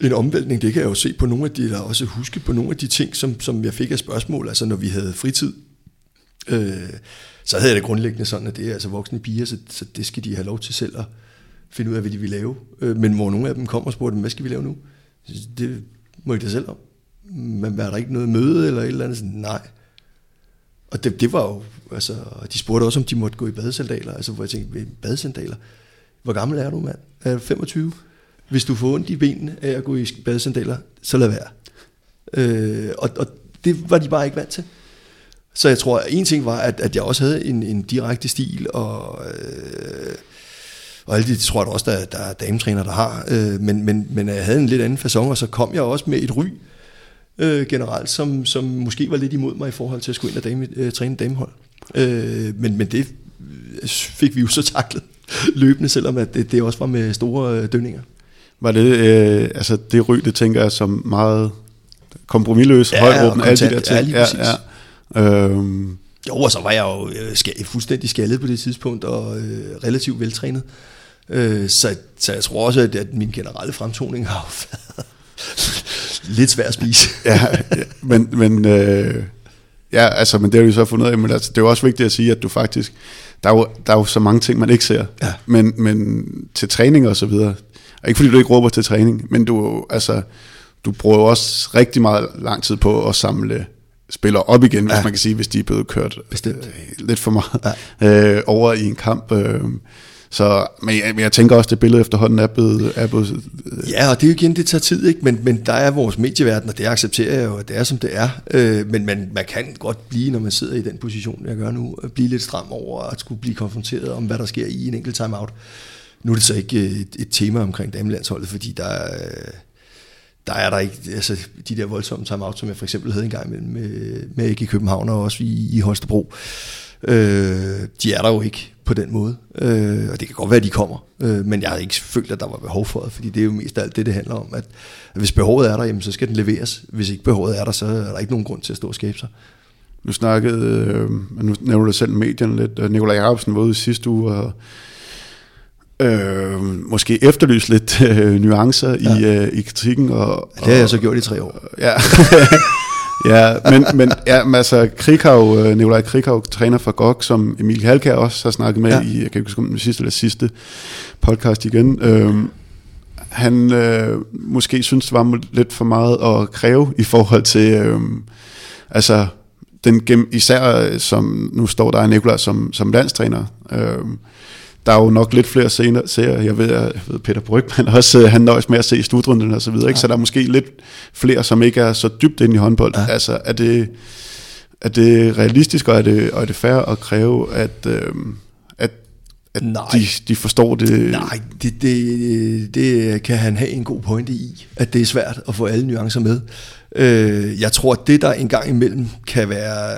en omvæltning, det kan jeg jo se på nogle af de, der også huske på nogle af de ting, som, som jeg fik af spørgsmål, altså når vi havde fritid, øh, så havde jeg det grundlæggende sådan, at det er altså voksne piger, så, så det skal de have lov til selv at finde ud af, hvad de vil lave. Øh, men hvor nogle af dem kom og spurgte dem, hvad skal vi lave nu? Det må I da selv om. Men var der ikke noget møde eller et eller andet? Så, nej. Og det, det var jo, altså, de spurgte også, om de måtte gå i badesandaler, altså hvor jeg tænkte, badesandaler? Hvor gammel er du, mand? Er du 25? Hvis du får ondt i benene af at gå i badesandaler, så lad være. Øh, og, og det var de bare ikke vant til. Så jeg tror, at en ting var, at, at jeg også havde en, en direkte stil, og, øh, og alle de tror jeg også, der, der er dametræner, der har, øh, men, men, men jeg havde en lidt anden façon, og så kom jeg også med et ry, øh, generelt, som, som måske var lidt imod mig i forhold til at skulle ind og dame, øh, træne damehold. Øh, men, men det fik vi jo så *laughs* taklet løbende, selvom at det, det også var med store øh, dønninger. Var det, øh, altså det ry, det tænker jeg som meget kompromilløs, ja, højråbende, alle de der ting. Ja, ja, ja. Øhm. Jo, og så var jeg jo øh, skal, fuldstændig skaldet på det tidspunkt, og øh, relativt veltrænet. Øh, så, så jeg tror også, at, at min generelle fremtoning har *laughs* været lidt svært at spise. *laughs* ja, men, men, øh, ja, altså, men det har vi så fundet ud af, men altså, det er jo også vigtigt at sige, at du faktisk, der er jo, der er jo så mange ting, man ikke ser, Ja. men, men til træning og så videre, og ikke fordi du ikke råber til træning, men du, altså, du bruger jo også rigtig meget lang tid på at samle spillere op igen, hvis Ja. man kan sige, hvis de er blevet kørt Bestemt. øh, lidt for meget ja. øh, over i en kamp. Øh, så, men, jeg, men jeg tænker også, at det billede efterhånden er blevet, er blevet øh, Ja, og det er jo igen, det tager tid, ikke? Men, men der er vores medieverden, og det accepterer jeg jo, at det er, som det er. Øh, men man, man kan godt blive, når man sidder i den position, jeg gør nu, at blive lidt stram over at skulle blive konfronteret om, hvad der sker i en enkelt timeout. Nu er det så ikke øh, et, et tema omkring damelandsholdet, fordi der er, der er der ikke altså, de der voldsomme timeout, som jeg for eksempel havde engang med, med, med ikke i København og også i, i Holstebro. Øh, de er der jo ikke på den måde, øh, og det kan godt være, at de kommer, øh, men jeg har ikke følt, at der var behov for det, fordi det er jo mest af alt det, det handler om, at, at hvis behovet er der, jamen, så skal den leveres. Hvis ikke behovet er der, så er der ikke nogen grund til at stå og skabe sig. Nu snakkede, øh, nu nævner du selv medierne lidt, Nikolaj Jacobsen var ude i sidste uge og øh, måske efterlyst lidt øh, nuancer ja. i, øh, i kritikken. Og, Det har jeg så gjort i tre år. Ja, *laughs* ja men, men ja, men altså Krikau, øh, Nikolaj Krikau, træner for GOG, som Emil Halkær også har snakket med Ja. i, jeg kan ikke huske om den sidste eller sidste podcast igen, øh, han øh, måske synes, det var lidt for meget at kræve i forhold til, øh, altså den især øh, som, nu står der Nikolaj som, som landstræner, øh, der er jo nok lidt flere scener, serier. Jeg ved, jeg ved Peter Brygman *laughs* også, han nøjes med at se slutrunden og så videre, ikke? så der er måske lidt flere, som ikke er så dybt inde i håndbold. Ja. Ja. Altså, er det, er det realistisk, og er det, og er det fair at kræve, at, øh, at, at Nej. de, de forstår det? Nej, det, det, det kan han have en god pointe i, at det er svært at få alle nuancer med. Øh, jeg tror, at det der en gang imellem kan være,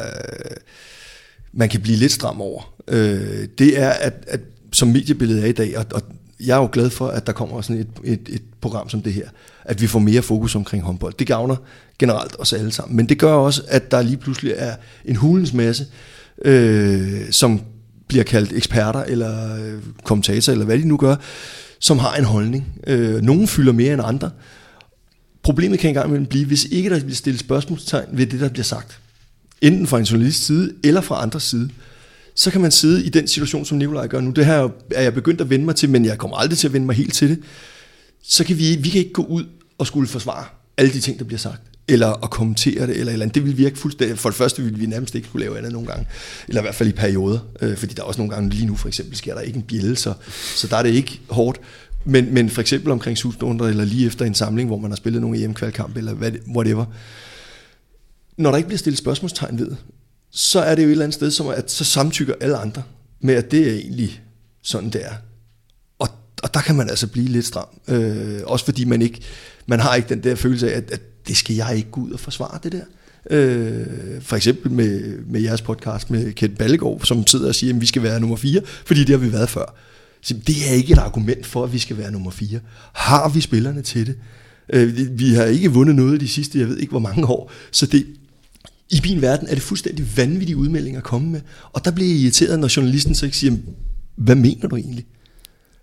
man kan blive lidt stram over, øh, det er, at, at som mediebilledet er i dag, og, og jeg er jo glad for, at der kommer sådan et, et, et program som det her, at vi får mere fokus omkring håndbold. Det gavner generelt os alle sammen, men det gør også, at der lige pludselig er en hulens masse, øh, som bliver kaldt eksperter eller øh, kommentatorer, eller hvad de nu gør, som har en holdning. Øh, nogle fylder mere end andre. Problemet kan engang imellem blive, hvis ikke der bliver stillet spørgsmålstegn ved det, der bliver sagt. Enten fra en journalists side, eller fra andres side. Så kan man sidde i den situation, som Nikolaj gør nu. Det her er jeg begyndt at vende mig til, men jeg kommer aldrig til at vende mig helt til det. Så kan vi, vi kan ikke gå ud og skulle forsvare alle de ting, der bliver sagt eller at kommentere det, eller, eller andet. Det vil virke fuldstændig. For det første ville vi nærmest ikke kunne lave andet nogle gange, eller i hvert fald i perioder, øh, fordi der er også nogle gange, lige nu for eksempel, sker der ikke en bjælle, så, så der er det ikke hårdt. Men, men for eksempel omkring slutrunder, eller lige efter en samling, hvor man har spillet nogle EM-kvalkamp, eller hvad, whatever. Når der ikke bliver stillet spørgsmålstegn ved, så er det jo et eller andet sted, som at så samtykker alle andre med, at det er egentlig sådan, det er. Og, og der kan man altså blive lidt stram. Øh, også fordi man ikke, man har ikke den der følelse af, at, at det skal jeg ikke gå ud og forsvare det der. Øh, for eksempel med, med jeres podcast med Kent Ballegaard, som sidder og siger, at vi skal være nummer 4, fordi det har vi været før. Så det er ikke et argument for, at vi skal være nummer 4. Har vi spillerne til det? Øh, vi har ikke vundet noget de sidste, jeg ved ikke hvor mange år, så det, i min verden er det fuldstændig vanvittige udmeldinger at komme med. Og der bliver jeg irriteret, når journalisten så ikke siger, hvad mener du egentlig?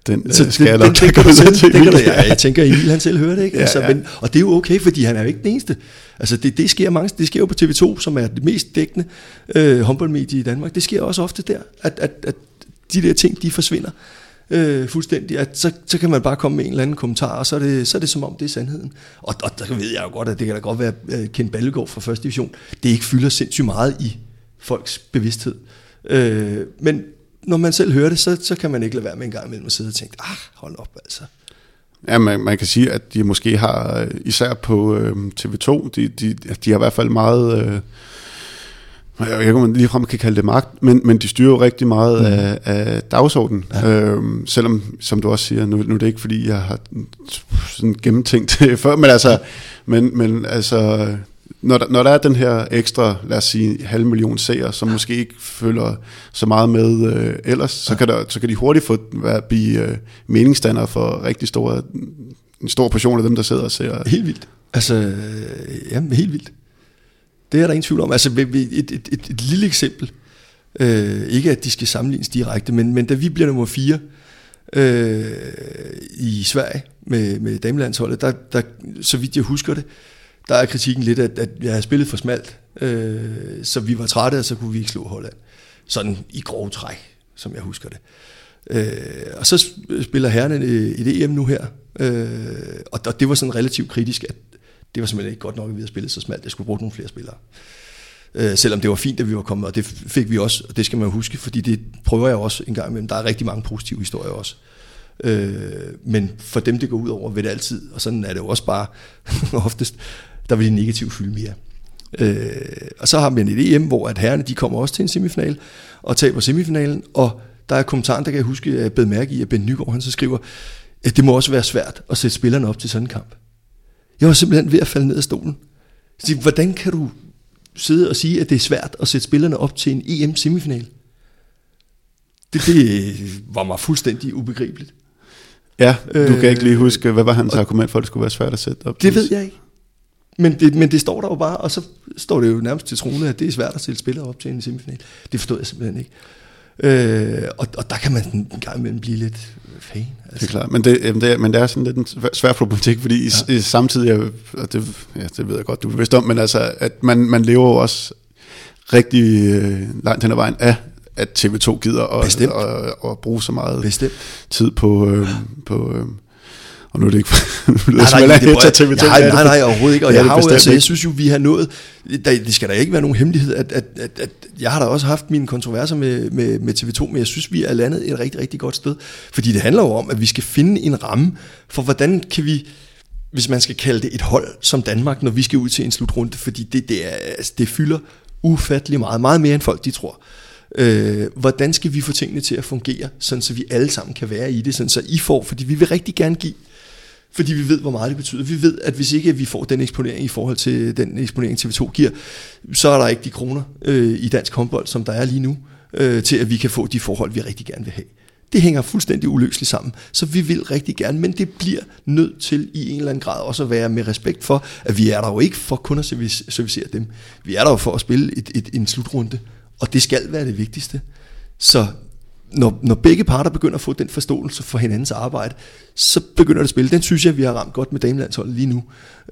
Den Så øh, skal jeg den, nok den, den, ud selv, til. den kan du, ja, jeg tænker, Emil han selv hører det, ikke? Ja, altså, ja. Men, og det er jo okay, fordi han er jo ikke den eneste. Altså, det, det, sker mange, det sker jo på TV2, som er det mest dækkende øh, håndboldmedie i Danmark. Det sker også ofte der, at, at, at de der ting, de forsvinder øh, fuldstændig. At så, så kan man bare komme med en eller anden kommentar, og så er det, så er det som om, det er sandheden. Og, og der ved jeg jo godt, at det kan da godt være, at øh, Ken Ballegaard fra første division, det ikke fylder sindssygt meget i folks bevidsthed. Øh, men når man selv hører det, så, så kan man ikke lade være med en gang imellem at sidde og tænke, ah, hold op altså. Ja, man, man kan sige, at de måske har, øh, især på øh, TV2, de, de, de har i hvert fald meget, øh, jeg om man ligefrem kan kalde det magt, men, men de styrer jo rigtig meget mm. af, af dagsordenen. Ja. Øhm, selvom, som du også siger, nu, nu er det ikke fordi, jeg har sådan gennemtænkt det *laughs* før, men altså, men, men altså når der, når der er den her ekstra, lad os sige, halv million seere, som måske ikke følger så meget med øh, ellers, så, kan der, så kan de hurtigt få, være, blive øh, meningsstandere for rigtig store, en stor portion af dem, der sidder og ser. Helt vildt. Altså, øh, ja, helt vildt. Det er der ingen tvivl om. Altså, et, et, et, et, lille eksempel. Øh, ikke at de skal sammenlignes direkte, men, men da vi bliver nummer 4 øh, i Sverige med, med damelandsholdet, der, der, så vidt jeg husker det, der er kritikken lidt, at, at jeg har spillet for smalt, øh, så vi var trætte, og så kunne vi ikke slå Holland. Sådan i grove træk, som jeg husker det. Øh, og så spiller herrene et EM nu her, øh, og, og det var sådan relativt kritisk, at det var simpelthen ikke godt nok, at vi havde spillet så smalt, jeg skulle bruge nogle flere spillere. Øh, selvom det var fint, at vi var kommet, og det fik vi også, og det skal man huske, fordi det prøver jeg også en gang imellem. Der er rigtig mange positive historier også. Øh, men for dem, det går ud over, vil det altid, og sådan er det jo også bare *laughs* oftest, der vil de negative fylde mere. Øh, og så har vi en EM, hvor at herrerne de kommer også til en semifinal, og taber semifinalen, og der er kommentaren, der kan jeg huske, at jeg bed mærke i, at Ben Nygaard han så skriver, at det må også være svært at sætte spillerne op til sådan en kamp. Jeg var simpelthen ved at falde ned af stolen. Så, hvordan kan du sidde og sige, at det er svært at sætte spillerne op til en EM-semifinal? Det, det var mig fuldstændig ubegribeligt. Ja, du kan ikke lige øh, huske, hvad var hans argument for, at det skulle være svært at sætte op? Det ved jeg ikke. Men det, men det står der jo bare, og så står det jo nærmest til trone, at det er svært at sætte spillere op til en semifinal. Det forstod jeg simpelthen ikke. Øh, og, og der kan man en gang imellem blive lidt fan. Altså. Det er klart, men det, det, men det er sådan lidt en svær problematik, fordi ja. i, samtidig, og det, ja, det ved jeg godt, du er bevidst om, men altså, at man, man lever jo også rigtig øh, langt hen ad vejen af at TV2 gider at, at, at, at bruge så meget Bestemt. tid på, øh, på øh, og nu er det ikke, *laughs* nu nej, nej, det er TV2. Nej, nej, nej, overhovedet ikke. Og jeg, har jo, altså, jeg synes jo, vi har nået, der, det skal da ikke være nogen hemmelighed, at, at, at, at jeg har da også haft mine kontroverser med, med, med TV2, men jeg synes, vi er landet et rigtig, rigtig godt sted. Fordi det handler jo om, at vi skal finde en ramme for, hvordan kan vi, hvis man skal kalde det et hold som Danmark, når vi skal ud til en slutrunde, fordi det, det, er, altså, det fylder ufattelig meget, meget mere end folk de tror. Øh, hvordan skal vi få tingene til at fungere, sådan så vi alle sammen kan være i det, sådan så I får, fordi vi vil rigtig gerne give fordi vi ved, hvor meget det betyder. Vi ved, at hvis ikke vi får den eksponering i forhold til den eksponering, TV2 giver, så er der ikke de kroner øh, i dansk håndbold, som der er lige nu, øh, til at vi kan få de forhold, vi rigtig gerne vil have. Det hænger fuldstændig uløseligt sammen. Så vi vil rigtig gerne, men det bliver nødt til i en eller anden grad også at være med respekt for, at vi er der jo ikke for kun at servicere dem. Vi er der jo for at spille et, et, en slutrunde, og det skal være det vigtigste. Så når, når begge parter begynder at få den forståelse for hinandens arbejde, så begynder det at spille. Den synes jeg, vi har ramt godt med damelandsholdet lige nu.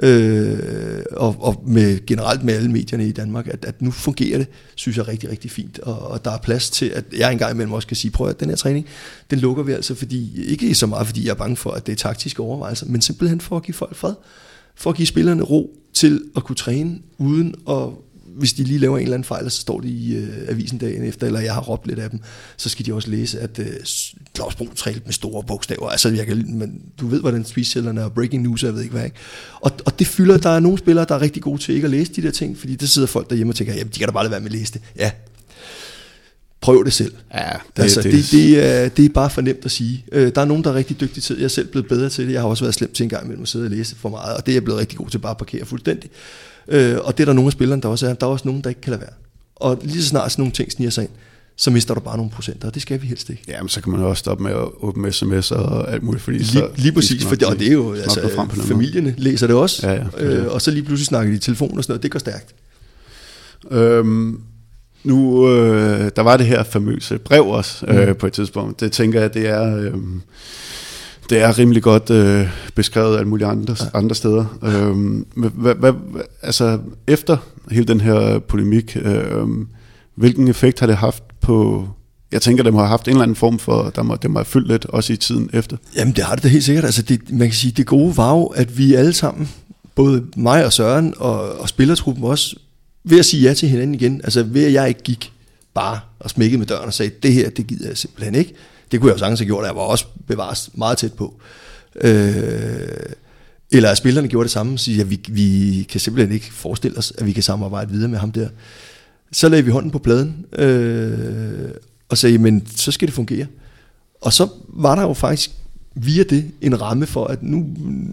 Øh, og, og med generelt med alle medierne i Danmark, at, at nu fungerer det, synes jeg rigtig, rigtig fint. Og, og der er plads til, at jeg engang imellem også kan sige, prøv at den her træning, den lukker vi altså, fordi, ikke så meget fordi jeg er bange for, at det er taktiske overvejelser, men simpelthen for at give folk fred. For at give spillerne ro til at kunne træne, uden at hvis de lige laver en eller anden fejl, så står de i øh, avisen dagen efter, eller jeg har råbt lidt af dem, så skal de også læse, at øh, Claus Brun trælte med store bogstaver. Altså, jeg kan, men du ved, hvordan speechsellerne er, breaking news, jeg ved ikke hvad, ikke? Og, og det fylder, der er nogle spillere, der er rigtig gode til ikke at læse de der ting, fordi der sidder folk derhjemme og tænker, jamen, de kan da bare lade være med at læse det. Ja, prøv det selv. Ja, det, altså, det, det, det, er, det er bare for nemt at sige. Øh, der er nogen, der er rigtig dygtige til det. Jeg er selv blevet bedre til det. Jeg har også været slem til en gang imellem at sidde og læse for meget, og det er jeg blevet rigtig god til bare at parkere fuldstændig. Øh, og det er der nogle af spillerne, der også er. Der er også nogen, der ikke kan lade være. Og lige så snart sådan nogle ting sniger sig ind, så mister du bare nogle procenter, og det skal vi helst ikke. Ja, men så kan man også stoppe med at åbne sms og alt muligt, fordi lige, så... Lige præcis, for det, og det er jo, altså, frem på familierne måde. læser det også, ja, ja, øh, og så lige pludselig snakker de i telefon og sådan noget, det går stærkt. Øhm, nu, øh, der var det her famøse brev også øh, mm. på et tidspunkt. Det tænker jeg, det er... Øh, det er rimelig godt øh, beskrevet alle mulige andre, ja. andre steder. Øhm, hvad, hvad, altså, efter hele den her polemik, øh, hvilken effekt har det haft på... Jeg tænker, det må have haft en eller anden form for... Der må, det må have fyldt lidt, også i tiden efter. Jamen, det har det da helt sikkert. Altså, det, man kan sige, det gode var jo, at vi alle sammen, både mig og Søren og, og spillertruppen også, ved at sige ja til hinanden igen, altså ved at jeg ikke gik bare og smækkede med døren og sagde, det her, det gider jeg simpelthen ikke det kunne jeg jo sagtens have gjort, og jeg var også bevares meget tæt på. Øh, eller at spillerne gjorde det samme, og siger, at vi, vi kan simpelthen ikke forestille os, at vi kan samarbejde videre med ham der. Så lagde vi hånden på pladen, øh, og sagde, men så skal det fungere. Og så var der jo faktisk via det en ramme for, at nu,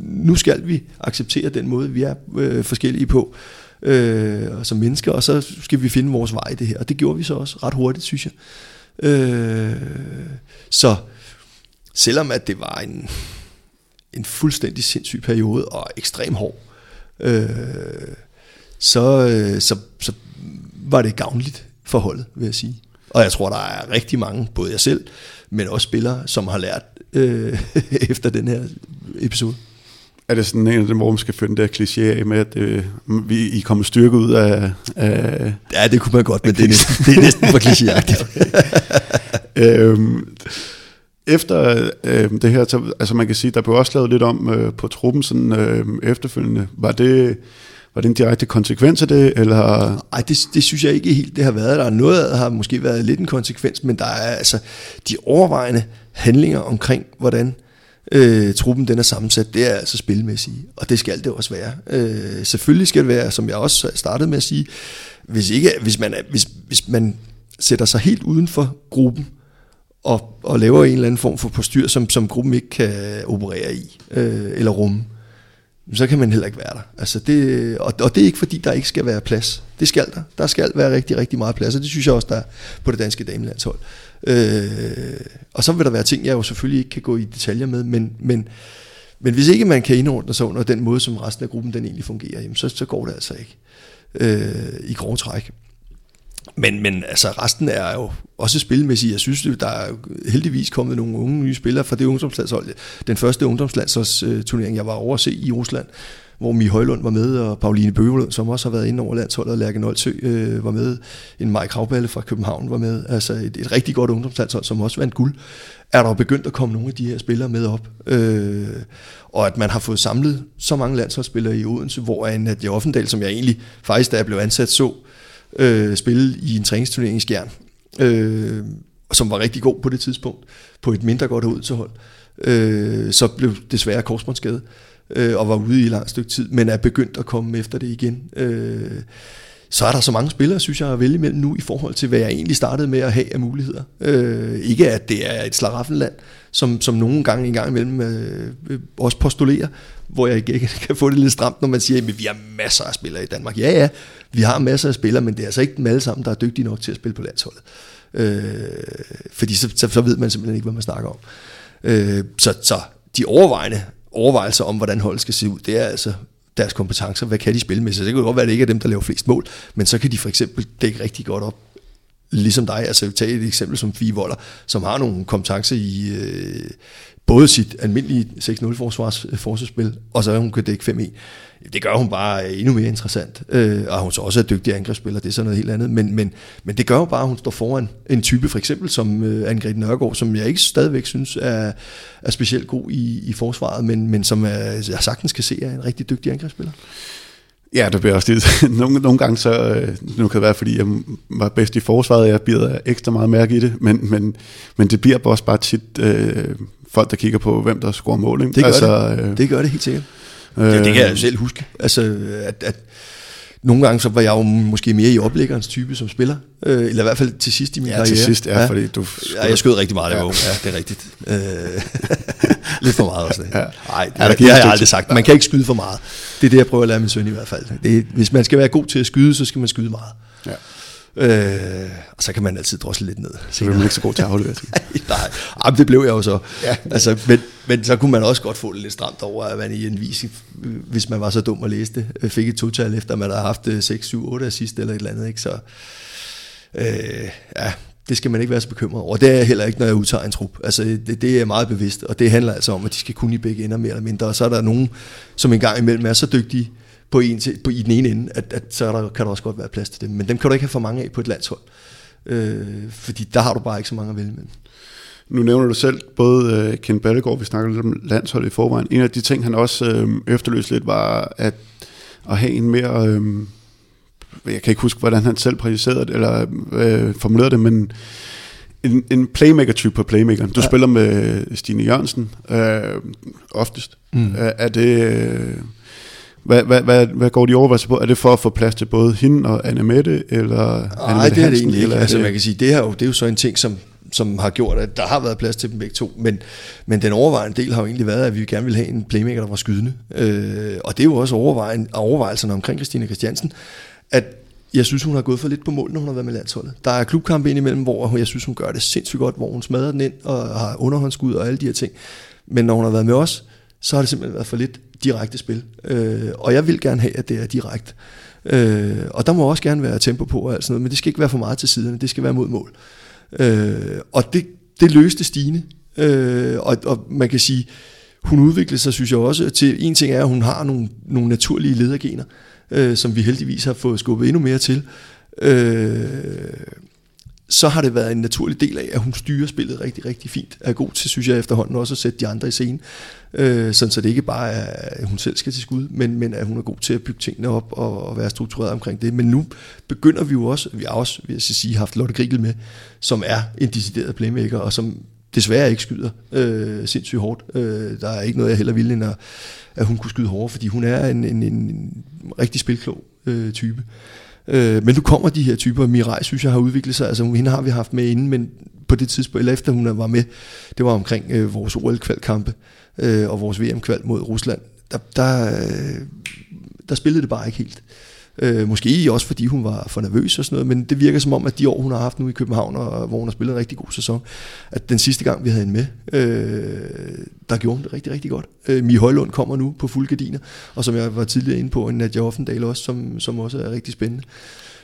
nu skal vi acceptere den måde, vi er øh, forskellige på øh, som mennesker, og så skal vi finde vores vej i det her. Og det gjorde vi så også ret hurtigt, synes jeg. Øh, så selvom at det var en, en fuldstændig sindssyg periode og ekstrem hård, øh, så, øh, så, så var det gavnligt for holdet, vil jeg sige. Og jeg tror, der er rigtig mange, både jeg selv, men også spillere, som har lært øh, *laughs* efter den her episode er det sådan en af dem, hvor man skal finde der kliché af med, at øh, vi, I kommer styrke ud af, af... Ja, det kunne man godt, men det er næsten, det er næsten for klichéagtigt. *laughs* øhm, efter øh, det her, så, altså man kan sige, der blev også lavet lidt om øh, på truppen sådan, øh, efterfølgende. Var det, var det en direkte konsekvens af det, eller? Nej, det, det synes jeg ikke helt, det har været. Der er noget det har måske været lidt en konsekvens, men der er altså de overvejende handlinger omkring, hvordan øh, truppen den er sammensat, det er altså spilmæssigt, og det skal det også være. Øh, selvfølgelig skal det være, som jeg også startede med at sige, hvis, ikke, hvis, man, er, hvis, hvis man sætter sig helt uden for gruppen, og, og laver en eller anden form for postyr, som, som gruppen ikke kan operere i, øh, eller rumme, så kan man heller ikke være der. Altså det, og, og det er ikke fordi, der ikke skal være plads. Det skal der. Der skal være rigtig, rigtig meget plads, og det synes jeg også, der er på det danske damelandshold. Øh, Øh, og så vil der være ting, jeg jo selvfølgelig ikke kan gå i detaljer med, men, men, men hvis ikke man kan indordne sig under den måde, som resten af gruppen den egentlig fungerer, jamen så, så går det altså ikke øh, i grove træk. Men, men altså resten er jo også spilmæssigt. Jeg synes, der er heldigvis kommet nogle unge nye spillere fra det ungdomslandshold. Den første ungdomslandsholdsturnering, jeg var over at se i Rusland, hvor Mi Højlund var med, og Pauline Bøvelund, som også har været inde over landsholdet, og Lærke Nolsø øh, var med. En Mike Kravballe fra København var med. Altså et, et rigtig godt ungdomslandshold, som også vandt guld. Er der begyndt at komme nogle af de her spillere med op. Øh, og at man har fået samlet så mange landsholdsspillere i Odense, hvor en at Offendal, som jeg egentlig faktisk, da jeg blev ansat, så øh, spille i en træningsturnering i Skjern, øh, som var rigtig god på det tidspunkt, på et mindre godt Odensehold. Øh, så blev desværre korsbåndsskade øh, og var ude i et langt stykke tid, men er begyndt at komme efter det igen. Øh, så er der så mange spillere, synes jeg, at vælge imellem nu i forhold til, hvad jeg egentlig startede med at have af muligheder. Øh, ikke at det er et slaraffenland, som, som nogle gange engang imellem øh, øh, også postulerer, hvor jeg ikke *laughs* kan få det lidt stramt, når man siger, at vi har masser af spillere i Danmark. Ja, ja, vi har masser af spillere, men det er altså ikke dem alle sammen, der er dygtige nok til at spille på landsholdet. Øh, fordi så, så, så ved man simpelthen ikke, hvad man snakker om. Øh, så, så de overvejende overvejelser om, hvordan holdet skal se ud, det er altså deres kompetencer. Hvad kan de spille med? Så det kan godt være, at det ikke er dem, der laver flest mål, men så kan de for eksempel dække rigtig godt op ligesom dig, altså tage et eksempel som Fie Voller, som har nogle kompetencer i øh, både sit almindelige 6-0 forsvars, øh, forsvarsspil, og så hun kan dække 5-1 det gør hun bare øh, endnu mere interessant. Øh, og hun så også er dygtig angrebsspiller, det er sådan noget helt andet. Men, men, men det gør jo bare, at hun står foran en type, for eksempel som øh, Anne-Grethe Nørgaard, som jeg ikke stadigvæk synes er, er specielt god i, i forsvaret, men, men som er, jeg sagtens kan se er en rigtig dygtig angrebsspiller. Ja, det bliver også lidt. *laughs* nogle, nogle gange så, øh, nu kan det være, fordi jeg var bedst i forsvaret, jeg bliver ekstra meget mærke i det, men, men, men det bliver også bare tit øh, folk, der kigger på, hvem der scorer mål. Ikke? Det gør altså, det. Øh, det gør det helt sikkert. Øh, det, det kan jeg jo selv huske. Altså, at, at nogle gange så var jeg jo måske mere i oplæggerens type som spiller, øh, eller i hvert fald til sidst i min ja, karriere. til sidst, ja, ja. fordi du... Ja, jeg skød rigtig meget, ja. ja, det er rigtigt. Øh, *laughs* lidt for meget også. Det. Ja. Nej, det, ja, det, det har jeg aldrig sagt. Man kan ikke skyde for meget. Det er det, jeg prøver at lære min søn i hvert fald. Det, hvis man skal være god til at skyde, så skal man skyde meget. Ja. Øh, og så kan man altid drosle lidt ned. Så bliver man ikke så god til at aflevere. *laughs* Nej, Jamen, det blev jeg jo så. Ja. Altså, men, men så kunne man også godt få det lidt stramt over, at man i en vis, hvis man var så dum at læse det, fik et total efter, man havde haft 6, 7, 8 assist eller et eller andet. Ikke? Så øh, ja, det skal man ikke være så bekymret over. Det er jeg heller ikke, når jeg udtager en trup. Altså, det, det er meget bevidst, og det handler altså om, at de skal kunne i begge ender mere eller mindre. Og så er der nogen, som en gang imellem er så dygtige, på, en til, på i den ene ende, at, at så der, kan der også godt være plads til dem. Men dem kan du ikke have for mange af på et landshold. Øh, fordi der har du bare ikke så mange at vælge med. Nu nævner du selv både uh, Ken Ballegaard, vi snakker lidt om landshold i forvejen. En af de ting, han også øh, efterløste lidt, var at, at have en mere... Øh, jeg kan ikke huske, hvordan han selv præciserede det, eller øh, formulerede det, men en, en playmaker-type på playmakeren. Du ja. spiller med Stine Jørgensen øh, oftest. Mm. Er, er det... Øh, hvad, hvad, hvad, hvad går de overvejelser på? Er det for at få plads til både hende og Anne Mette, eller Nej, det er det egentlig ikke. Altså, man kan sige, det, her, det er jo så en ting, som, som har gjort, at der har været plads til dem begge to, men, men den overvejende del har jo egentlig været, at vi gerne vil have en playmaker, der var skydende. Øh, og det er jo også overvejelserne omkring Christina Christiansen, at jeg synes, hun har gået for lidt på mål, når hun har været med landsholdet. Der er klubkampe indimellem, hvor jeg synes, hun gør det sindssygt godt, hvor hun smadrer den ind og har underhåndsskud og alle de her ting. Men når hun har været med os, så har det simpelthen været for lidt direkte spil. Øh, og jeg vil gerne have, at det er direkte. Øh, og der må også gerne være tempo på og alt sådan noget, men det skal ikke være for meget til siderne, det skal være mod mål. Øh, og det, det løste Stine, øh, og, og man kan sige, hun udviklede sig, synes jeg også, til en ting er, at hun har nogle, nogle naturlige ledergener, øh, som vi heldigvis har fået skubbet endnu mere til. Øh, så har det været en naturlig del af, at hun styrer spillet rigtig, rigtig fint. Er god til, synes jeg efterhånden, også at sætte de andre i scenen. Øh, sådan så det ikke bare er, at hun selv skal til skud, men, men at hun er god til at bygge tingene op og, og være struktureret omkring det. Men nu begynder vi jo også, vi har også, vil jeg sige, haft Lotte Grigel med, som er en decideret playmaker, og som desværre ikke skyder øh, sindssygt hårdt. Øh, der er ikke noget, jeg heller ville, end at, at hun kunne skyde hårdere, fordi hun er en, en, en rigtig spilklog øh, type. Øh, men nu kommer de her typer. Mirai synes jeg har udviklet sig. Altså hende har vi haft med inden, men på det tidspunkt, eller efter hun var med, det var omkring øh, vores OL-kvalkampe øh, og vores VM-kval mod Rusland. Der, der, øh, der spillede det bare ikke helt. Øh, måske også fordi hun var for nervøs og sådan noget, men det virker som om, at de år, hun har haft nu i København, og hvor hun har spillet en rigtig god sæson, at den sidste gang, vi havde hende med, øh, der gjorde hun det rigtig, rigtig godt. Øh, Mie Højlund kommer nu på fuld gardiner, og som jeg var tidligere inde på, en Nadia Offendal også, som, som også er rigtig spændende.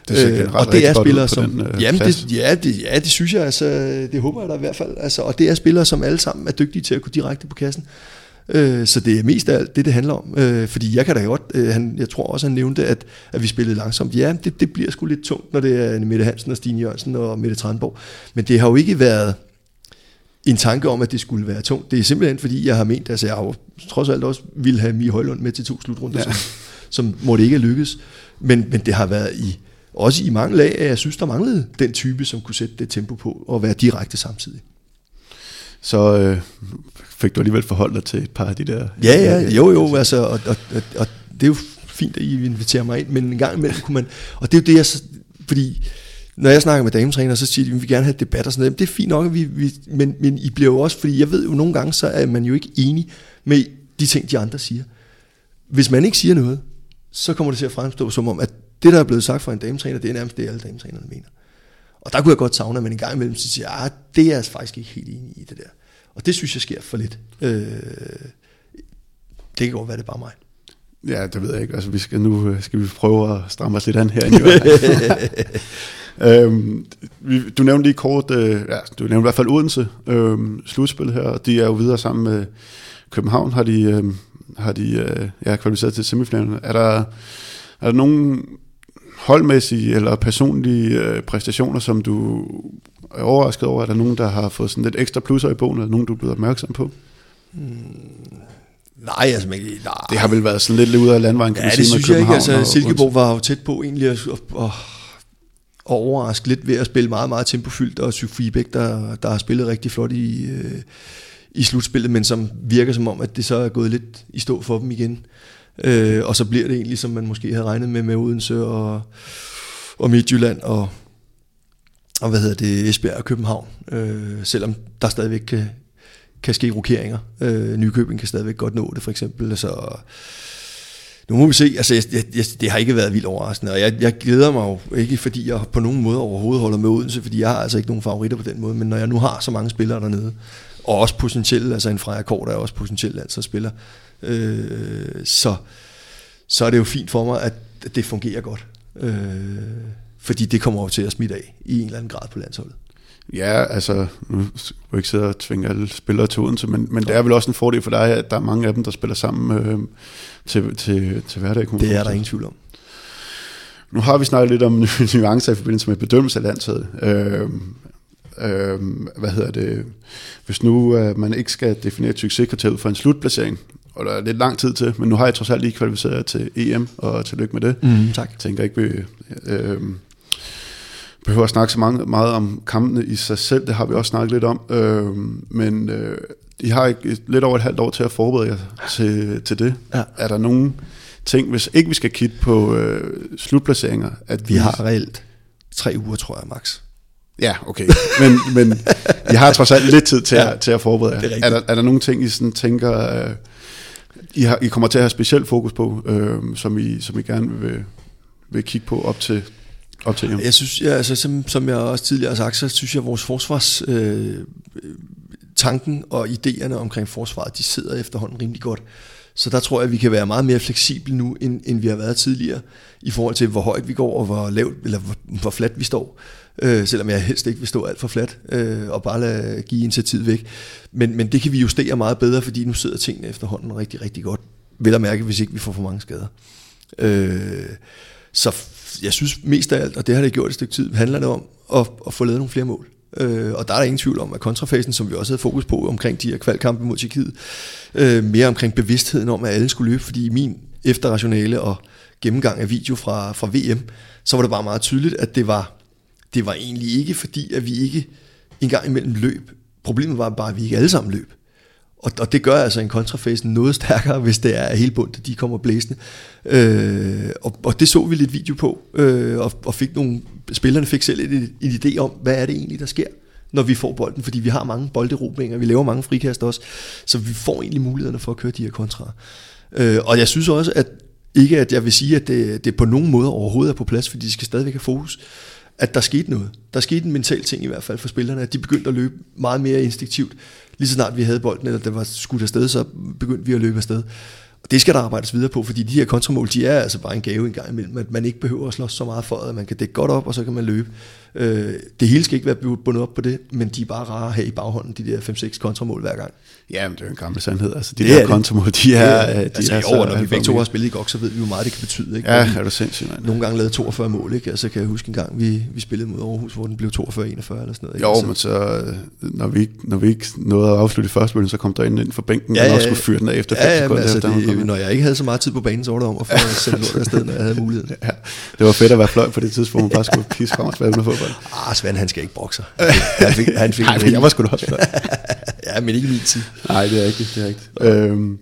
Det øh, og det er spillere som den, øh, jamen det, ja, det, ja det synes jeg altså det håber jeg da i hvert fald altså og det er spillere som alle sammen er dygtige til at gå direkte på kassen Øh, så det er mest af alt det, det handler om. Øh, fordi jeg kan da godt, øh, han, jeg tror også, han nævnte, at, at vi spillede langsomt. Ja, det, det bliver sgu lidt tungt, når det er Mette Hansen og Stine Jørgensen og Mette Tranborg. Men det har jo ikke været en tanke om, at det skulle være tungt. Det er simpelthen, fordi jeg har ment, altså jeg har trods alt også ville have Mie Højlund med til to slutrunder, ja. som, som måtte ikke lykkes. Men, men det har været i, også i mange lag, at jeg synes, der manglede den type, som kunne sætte det tempo på og være direkte samtidig så øh, fik du alligevel forholdt dig til et par af de der... Ja, ja, jo, jo, altså, og, og, og, og det er jo fint, at I inviterer mig ind, men en gang imellem kunne man... Og det er jo det, jeg... Fordi når jeg snakker med dametræner, så siger de, at vi vil gerne have debat og sådan noget. Det er fint nok, at vi, vi, men, men I bliver jo også... Fordi jeg ved jo, nogle gange, så er man jo ikke enig med de ting, de andre siger. Hvis man ikke siger noget, så kommer det til at fremstå som om, at det, der er blevet sagt fra en dametræner, det er nærmest det, alle dametrænerne mener. Og der kunne jeg godt savne, at man en gang imellem siger, at ah, det er jeg faktisk ikke helt enig i det der. Og det synes jeg sker for lidt. Øh, det kan godt være, det er bare mig. Ja, det ved jeg ikke. Altså, vi skal nu øh, skal vi prøve at stramme os lidt an her. *laughs* øhm, du nævnte lige kort, øh, ja, du nævnte i hvert fald Odense øh, slutspil her, de er jo videre sammen med København, har de, øh, har de øh, ja, kvalificeret til semifinalen. Er der, er der nogen holdmæssige eller personlige øh, præstationer, som du overrasket over? Er der nogen, der har fået sådan lidt ekstra plusser i bogen, eller nogen, du er blevet opmærksom på? Hmm. Nej, altså, men, nej. Det har vel været sådan lidt ude af landvejen, kan ja, man sige, det synes jeg ikke. Altså, Silkeborg var jo tæt på egentlig at, at, at overraske lidt ved at spille meget, meget tempofyldt, og Sofie Bæk, der, der har spillet rigtig flot i, øh, i slutspillet, men som virker som om, at det så er gået lidt i stå for dem igen. Øh, og så bliver det egentlig, som man måske havde regnet med med Odense og, og Midtjylland og, og hvad hedder det, Esbjerg og København. Øh, selvom der stadigvæk kan, kan ske rokeringer. Øh, Nykøbing kan stadigvæk godt nå det for eksempel. Så nu må vi se. Altså, jeg, jeg, det har ikke været vildt overraskende, og jeg, jeg glæder mig jo ikke, fordi jeg på nogen måde overhovedet holder med Odense, fordi jeg har altså ikke nogen favoritter på den måde, men når jeg nu har så mange spillere dernede, og også potentielt, altså en Freja Kort er også potentielt altså spiller, øh, så, så er det jo fint for mig, at det fungerer godt. Øh, fordi det kommer jo til at smitte af i en eller anden grad på landsholdet. Ja, altså, nu skal jeg ikke sidde og tvinge alle spillere til Odense, men, men det er vel også en fordel for dig, at der er mange af dem, der spiller sammen øh, til, til, til hverdag. Det er der ingen tvivl om. Nu har vi snakket lidt om *laughs* nuancer i forbindelse med bedømmelse af landsholdet. Øh, øh, hvad hedder det? Hvis nu øh, man ikke skal definere et succeskriterie for en slutplacering, og der er lidt lang tid til, men nu har jeg trods alt lige kvalificeret til EM, og tillykke med det. Mm, tak. Jeg tænker ikke, vi øh, behøver at snakke så mange, meget om kampene i sig selv, det har vi også snakket lidt om, øh, men øh, I har ikke lidt over et halvt år til at forberede jer til, til det. Ja. Er der nogen ting, hvis ikke vi skal kigge på øh, slutplaceringer? At vi, vi har reelt tre uger, tror jeg, max. Ja, okay. Men, men I har trods alt lidt tid til, ja, at, til at forberede jer. Er, er, der, er der nogle ting, I sådan tænker... Øh, i, har, I kommer til at have specielt fokus på, øh, som, I, som I gerne vil, vil kigge på op til, op til Jeg synes, ja, altså, som, som jeg også tidligere har sagt, så synes jeg, at vores forsvars... Øh, tanken og idéerne omkring forsvaret, de sidder efterhånden rimelig godt. Så der tror jeg, at vi kan være meget mere fleksible nu, end, end vi har været tidligere, i forhold til, hvor højt vi går, og hvor lavt, eller hvor, hvor fladt vi står. Øh, selvom jeg helst ikke vil stå alt for fladt, øh, og bare lade give initiativet væk. Men, men det kan vi justere meget bedre, fordi nu sidder tingene efterhånden rigtig, rigtig godt. Vel at mærke, hvis ikke vi får for mange skader. Øh, så jeg synes mest af alt, og det har det gjort et stykke tid, handler det om at, at få lavet nogle flere mål. Øh, og der er der ingen tvivl om, at kontrafasen, som vi også havde fokus på omkring de her kvalkampe mod Tjekkiet, øh, mere omkring bevidstheden om, at alle skulle løbe, fordi min efterrationale og gennemgang af video fra, fra VM, så var det bare meget tydeligt, at det var, det var egentlig ikke fordi, at vi ikke engang imellem løb. Problemet var bare, at vi ikke alle sammen løb. Og, og det gør altså en kontrafase noget stærkere, hvis det er, hele bundet de kommer blæsende. Øh, og, og det så vi lidt video på, øh, og, og fik nogle, spillerne fik selv en, en idé om, hvad er det egentlig, der sker, når vi får bolden, fordi vi har mange bolderobringer, vi laver mange frikast også, så vi får egentlig mulighederne for at køre de her kontra. Øh, og jeg synes også, at ikke at jeg vil sige, at det, det på nogen måde overhovedet er på plads, fordi de skal stadigvæk have fokus, at der skete noget. Der skete en mental ting i hvert fald for spillerne, at de begyndte at løbe meget mere instinktivt lige så snart vi havde bolden, eller der var skudt afsted, så begyndte vi at løbe afsted. Og det skal der arbejdes videre på, fordi de her kontramål, de er altså bare en gave en gang imellem, at man ikke behøver at slås så meget for, at man kan dække godt op, og så kan man løbe. Øh, det hele skal ikke være bundet op på det, men de er bare rare at have i baghånden, de der 5-6 kontramål hver gang. Ja, men det er jo en gammel sandhed. Altså, de det der kontramål, de er... Ja, de altså, er i år, når vi begge to har spillet i GOG, så ved vi jo meget, det kan betyde. Ikke? Ja, er du sindssygt, man. Nogle gange lavede 42 mål, ikke? Altså, kan jeg huske en gang, vi, vi spillede mod Aarhus, hvor den blev 42-41 eller sådan noget. Ikke? Jo, altså, men så, når vi, ikke, når vi ikke nåede at afslutte første bølge, så kom der ind, ind for bænken, ja, ja, og også skulle fyre den af efter 5 ja, ja, sekunder. Altså, efter, det, når jeg ikke havde så meget tid på banen, så var det om at få sendt lort afsted, når jeg havde muligheden. *laughs* Ja, det var fedt at være fløj på det tidspunkt, man bare skulle pisse frem og fodbold. Ah, Svend, han skal ikke bokse. Han fik, han fik *laughs* Nej, men jeg var sgu da også *laughs* ja, men ikke min tid. Nej, det er rigtigt, det er rigtigt. Øhm,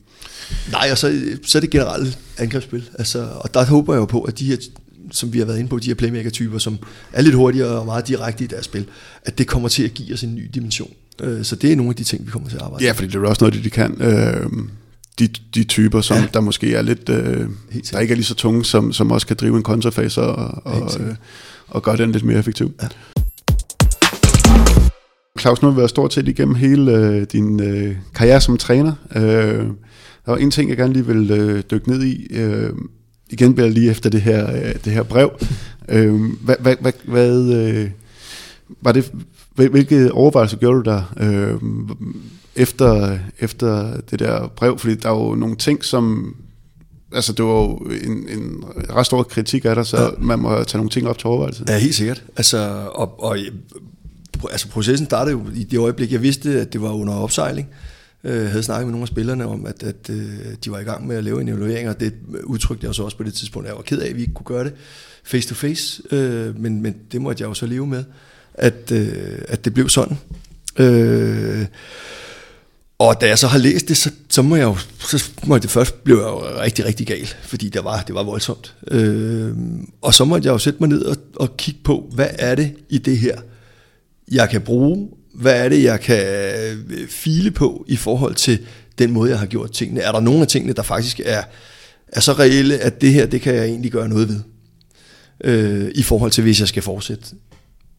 Nej, og så, så er det generelt angrebsspil. Altså, og der håber jeg jo på, at de her, som vi har været inde på, de her playmaker-typer, som er lidt hurtigere og meget direkte i deres spil, at det kommer til at give os en ny dimension. Øh, Så det er nogle af de ting, vi kommer til at arbejde ja, fordi det er også noget, det de kan. Øhm, de, de typer, som Ja. der måske er lidt, øh, der ikke er lige så tunge, som, som også kan drive en kontrafase og, og, og gøre den lidt mere effektiv. Ja. Claus, nu har vi været stort set igennem hele øh, din øh, karriere som træner. Øh, der var en ting, jeg gerne lige vil øh, dykke ned i. Øh, igen bliver jeg lige efter det her, øh, det her brev. Øh, hvad, hvad, hvad, hvad øh, var det, hvil- hvilke overvejelser gjorde du der øh, efter, efter det der brev? Fordi der er jo nogle ting, som... Altså, det var jo en, en ret stor kritik af dig, så Ja. man må tage nogle ting op til overvejelse. Ja, helt sikkert. Altså, og, og, altså processen startede jo i det øjeblik, jeg vidste, at det var under opsejling. Jeg havde snakket med nogle af spillerne om, at, at øh, de var i gang med at lave en evaluering, og det udtrykte jeg så også på det tidspunkt. Jeg var ked af, at vi ikke kunne gøre det face to face, øh, men, men det måtte jeg jo så leve med, at, øh, at det blev sådan. Øh, og da jeg så har læst det, så, så må jeg jo, så må jeg det først blev jeg jo rigtig, rigtig gal, fordi det var, det var voldsomt. Øh, og så måtte jeg jo sætte mig ned og, og kigge på, hvad er det i det her, jeg kan bruge? Hvad er det, jeg kan øh, file på i forhold til den måde, jeg har gjort tingene? Er der nogle af tingene, der faktisk er, er så reelle, at det her, det kan jeg egentlig gøre noget ved? Øh, I forhold til, hvis jeg skal fortsætte.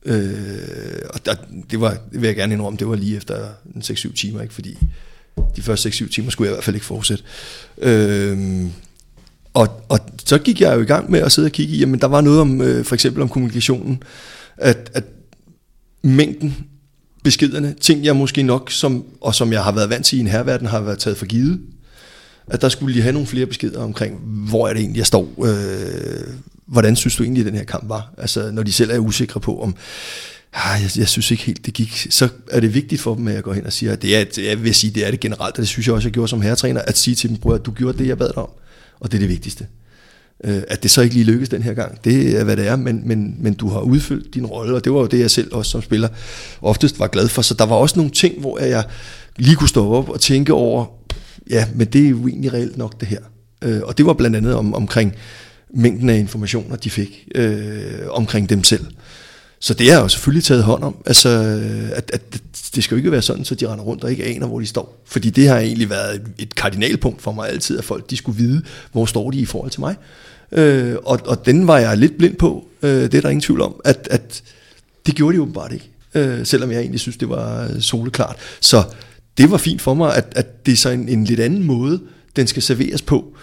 Øh, og der, det, var, det vil jeg gerne indrømme, det var lige efter en 6-7 timer, ikke? fordi de første 6-7 timer skulle jeg i hvert fald ikke fortsætte. Øh, og, og så gik jeg jo i gang med at sidde og kigge i, jamen der var noget om, øh, for eksempel om kommunikationen, at, at mængden beskederne, ting jeg måske nok, som, og som jeg har været vant til i en herverden, har været taget for givet, at der skulle lige have nogle flere beskeder omkring, hvor er det egentlig, jeg står, øh, hvordan synes du egentlig, at den her kamp var? Altså, når de selv er usikre på, om ah, jeg, jeg synes ikke helt, det gik, så er det vigtigt for dem, at jeg går hen og siger, at det er, det- jeg vil sige, det er det generelt, og det synes jeg også, jeg gjorde som herretræner, at sige til dem, bror, at du gjorde det, jeg bad dig om, og det er det vigtigste. Øh, at det så ikke lige lykkes den her gang, det er hvad det er, men, men, men du har udfyldt din rolle, og det var jo det, jeg selv også som spiller oftest var glad for. Så der var også nogle ting, hvor jeg lige kunne stå op og tænke over, ja, men det er jo egentlig reelt nok det her. Øh, og det var blandt andet om, omkring mængden af informationer, de fik øh, omkring dem selv. Så det er jo selvfølgelig taget hånd om. Altså, at, at det skal jo ikke være sådan, så de render rundt og ikke aner, hvor de står. Fordi det har egentlig været et- et kardinalpunkt for mig altid, at folk de skulle vide, hvor står de i forhold til mig. Øh, og, og den var jeg lidt blind på. Øh, det er der ingen tvivl om. At, at det gjorde de åbenbart ikke. Øh, selvom jeg egentlig synes, det var soleklart. Så det var fint for mig, at, at det er så en, en lidt anden måde, den skal serveres på, øh,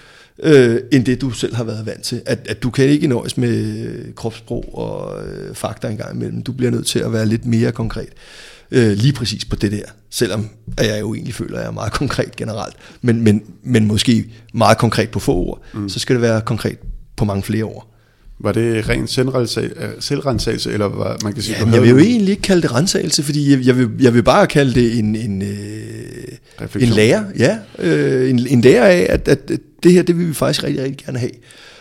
end det du selv har været vant til. At, at du kan ikke nøjes med kropssprog og øh, fakta engang imellem. Du bliver nødt til at være lidt mere konkret. Øh, lige præcis på det der. Selvom at jeg jo egentlig føler, at jeg er meget *laughs* konkret generelt. Men, men, men måske meget konkret på få ord. Mm. Så skal det være konkret på mange flere ord. Var det ren selvrensagelse, eller hvad man kan sige? Jamen, jeg vil jo egentlig ikke kalde det rensagelse, fordi jeg, jeg, vil, jeg vil bare kalde det en, en, øh, en lærer. Ja, øh, en, en lærer af, at, at det her, det vil vi faktisk rigtig, rigtig gerne have.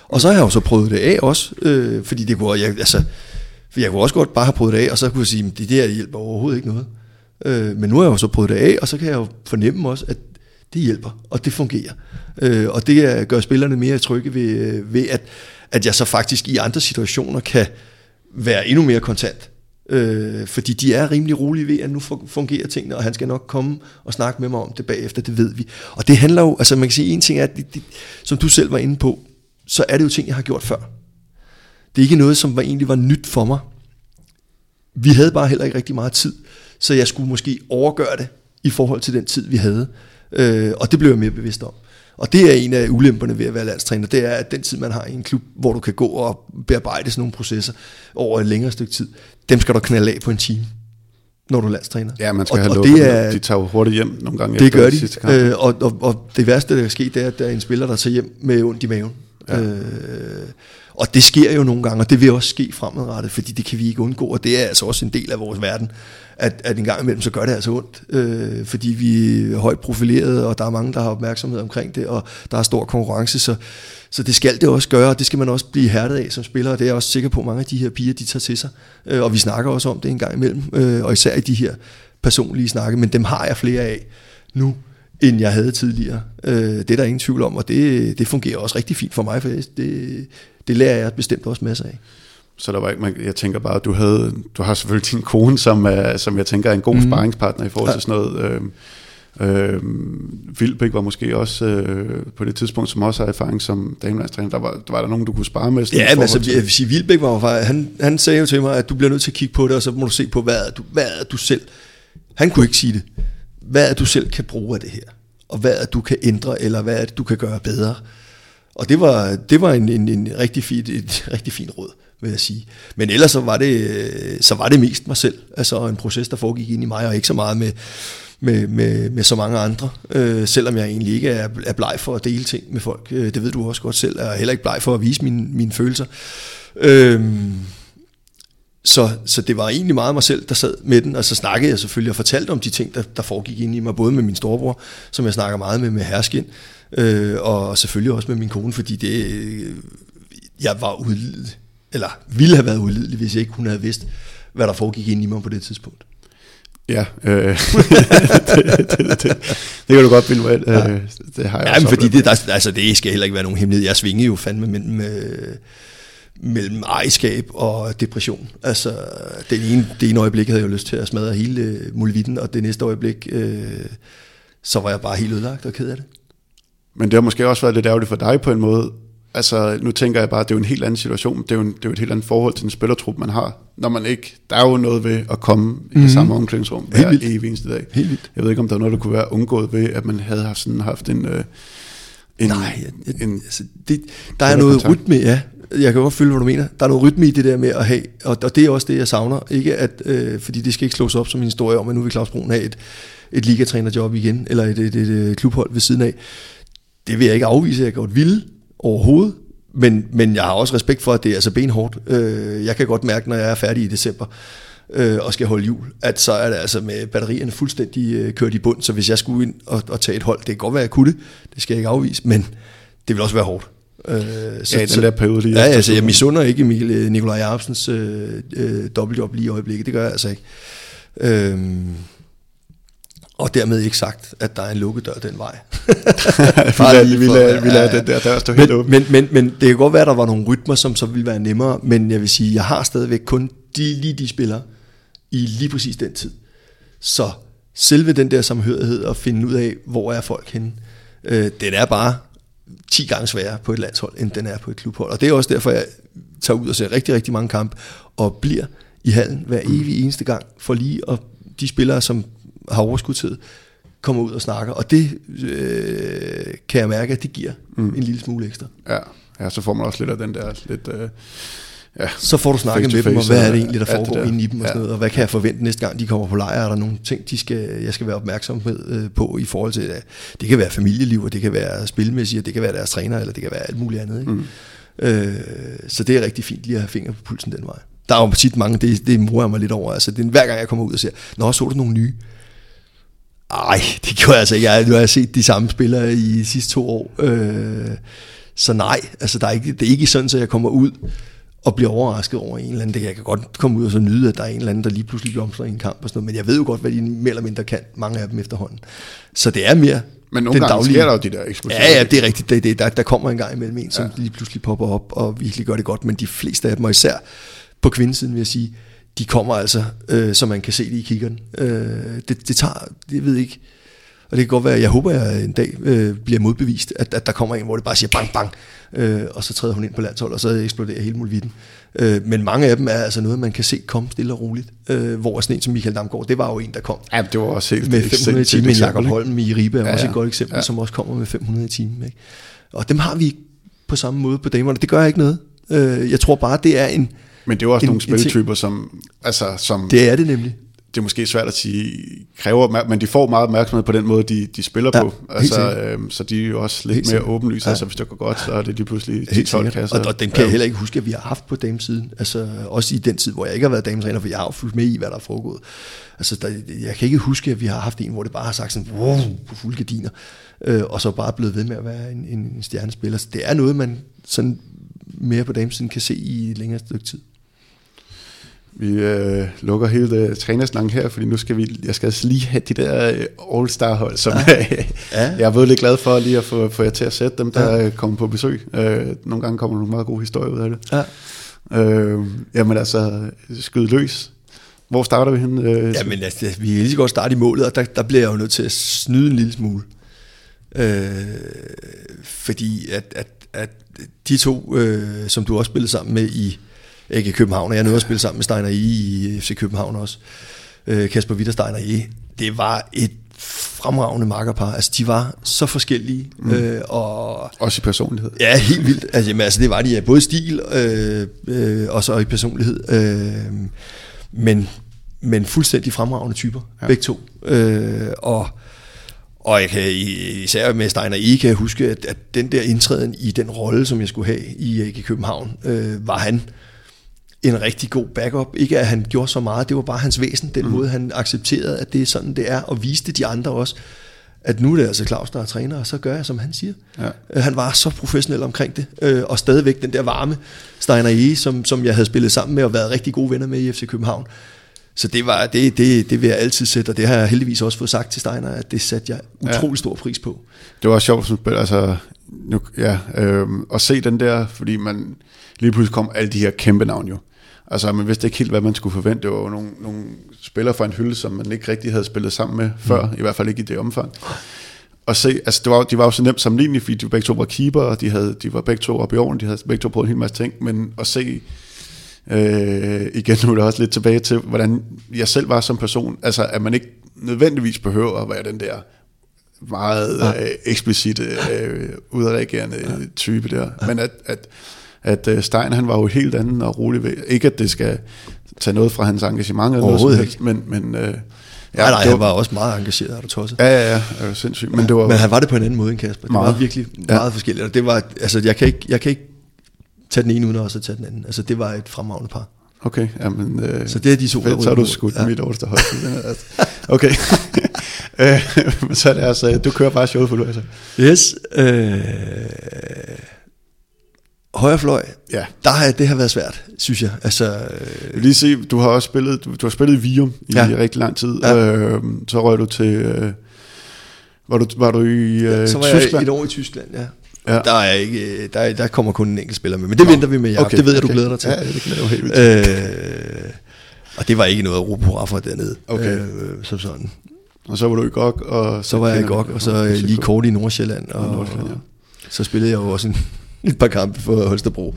Og så har jeg jo så prøvet det af også, øh, fordi det kunne, jeg, altså, jeg kunne også godt bare have prøvet det af, og så kunne jeg sige, at det der hjælper overhovedet ikke noget. Øh, men nu har jeg jo så prøvet det af, og så kan jeg jo fornemme også, at det hjælper, og det fungerer. Øh, og det gør spillerne mere trygge ved, ved at, at jeg så faktisk i andre situationer kan være endnu mere kontant. Øh, fordi de er rimelig rolige ved, at nu fungerer tingene, og han skal nok komme og snakke med mig om det bagefter, det ved vi. Og det handler jo, altså man kan sige, en ting er, at det, det, som du selv var inde på, så er det jo ting, jeg har gjort før. Det er ikke noget, som var, egentlig var nyt for mig. Vi havde bare heller ikke rigtig meget tid, så jeg skulle måske overgøre det i forhold til den tid, vi havde. Øh, og det blev jeg mere bevidst om. Og det er en af ulemperne ved at være landstræner, det er, at den tid, man har i en klub, hvor du kan gå og bearbejde sådan nogle processer over et længere stykke tid, dem skal du knalde af på en time når du er landstræner. Ja, man skal og, have og det er, De tager jo hurtigt hjem nogle gange. Det gør de. Sidste kamp. Øh, og, og, og det værste, der kan ske, det er, at der er en spiller, der tager hjem med ondt i maven. Ja. Øh, og det sker jo nogle gange, og det vil også ske fremadrettet, fordi det kan vi ikke undgå, og det er altså også en del af vores verden, at, at en gang imellem, så gør det altså ondt, øh, fordi vi er højt profileret, og der er mange, der har opmærksomhed omkring det, og der er stor konkurrence, så, så det skal det også gøre, og det skal man også blive hærdet af som spiller, og det er jeg også sikker på, at mange af de her piger, de tager til sig, øh, og vi snakker også om det en gang imellem, øh, og især i de her personlige snakke, men dem har jeg flere af nu, end jeg havde tidligere. Øh, det er der ingen tvivl om, og det, det fungerer også rigtig fint for mig, for det, det lærer jeg bestemt også masser af. Så der var ikke, man, jeg tænker bare, at du, havde, du har selvfølgelig din kone, som, er, som jeg tænker er en god mm. sparringspartner i forhold til sådan noget. Øh, Øh, Vildbæk var måske også øh, på det tidspunkt, som også har erfaring som damelandstræner, der var, der var der nogen, du kunne spare med? Ja, men altså, jeg vil sige, Vildbæk var jo han, han sagde jo til mig, at du bliver nødt til at kigge på det, og så må du se på, hvad er du, hvad er du selv. Han kunne ikke sige det. Hvad er du selv kan bruge af det her? Og hvad er du kan ændre, eller hvad er det, du kan gøre bedre? Og det var, det var en, en, en rigtig, fin, et rigtig fin råd vil jeg sige. Men ellers så var det, så var det mest mig selv. Altså en proces, der foregik ind i mig, og ikke så meget med, med, med, med så mange andre. Øh, selvom jeg egentlig ikke er, er bleg for at dele ting med folk. Øh, det ved du også godt selv. Jeg er heller ikke bleg for at vise mine, mine følelser. Øh, så, så det var egentlig meget mig selv, der sad med den, og så snakkede jeg selvfølgelig og fortalte om de ting, der, der foregik ind i mig, både med min storebror, som jeg snakker meget med med herskin, øh, og selvfølgelig også med min kone, fordi det, jeg var ude, eller ville have været ulidelig, hvis ikke hun havde vidst, hvad der foregik ind i mig på det tidspunkt. Ja, øh, *laughs* det, det, det, det, kan du godt finde ud af. Ja. Øh, det har jeg ja, men fordi det, der, altså, det skal heller ikke være nogen hemmelighed. Jeg svingede jo fandme mellem, øh, mellem ejerskab og depression. Altså, det ene, det ene øjeblik havde jeg jo lyst til at smadre hele øh, muligheden, og det næste øjeblik, øh, så var jeg bare helt ødelagt og ked af det. Men det har måske også været lidt ærgerligt for dig på en måde, altså nu tænker jeg bare, at det er jo en helt anden situation. Det er jo, en, det er jo et helt andet forhold til den spillertrup, man har. Når man ikke, der er jo noget ved at komme mm-hmm. i det mhm. samme omklædningsrum hver evig eneste dag. Helt vildt. Jeg ved ikke, om der er noget, der kunne være undgået ved, at man havde haft, sådan, haft en... Øh, en, Nej, jeg, en, altså, det, der er noget kontakt. rytme, ja. Jeg kan godt følge, hvad du mener. Der er noget rytme i det der med at have, og, og det er også det, jeg savner. Ikke at, øh, fordi det skal ikke slås op som en historie om, at nu vil Claus Brun have et, et ligatrænerjob igen, eller et, et, et, et klubhold ved siden af. Det vil jeg ikke afvise, at jeg godt ville overhovedet. Men, men jeg har også respekt for, at det er altså benhårdt. Øh, jeg kan godt mærke, når jeg er færdig i december, øh, og skal holde jul, at så er det altså med batterierne fuldstændig øh, kørt i bund, så hvis jeg skulle ind og, og tage et hold, det kan godt være, at jeg kunne det, det skal jeg ikke afvise, men det vil også være hårdt. Øh, så, ja, den der periode lige. Ja, altså, jeg misunder ikke Emil, øh, Nikolaj Jacobsens øh, øh, dobbeltjob lige i øjeblikket, det gør jeg altså ikke. Øh, og dermed ikke sagt, at der er en lukkedør den vej. *laughs* vi lader, vi lader, den der dør stå helt åben. Men, men, men det kan godt være, at der var nogle rytmer, som så ville være nemmere, men jeg vil sige, jeg har stadigvæk kun de, lige de spillere i lige præcis den tid. Så selve den der samhørighed og finde ud af, hvor er folk henne, øh, den er bare 10 gange sværere på et landshold, end den er på et klubhold. Og det er også derfor, jeg tager ud og ser rigtig, rigtig mange kampe, og bliver i hallen hver evig eneste gang, for lige at de spillere, som har overskudstid, kommer ud og snakker, og det øh, kan jeg mærke, at det giver mm. en lille smule ekstra. Ja. ja, så får man også lidt af den der lidt... Øh, ja, Så får du snakket med dem, og hvad er det egentlig, der foregår der. inde i dem og Ja. sådan noget, og hvad kan jeg forvente næste gang, de kommer på lejr? Er der nogle ting, de skal, jeg skal være opmærksom øh, på i forhold til, at det kan være familieliv, og det kan være spilmæssigt, og det kan være deres træner, eller det kan være alt muligt andet. Ikke? Mm. Øh, så det er rigtig fint lige at have fingre på pulsen den vej. Der er jo tit mange, det, det morer jeg mig lidt over. Altså, det er, hver gang jeg kommer ud og siger, Nå, så du nogle nye? Ej, det gjorde jeg altså ikke. Jeg, nu har jeg set de samme spillere i de sidste to år. Øh, så nej, altså der er ikke, det er ikke sådan, at jeg kommer ud og bliver overrasket over en eller anden. Det jeg kan godt komme ud og så nyde, at der er en eller anden, der lige pludselig blomstrer i en kamp og sådan noget. Men jeg ved jo godt, hvad de mere eller mindre kan, mange af dem efterhånden. Så det er mere Men nogle den gange daglige- sker der jo de der eksplosioner. Ja, ja, det er rigtigt. Det, det, der, der kommer en gang imellem en, som ja. lige pludselig popper op og virkelig gør det godt. Men de fleste af dem, og især på kvindesiden vil jeg sige, de kommer altså, øh, så man kan se det i kiggeren. Øh, det, det tager, det ved jeg ikke. Og det kan godt være, jeg håber, at jeg en dag øh, bliver modbevist, at, at der kommer en, hvor det bare siger bang, bang, øh, og så træder hun ind på landshold, og så eksploderer hele muligheden. Øh, men mange af dem er altså noget, man kan se komme stille og roligt. Øh, hvor sådan en som Michael Damgaard, det var jo en, der kom Ja, det var også helt med et 500 i timen. Jakob? Holm i Ribe er Ja, også ja. et godt eksempel, Ja. ja. som også kommer med 500 i timen. Ikke? Og dem har vi ikke på samme måde på damerne. Det gør ikke noget. Øh, jeg tror bare, det er en... Men det er jo også en- nogle en spiltyper, som, altså, som det, er det nemlig. det er måske svært at sige, kræver, men de får meget opmærksomhed på den måde, de, de spiller Ja, på. Altså, øhm, så de er jo også lidt Helt mere åbenlyse. Ja. Altså, hvis det går godt, så er det lige pludselig 10-12 sikkert. kasser. Og, og den kan jeg heller ikke huske, at vi har haft på damesiden. Altså også i den tid, hvor jeg ikke har været dametræner, for jeg har jo fulgt med i, hvad der er foregået. Altså, der, jeg kan ikke huske, at vi har haft en, hvor det bare har sagt sådan, wow, på fulde gardiner, øh, og så bare blevet ved med at være en, en stjernespiller. Så det er noget, man sådan mere på damesiden kan se i et længere stykke tid. Vi øh, lukker hele uh, trænersnakken her, fordi nu skal vi, jeg skal altså lige have de der øh, All-Star-hold, som ja. Ja. jeg er lidt glad for lige at få, få jer til at sætte dem, der ja. kommer på besøg. Øh, nogle gange kommer nogle meget gode historier ud af det. Ja. Øh, jamen altså, skyd løs. Hvor starter vi hen? Øh, Ja, men altså, vi kan lige så godt starte i målet, og der, der bliver jeg jo nødt til at snyde en lille smule. Øh, fordi at, at, at de to, øh, som du også spillede sammen med i ikke København, og jeg nåede at spille sammen med Steiner I i FC København også, øh, Kasper Witt og Steiner I, det var et fremragende makkerpar. Altså, de var så forskellige, mm. øh, og Også i personlighed. Ja, helt vildt. Altså, jamen, altså det var de ja, både i stil øh, øh, og så i personlighed. Øh, men, men fuldstændig fremragende typer, ja. begge to. Øh, og, og jeg kan i- især med Steiner E. kan jeg huske, at, at den der indtræden i den rolle, som jeg skulle have i AG København, øh, var han en rigtig god backup. Ikke at han gjorde så meget, det var bare hans væsen, den mm. måde han accepterede, at det er sådan, det er, og viste de andre også, at nu er det altså Claus, der er træner, og så gør jeg, som han siger. Ja. Øh, Han var så professionel omkring det, øh, og stadigvæk den der varme Steiner E., som, som jeg havde spillet sammen med og været rigtig gode venner med i FC København. Så det, var, det, det, det vil jeg altid sætte, og det har jeg heldigvis også fået sagt til Steiner, at det satte jeg utrolig stor pris på. Det var også sjovt som spiller, altså, nu, ja, øh, at se den der, fordi man lige pludselig kom alle de her kæmpe navn jo. Altså, man vidste ikke helt, hvad man skulle forvente. Det var nogle, nogle spillere fra en hylde, som man ikke rigtig havde spillet sammen med før, i hvert fald ikke i det omfang. Og se, altså det var, de var jo så nemt sammenlignelige, fordi de begge to var keeper, og de, havde, de var begge to oppe i orden, de havde begge to prøvet en hel masse ting, men at se, øh, igen nu er det også lidt tilbage til, hvordan jeg selv var som person, altså at man ikke nødvendigvis behøver at være den der meget Ja. øh, eksplicit øh, udreagerende ja. type der, ja. men at, at, at øh, Stein han var jo helt anden og rolig ved, ikke at det skal tage noget fra hans engagement eller noget helst, men, men øh, Ja, nej, nej, det han var også meget engageret, er du tosset. Ja, ja, ja, det var sindssygt. Men det var, Men han var det på en anden måde end Kasper. Det meget. Var virkelig Ja. meget forskelligt. Og det var, altså, jeg kan, ikke, jeg kan ikke tage den ene uden også at tage den anden. Altså, det var et fremragende par. Okay, jamen... Øh, Så det er de to, fedt, så har du ud. skudt Ja. ja. mit årste hold. Okay. *laughs* øh, så er det altså, du kører bare showet for du altså. Yes. Øh, højre fløj. Ja. Der har, det har været svært, synes jeg. Altså, vil lige se, du har også spillet, du, du har spillet i Vium i Ja. ja. rigtig lang tid. Ja. Øh, så røg du til, øh, var, du, var du i øh, så var Tyskland? jeg et år i Tyskland, ja. Ja. ja. Der, er ikke, der, der kommer kun en enkelt spiller med, men det venter vi med, Jacob. Okay, det ved jeg, du glæder dig til. Ja, det glæder jeg helt vildt. Øh, og det var ikke noget hurra for dernede, Okay. øh, som sådan. Og så var du i GOG. Og Så var jeg i GOG, og så øh, lige kort i Nordsjælland, og, Nordsjælland, ja. så spillede jeg jo også en, *laughs* et par kampe for Holstebro.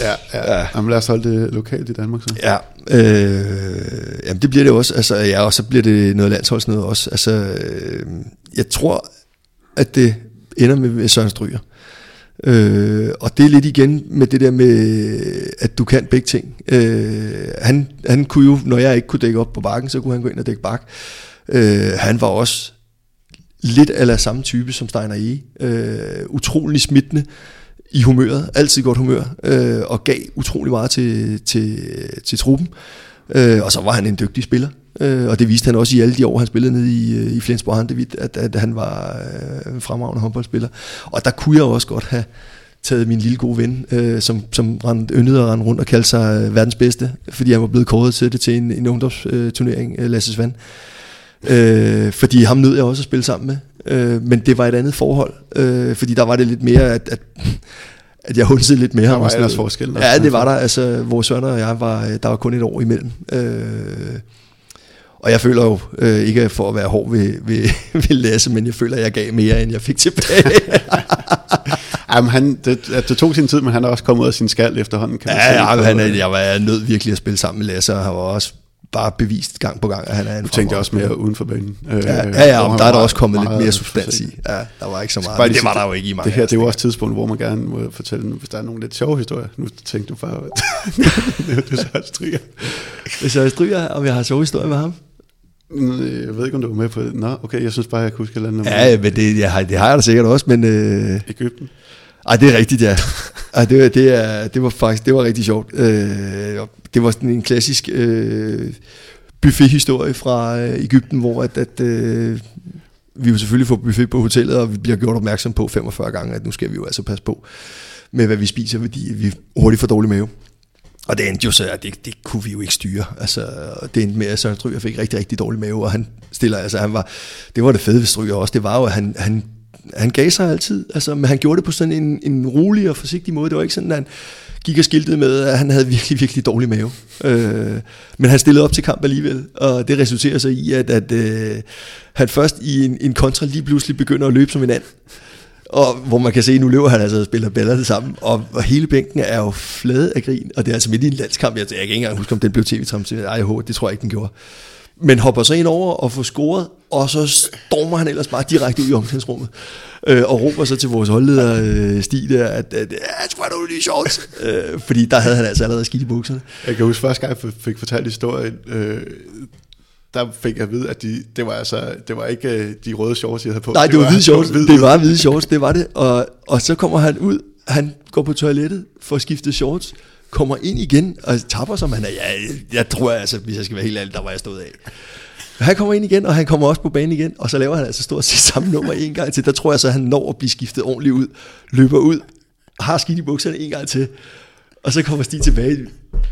Ja, ja. ja. Jamen, lad os holde det lokalt i Danmark så. Ja, øh, jamen det bliver det også. Altså, ja, og så bliver det noget landsholdsnød også. Altså, øh, jeg tror, at det ender med, med Søren Stryger. Øh, og det er lidt igen med det der med, at du kan begge ting. Øh, han, han kunne jo, når jeg ikke kunne dække op på bakken, så kunne han gå ind og dække bak. Øh, han var også lidt af samme type som Steiner E. Øh, utrolig smittende i humøret, altid godt humør, øh, og gav utrolig meget til, til, til truppen. Øh, og så var han en dygtig spiller, øh, og det viste han også i alle de år, han spillede nede i, øh, i Flensborg Handevidt, at, at han var øh, en fremragende håndboldspiller. Og der kunne jeg også godt have taget min lille gode ven, øh, som, som rend, yndede at rende rundt og kaldte sig øh, verdens bedste, fordi han var blevet kåret til det til en, en ungdomsturnering, øh, Lasse Svand. Øh, fordi ham nød jeg også at spille sammen med. Øh, men det var et andet forhold, øh, fordi der var det lidt mere, at, at, at jeg hunsede lidt mere. Der var ellers forskel. Der. Ja, det var der. Altså, vores sønner og jeg, var, der var kun et år imellem. Øh, og jeg føler jo, øh, ikke for at være hård ved, ved, *laughs* ved Lasse, men jeg føler, at jeg gav mere, end jeg fik tilbage. *laughs* Jamen, han, det, det tog sin tid, men han er også kommet ud af sin skal efterhånden. Kan ja, ja, han, jeg var nødt virkelig at spille sammen med Lasse, og han var også bare bevist gang på gang, at han er en Du tænkte også mere uden for banen. Ja, ja, ja og der er der også kommet lidt mere substans i. Ja, der var ikke så meget, det var der jo ikke i mange Det her, det er jo også tidspunkt, hvor man gerne må fortælle, hvis der er nogle lidt sjove historier. Nu tænkte du bare, at du så stryger. Hvis jeg stryger, om jeg har sjove historier med ham? Jeg ved ikke, om du var med på det. Nå, okay, jeg synes bare, jeg kunne huske et eller andet. Ja, men det, jeg har, det har jeg da sikkert også, men... Øh... Ægypten? Ej, det er rigtigt, ja. Ej, det, det, er, det var faktisk det var rigtig sjovt. Øh, det var sådan en klassisk øh, buffethistorie fra øh, Ægypten, hvor at, at øh, vi jo selvfølgelig får buffet på hotellet, og vi bliver gjort opmærksom på 45 gange, at nu skal vi jo altså passe på med, hvad vi spiser, fordi vi hurtigt får dårlig mave. Og det endte jo så, at det, det kunne vi jo ikke styre. Altså, det endte med, at Søren Stryger fik rigtig, rigtig dårlig mave, og han stiller, altså han var, det var det fede ved Stryger også, det var jo, at han, han han gav sig altid, altså, men han gjorde det på sådan en, en rolig og forsigtig måde. Det var ikke sådan, at han gik og skiltede med, at han havde *laughs* virkelig, virkelig dårlig mave. Øh, men han stillede op til kamp alligevel, og det resulterer så i, at, at øh, han først i en, en kontra lige pludselig begynder at løbe som en and. Og hvor man kan se, at nu løber han altså og spiller ballerne sammen, og, og hele bænken er jo flad af grin, og det er altså midt i en landskamp. Jeg, jeg kan ikke engang huske, om den blev tv-trammet. Ej, det tror jeg ikke, den gjorde men hopper så ind over og får scoret, og så stormer han ellers bare direkte ud i omklædningsrummet, øh, og råber så til vores holdleder øh, Stig der, at, at jeg skulle have nogle shorts, øh, fordi der havde han altså allerede skidt i bukserne. Jeg kan huske første gang, jeg fik fortalt historien, øh, der fik jeg at vide, at de, det var altså, det var ikke øh, de røde shorts, jeg havde på. Nej, det, det var hvide shorts, det var, det var hvide shorts, det var det, og, og så kommer han ud, han går på toilettet for at skifte shorts, kommer ind igen og tapper som han er. Ja, jeg tror altså, hvis jeg skal være helt ærlig, der var jeg stået af. Han kommer ind igen, og han kommer også på banen igen, og så laver han altså stort set samme nummer en gang til. Der tror jeg så, at han når at blive skiftet ordentligt ud, løber ud, har skidt i bukserne en gang til, og så kommer Stig tilbage.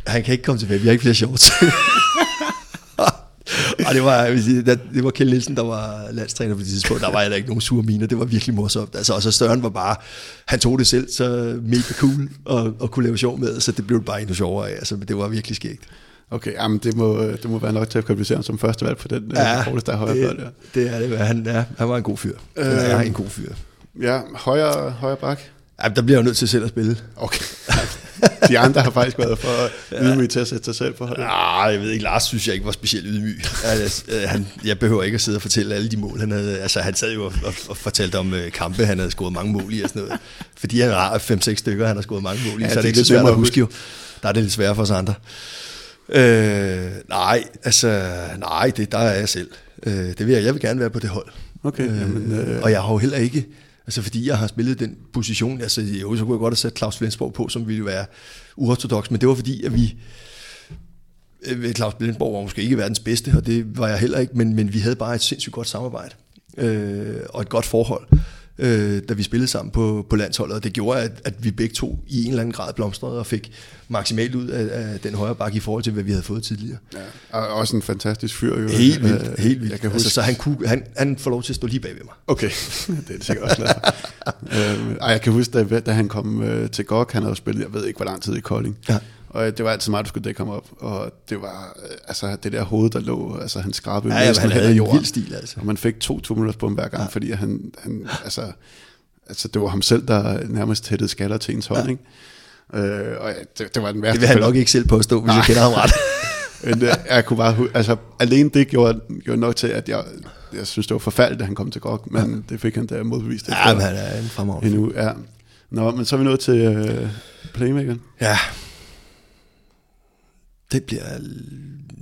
Han kan ikke komme tilbage, vi har ikke flere shorts. *laughs* og det var, det var Kjell Nielsen, der var landstræner på det tidspunkt. Der var heller ikke nogen sure miner. Det var virkelig morsomt. Altså, og så Støren var bare, han tog det selv så mega cool og, og kunne lave sjov med, så det blev bare endnu sjovere af. Altså, det var virkelig skægt. Okay, jamen det må, det må være nok til at kvalificere som første valg på den øh, ja, korteste der højre det, det er det. Han, ja, han var en god fyr. Øh, han er en god fyr. Ja, højre, højre bak. Ja, der bliver jeg jo nødt til selv at spille. Okay. *laughs* De andre har faktisk været for ydmyg til at sætte sig selv på holdet. Nej, jeg ved ikke. Lars synes jeg ikke var specielt ydmyg. Altså, øh, han, jeg behøver ikke at sidde og fortælle alle de mål, han havde. Altså, han sad jo og, og, og fortalte om uh, kampe, han havde scoret mange mål i og sådan noget. Fordi han har 5-6 stykker, han har scoret mange mål i, ja, så det er det lidt svært at huske jo. Der er det lidt sværere for os andre. Øh, nej, altså, nej, det, der er jeg selv. Øh, det vil jeg, jeg vil gerne være på det hold. Okay, øh, jamen, øh. Og jeg har jo heller ikke, altså fordi jeg har spillet den position, altså jo, så kunne jeg godt have sat Claus Flensborg på, som ville være uortodox, men det var fordi, at vi, øh, Claus Flensborg var måske ikke verdens bedste, og det var jeg heller ikke, men, men vi havde bare et sindssygt godt samarbejde, øh, og et godt forhold øh, da vi spillede sammen på, på landsholdet, og det gjorde, at, at vi begge to i en eller anden grad blomstrede og fik maksimalt ud af, af den højre bakke i forhold til, hvad vi havde fået tidligere. Ja, og også en fantastisk fyr. Jo. Helt vildt, øh, helt vildt. Jeg kan altså, så han, kunne, han, han får lov til at stå lige bag ved mig. Okay, *laughs* det er det sikkert også glad *laughs* øh, Jeg kan huske, da, da han kom øh, til GOG, han havde spillet, jeg ved ikke, hvor lang tid i Kolding. Ja. Og det var altid meget, du skulle dække ham op. Og det var øh, altså det der hoved, der lå, altså han skrabede ja, ja, han havde en vild stil, altså. Og man fik to to på ham hver gang, ja. fordi han, han altså, altså det var ham selv, der nærmest hættede skaller til ens hånd, ja. ikke? Øh, og ja, det, det var den værste Det vil han nok ikke selv påstå, hvis jeg kender ham ret. *laughs* Men øh, jeg kunne bare, altså alene det gjorde, gjorde nok til, at jeg, jeg synes, det var forfærdeligt, at han kom til GOG, men ja. det fik han da modbevist ja, men han er en fremragende. endnu. Ja. Nå, men så er vi nået til øh, Playmakeren. Ja. Det bliver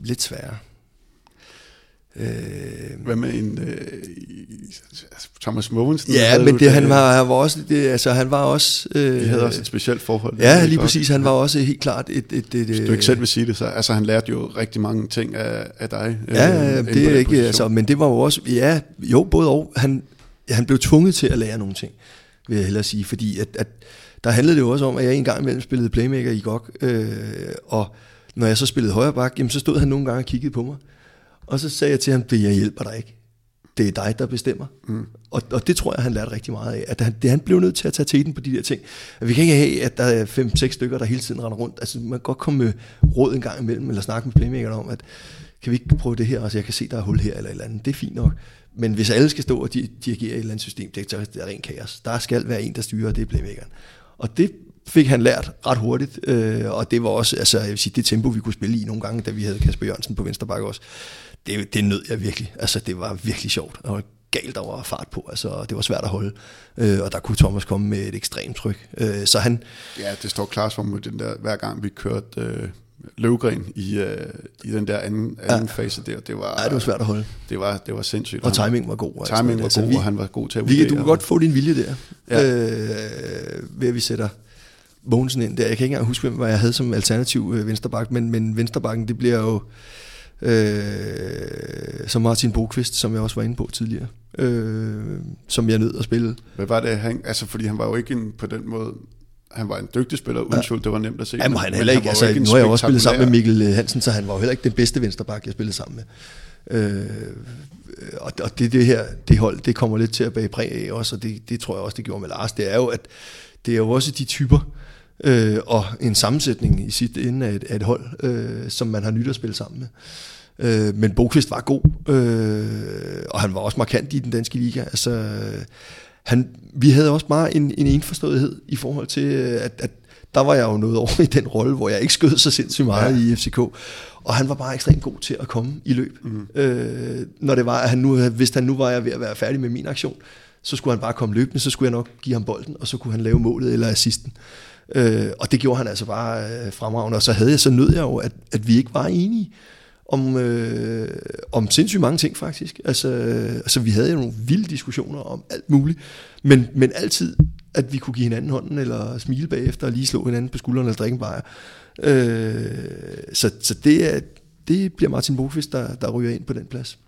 lidt sværere. Øh, Hvad med en øh, Thomas Mogensen? ja, men det, han var, han var også, det, altså han var også... Øh, Vi havde også et specielt forhold. Ja, lige GOG. præcis. Han var også helt klart et... et, et, et Hvis du ikke selv vil sige det, så altså, han lærte jo rigtig mange ting af, af dig. Ja, øh, ja, på det er ikke, position. altså, men det var jo også, ja, jo, både og. Han, han blev tvunget til at lære nogle ting, vil jeg hellere sige, fordi at, at der handlede det jo også om, at jeg en gang imellem spillede playmaker i GOG, øh, og når jeg så spillede højre bak, jamen, så stod han nogle gange og kiggede på mig, og så sagde jeg til ham, det jeg hjælper dig ikke. Det er dig, der bestemmer. Mm. Og, og det tror jeg, han lærte rigtig meget af. At han, det, han blev nødt til at tage teten på de der ting. At vi kan ikke have, at der er fem-seks stykker, der hele tiden render rundt. Altså, man kan godt komme med råd en gang imellem, eller snakke med playmakerne om, at kan vi ikke prøve det her, altså jeg kan se, der er hul her eller et eller andet. Det er fint nok. Men hvis alle skal stå og di- dirigere et eller andet system, det er, det er rent kaos. Der skal være en, der styrer, og det er playmakeren. Og det fik han lært ret hurtigt, øh, og det var også, altså jeg vil sige, det tempo, vi kunne spille i nogle gange, da vi havde Kasper Jørgensen på venstre bakke også, det, det nød jeg virkelig. Altså det var virkelig sjovt, og galt, der var fart på, altså det var svært at holde, øh, og der kunne Thomas komme med et ekstremt tryk. Øh, så han, Ja, det står klart for mig, den der, hver gang vi kørte øh, løvgren i, øh, i den der anden, anden ja. fase der. Det var, ja, det var svært at holde, det var, det var sindssygt. og timing var god. altså. timing var Altså, god, vi- og han var god til at Vi, vurdere. du kan godt få din vilje der, Ja. ja. øh, ved at vi sætter Mogensen ind der. Jeg kan ikke engang huske, hvem jeg havde som alternativ øh, vensterbak, men, men vensterbakken, det bliver jo øh, som Martin Bokvist, som jeg også var inde på tidligere, øh, som jeg nød at spille. Hvad var det, han, altså fordi han var jo ikke en, på den måde, han var en dygtig spiller, uden ja. det var nemt at se. Jamen, men- han heller ikke, jo altså, en nu har jeg også spillet sammen med Mikkel Hansen, så han var jo heller ikke den bedste vensterbak, jeg spillede sammen med. Øh, og, og det, det her, det hold, det kommer lidt til at bage præg af også, og det, det tror jeg også, det gjorde med Lars. Det er jo, at det er jo også de typer, øh, og en sammensætning i sit ende af et, af et hold, øh, som man har nyt at spille sammen med. Øh, men Bokvist var god, øh, og han var også markant i den danske liga. Altså, han, vi havde også bare en, en indforståethed i forhold til, øh, at, at der var jeg jo noget over i den rolle, hvor jeg ikke skød så sindssygt meget ja. i FCK. Og han var bare ekstremt god til at komme i løb. Mm. Øh, når det var, at han nu, hvis han nu var jeg ved at være færdig med min aktion, så skulle han bare komme løbende, så skulle jeg nok give ham bolden, og så kunne han lave målet eller assisten. Øh, Øh, og det gjorde han altså bare øh, fremragende. Og så havde jeg, så nød jeg jo, at, at vi ikke var enige om, øh, om sindssygt mange ting faktisk. Altså, øh, altså vi havde jo nogle vilde diskussioner om alt muligt, men, men altid, at vi kunne give hinanden hånden, eller smile bagefter, og lige slå hinanden på skulderen, eller drikke en bajer. Øh, så, så det, er, det bliver Martin Bokvist, der, der ryger ind på den plads.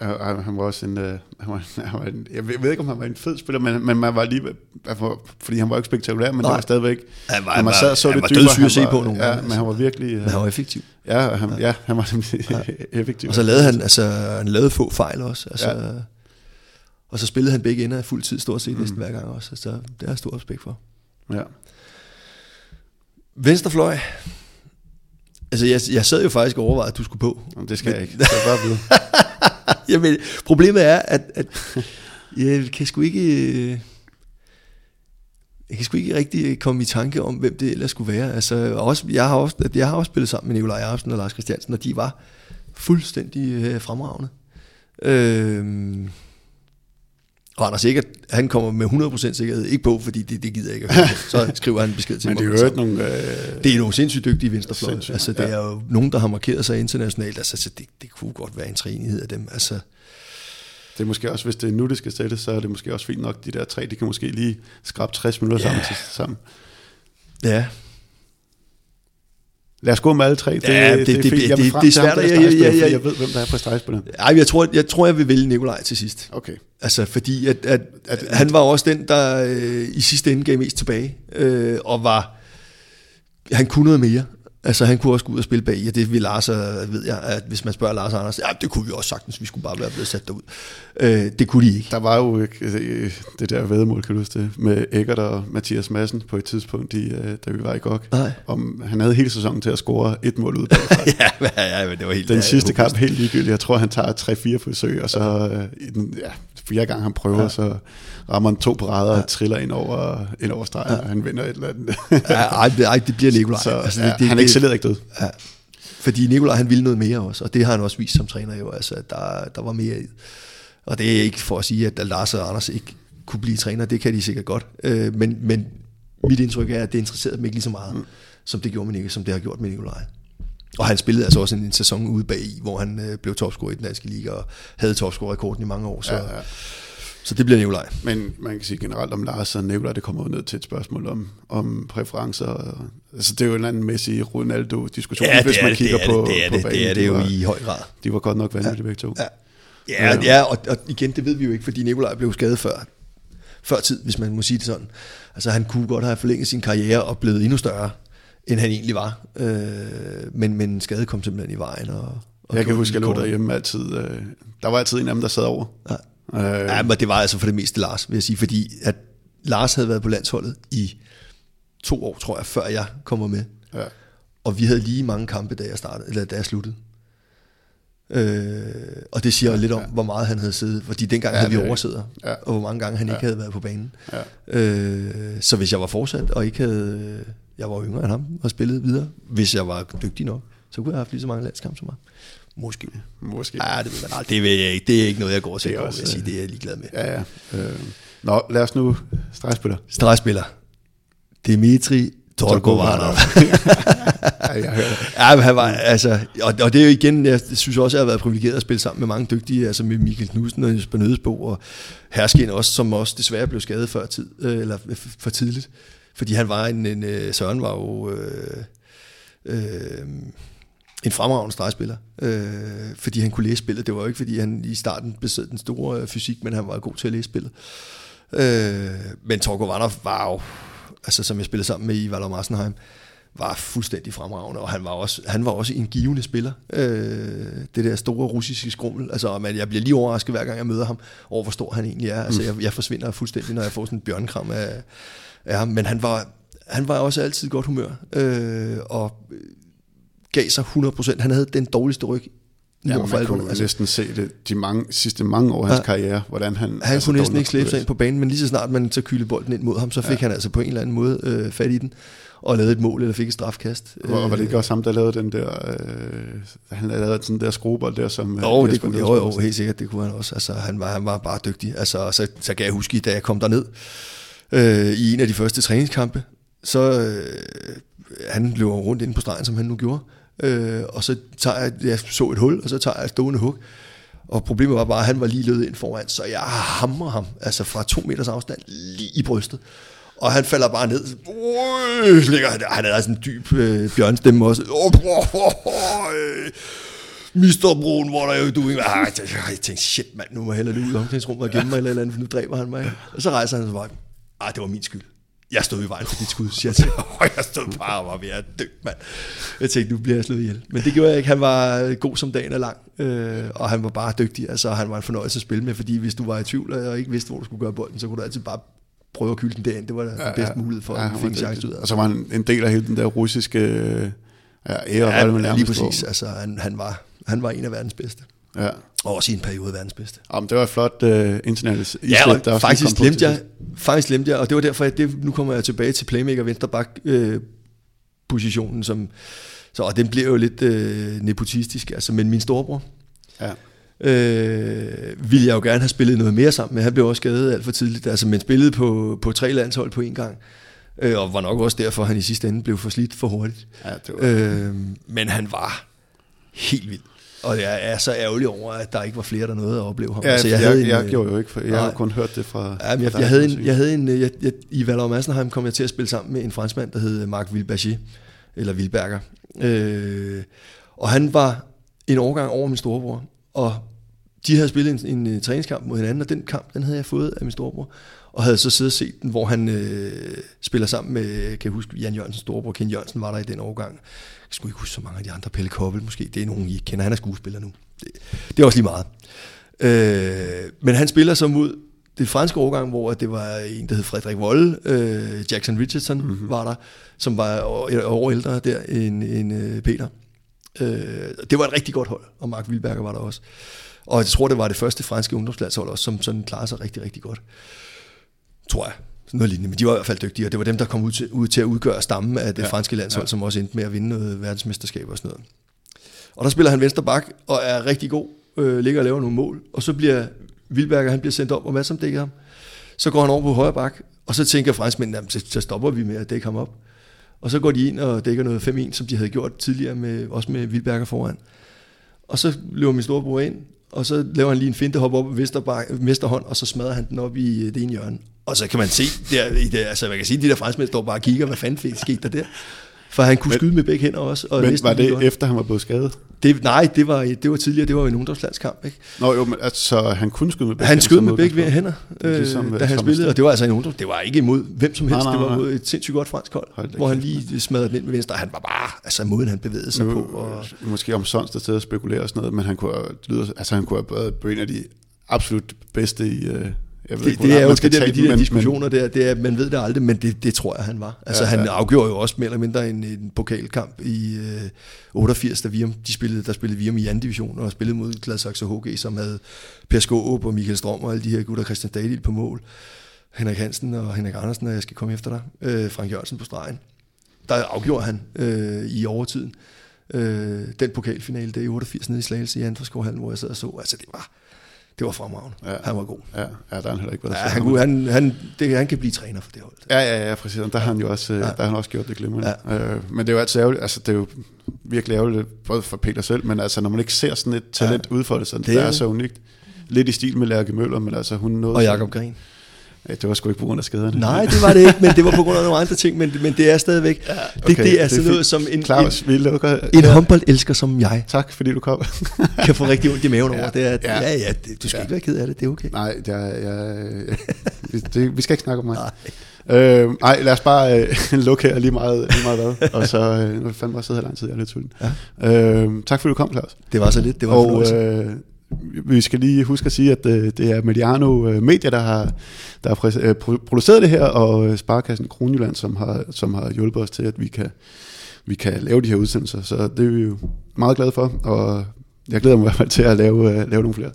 Ja, han, han var også en, øh, han var, *laughs* han var en, jeg ved, ikke, om han var en fed spiller, men, men man var lige, altså, fordi han var ikke spektakulær, men Nej. det var stadigvæk, Han var- når han man var- sad så han det dybere, dødssyg at se på nogle ja, gange, men han var virkelig, Men han var effektiv. ja, han, ja. ja, han var nemlig *laughs* effektiv. Og så lavede han, altså, han lavede få fejl også. Altså, Ja. ja. Og så spillede han begge ender fuld tid stort set næsten hver gang også. Så det har jeg stor respekt for. Ja. Venstrefløj. Altså, jeg, jeg sad jo faktisk og overvejede, at du skulle på. Jamen, det skal jeg ikke. Det jeg bare vide. *laughs* Jamen, problemet er, at, at jeg kan sgu ikke... Øh, jeg kan sgu ikke rigtig komme i tanke om, hvem det ellers skulle være. Altså, også, jeg, har også, jeg har også spillet sammen med Nikolaj Jacobsen og Lars Christiansen, og de var fuldstændig øh, fremragende. Øh, og Anders Sikkert, han kommer med 100% sikkerhed ikke på, fordi det, det gider jeg ikke. at høre på. Så *laughs* skriver han en besked til Men mig. det er jo ikke nogle... Øh, Det er nogle sindssygt dygtige venstrefløj. Sindssygt, Altså, det ja. er jo nogen, der har markeret sig internationalt. Altså, så det, det kunne godt være en træenighed af dem. Altså, det er måske også, hvis det er nu, det skal sættes, så er det måske også fint nok, de der tre, de kan måske lige skrabe 60 minutter Ja. sammen til sammen. ja, Lad os gå med alle tre. Det, Ja, det- det, er det-. Jeg det- frem det er svært, at- jeg- jeg- fordi jeg- jeg ved, hvem der er på stregspilleren. Ej, jeg tror, jeg, tror, jeg vil vælge Nikolaj til sidst. Okay. Altså, fordi at, at, at han var også den, der øh, i sidste ende gav mest tilbage, øh, og var, han kunne noget mere. Altså, han kunne også gå ud og spille bag, og det vil Lars, øh, ved jeg, at hvis man spørger Lars og Anders, ja, det kunne vi også sagtens, vi skulle bare være blevet sat derud. Øh, det kunne de ikke. Der var jo ikke, øh, det der vedmål, kan du huske det, med Eggert og Mathias Madsen på et tidspunkt, i, øh, da vi var i GOG. Nej. Om, han havde hele sæsonen til at score et mål ud. *laughs* ja, ja, ja, men det var helt... Den ja, sidste kamp helt ligegyldigt. Jeg tror, han tager 3-4 forsøg, og så øh, i den, ja, fire gange han prøver, ja. så rammer han to parader ja. og triller ind over, ind over stregen, ja. og han vinder et eller andet. ja, ej, ej, det bliver Nikolaj. Så, altså, det, ja, det, han excellerede ikke død. Ja. Fordi Nikolaj han ville noget mere også, og det har han også vist som træner jo, altså der, der var mere i. Og det er ikke for at sige, at Lars og Anders ikke kunne blive træner, det kan de sikkert godt. Øh, men, men mit indtryk er, at det interesserede dem ikke lige så meget, mm. som det gjorde med Nikolaj, som det har gjort med Nikolaj. Og han spillede altså også en, en sæson ude bag i, hvor han øh, blev topscorer i den danske liga, og havde topscorer-rekorden i mange år. Så, ja, ja. så det bliver Nikolaj. Men man kan sige generelt om Lars og Nikolaj, det kommer ned til et spørgsmål om, om præferencer. Altså det er jo en anden Messi Ronaldo-diskussion, ja, hvis man det, kigger det på, det er på det, banen. det er det jo var, i høj grad. De var godt nok vanvittige ja. begge to. Ja, ja, ja og, og igen, det ved vi jo ikke, fordi Nikolaj blev skadet før, før tid, hvis man må sige det sådan. Altså han kunne godt have forlænget sin karriere og blevet endnu større, end han egentlig var. Øh, men, men skade kom simpelthen i vejen. Og, og jeg kan huske, at jeg lå derhjemme altid. Øh, der var altid en af dem, der sad over. Ja. Øh. ja, men det var altså for det meste Lars, vil jeg sige, fordi at Lars havde været på landsholdet i to år, tror jeg, før jeg kommer med. Ja. Og vi havde lige mange kampe, da jeg startede, eller da jeg sluttede. Øh, og det siger lidt om, ja. hvor meget han havde siddet, fordi dengang ja, havde vi oversidder, ja. og hvor mange gange han ja. ikke havde været på banen. Ja. Øh, så hvis jeg var fortsat, og ikke havde, jeg var yngre end ham, og spillet videre, hvis jeg var dygtig nok, så kunne jeg have haft lige så mange landskampe som ham. Måske. Måske. Ja, det, ved man det ved jeg ikke. Det er ikke noget, jeg går og tænker over, jeg sige. Det er jeg ligeglad med. Ja, ja. Øh. Nå, lad os nu stregspiller. Stregspiller. Dimitri Torgovanov. *laughs* ja, men han var, altså, og, og det er jo igen, jeg synes også, at jeg har været privilegeret at spille sammen med mange dygtige, altså med Michael Knudsen og Jesper Nødesbo, og Herskin også, som også desværre blev skadet før tid, øh, eller for tidligt. Fordi han var en, en øh, Søren var jo øh, øh, en fremragende stregspiller, øh, fordi han kunne læse spillet. Det var jo ikke, fordi han i starten besad den store fysik, men han var god til at læse spillet. Øh, men Torgo Vanov var jo altså som jeg spillede sammen med i Valor Massenheim, var fuldstændig fremragende, og han var også, han var også en givende spiller. Øh, det der store russiske skrummel. Altså, man, jeg bliver lige overrasket, hver gang jeg møder ham, over hvor stor han egentlig er. Altså, mm. jeg, jeg forsvinder fuldstændig, når jeg får sådan en bjørnkram af, ham. Men han var, han var også altid godt humør, øh, og gav sig 100%. Han havde den dårligste ryg Ja, man kunne alvor, altså. næsten se det de mange, sidste mange år af hans ja. karriere, hvordan han... Han altså kunne næsten ikke slæbe sig ind på banen, men lige så snart man så kylde bolden ind mod ham, så fik ja. han altså på en eller anden måde øh, fat i den, og lavede et mål, eller fik et strafkast. Hvor, var det ikke også ham, der lavede den der... Øh, han lavede sådan der skruebold der, som... Jo, øh, det kunne, jo, jo, helt sikkert, det kunne han også. Altså, han var, han var bare dygtig. Altså, så, så kan jeg huske, da jeg kom derned øh, i en af de første træningskampe, så øh, han løber rundt ind på stregen, som han nu gjorde, Øh, og så tager jeg, jeg så et hul, og så tager jeg et stående hug. Og problemet var bare, at han var lige løbet ind foran, så jeg hamrer ham, altså fra to meters afstand, lige i brystet. Og han falder bare ned. Øh, ligger, han er sådan en dyb øh, bjørnstemme også. Oh, oh, oh, oh, Mr. Brun, hvor der jo du ikke... Jeg tænkte, shit mand, nu må jeg hellere ud i omklædningsrummet og gemme mig eller, eller andet, for nu dræber han mig. Og så rejser han sig bare. Ah, det var min skyld jeg stod i vejen for dit skud, siger jeg til *laughs* og jeg stod bare og var ved at dø, mand. Jeg tænkte, nu bliver jeg slået ihjel. Men det gjorde jeg ikke. Han var god som dagen er lang, øh, og han var bare dygtig. Altså, han var en fornøjelse at spille med, fordi hvis du var i tvivl og ikke vidste, hvor du skulle gøre bolden, så kunne du altid bare prøve at kylde den derind. Det var ja, den bedste ja, mulighed for ja, at finde en chance ud af. Og så var han en del af hele den der russiske ja, ære. Ja, ja, lige præcis. Altså, han, han, var, han var en af verdens bedste. Ja. Og også i en periode verdens bedste. Jamen, det var et flot uh, internationalt Ja, og der faktisk glemte jeg, faktisk glemte jeg, og det var derfor, at det, nu kommer jeg tilbage til playmaker venstreback øh, positionen, som, så, og den bliver jo lidt øh, nepotistisk, altså, men min storebror, ja. øh, ville jeg jo gerne have spillet noget mere sammen med. Han blev også skadet alt for tidligt, altså, men spillede på, på tre landshold på en gang. Øh, og var nok også derfor, at han i sidste ende blev for slidt for hurtigt. Ja, det var... øh, men han var helt vild. Og jeg er så ærgerlig over, at der ikke var flere, der nåede at opleve ham. Ja, altså, jeg, jeg, havde en, jeg gjorde jo ikke, for jeg nej, har kun hørt det fra... Ja, jeg, jeg, havde en, jeg havde en, jeg, jeg, I Valor Massenheim kom jeg til at spille sammen med en franskmand, der hed Marc Vilberger, eller Vilberger. Øh, og han var en årgang over min storebror, og de havde spillet en, en, en træningskamp mod hinanden, og den kamp, den havde jeg fået af min storebror, og havde så siddet og set den, hvor han øh, spiller sammen med, kan jeg huske, Jan Jørgensens storebror, Ken Jørgensen var der i den årgang, jeg skulle ikke huske så mange af de andre. Pelle Koppel måske. Det er nogen, I kender. Han er skuespiller nu. Det, det er også lige meget. Øh, men han spiller så mod det franske årgang, hvor det var en, der hed Frederik Wolle, øh, Jackson Richardson mm-hmm. var der, som var over ældre der end, end øh, Peter. Øh, det var et rigtig godt hold, og Mark Wilberger var der også. Og jeg tror, det var det første franske ungdomslandshold også, som sådan klarede sig rigtig, rigtig godt. Tror jeg. Sådan noget lignende. Men de var i hvert fald dygtige, og det var dem, der kom ud til, ud til at udgøre stammen af det ja. franske landshold, ja. som også endte med at vinde noget verdensmesterskab og sådan noget. Og der spiller han venstre bak, og er rigtig god, øh, ligger og laver nogle mål. Og så bliver Vilberger, han bliver sendt op, og hvad som dækker ham? Så går han over på højre bak, og så tænker franskmændene, så, så stopper vi med at dække ham op. Og så går de ind og dækker noget 5-1, som de havde gjort tidligere, med, også med Vilberger foran. Og så løber min storebror ind, og så laver han lige en finte hop op på mesterhånd, og så smadrer han den op i det ene hjørne. Og så kan man se, der, i det, altså man kan sige, de der franskmænd står bare og kigger, hvad fanden skete der der? For han kunne men, skyde med begge hænder også. Og men var det godt. efter, han var blevet skadet? Det, nej, det var, det var tidligere, det var en ungdomslandskamp. Ikke? Nå jo, men altså, han kunne skyde med begge Han skød med begge hænder, øh, ligesom, da han spillede, og det var altså en ungdom. Det var ikke imod hvem som helst, nej, nej, nej. det var mod et sindssygt godt fransk hold, Hold hvor han lige smadrede den ind med venstre. Han var bare, altså måden han bevægede sig nu, på. Og... Måske om sådan der at spekulere og sådan noget, men han kunne, lyder, altså, han kunne have været en af de absolut bedste i, øh, jeg ved det, det er jo det der med de der men, diskussioner der, det er, man ved det aldrig, men det, det tror jeg, han var. Altså ja, ja. han afgjorde jo også mere eller mindre en, en pokalkamp i øh, 88, da Virum, de spillede, der spillede Virum i anden division, og spillede mod Gladsaxe HG, som havde Per Skåb og Michael Strøm og alle de her gutter, Christian Dahlil på mål, Henrik Hansen og Henrik Andersen, og jeg skal komme efter dig, øh, Frank Jørgensen på stregen. Der afgjorde han øh, i overtiden øh, den pokalfinale, det i 88 nede i Slagelse i Andreskohallen, hvor jeg sad og så. Altså det var, det var fremragende. Ja. Han var god. Ja, ja der har han heller ikke været. Ja, han, han, han, det, han kan blive træner for det hold. Ja, ja, ja, præcis. Der har han jo også, ja. der har han også gjort det glimrende. Ja. Øh, men det er jo altid ærgerligt, altså det er jo virkelig ærgerligt, både for Peter selv, men altså når man ikke ser sådan et talent ja. udfolde sig, det, det er, er så unikt. Lidt i stil med Lærke Møller, men altså hun nåede... Og Jakob Gren. Det var sgu ikke på grund af skaderne. Nej, det var det ikke, men det var på grund af nogle andre ting, men, men det er stadigvæk, ja, okay, det, det er sådan noget som en, Claus, en, vi lukker, en ja. håndboldelsker som jeg. Tak, fordi du kom. *laughs* kan få rigtig ondt i maven ja, over. Det er, ja, ja, ja det, du skal ja. ikke være ked af det, det er okay. Nej, er, jeg, det, vi skal ikke snakke om mig. Nej. Øh, lad os bare øh, *laughs* lukke her lige meget, lige meget hvad. Og så, øh, nu fandme også sidde her lang tid, jeg er lidt sulten. Ja. Øh, tak fordi du kom, Claus. Det var så lidt, det var og, øh, vi skal lige huske at sige, at øh, det er Mediano øh, Media, der har, der har øh, produceret det her, og øh, Sparkassen Kronjylland, som har, som har hjulpet os til, at vi kan, vi kan lave de her udsendelser. Så det er vi jo meget glade for, og jeg glæder mig i hvert fald til at lave, øh, lave nogle flere.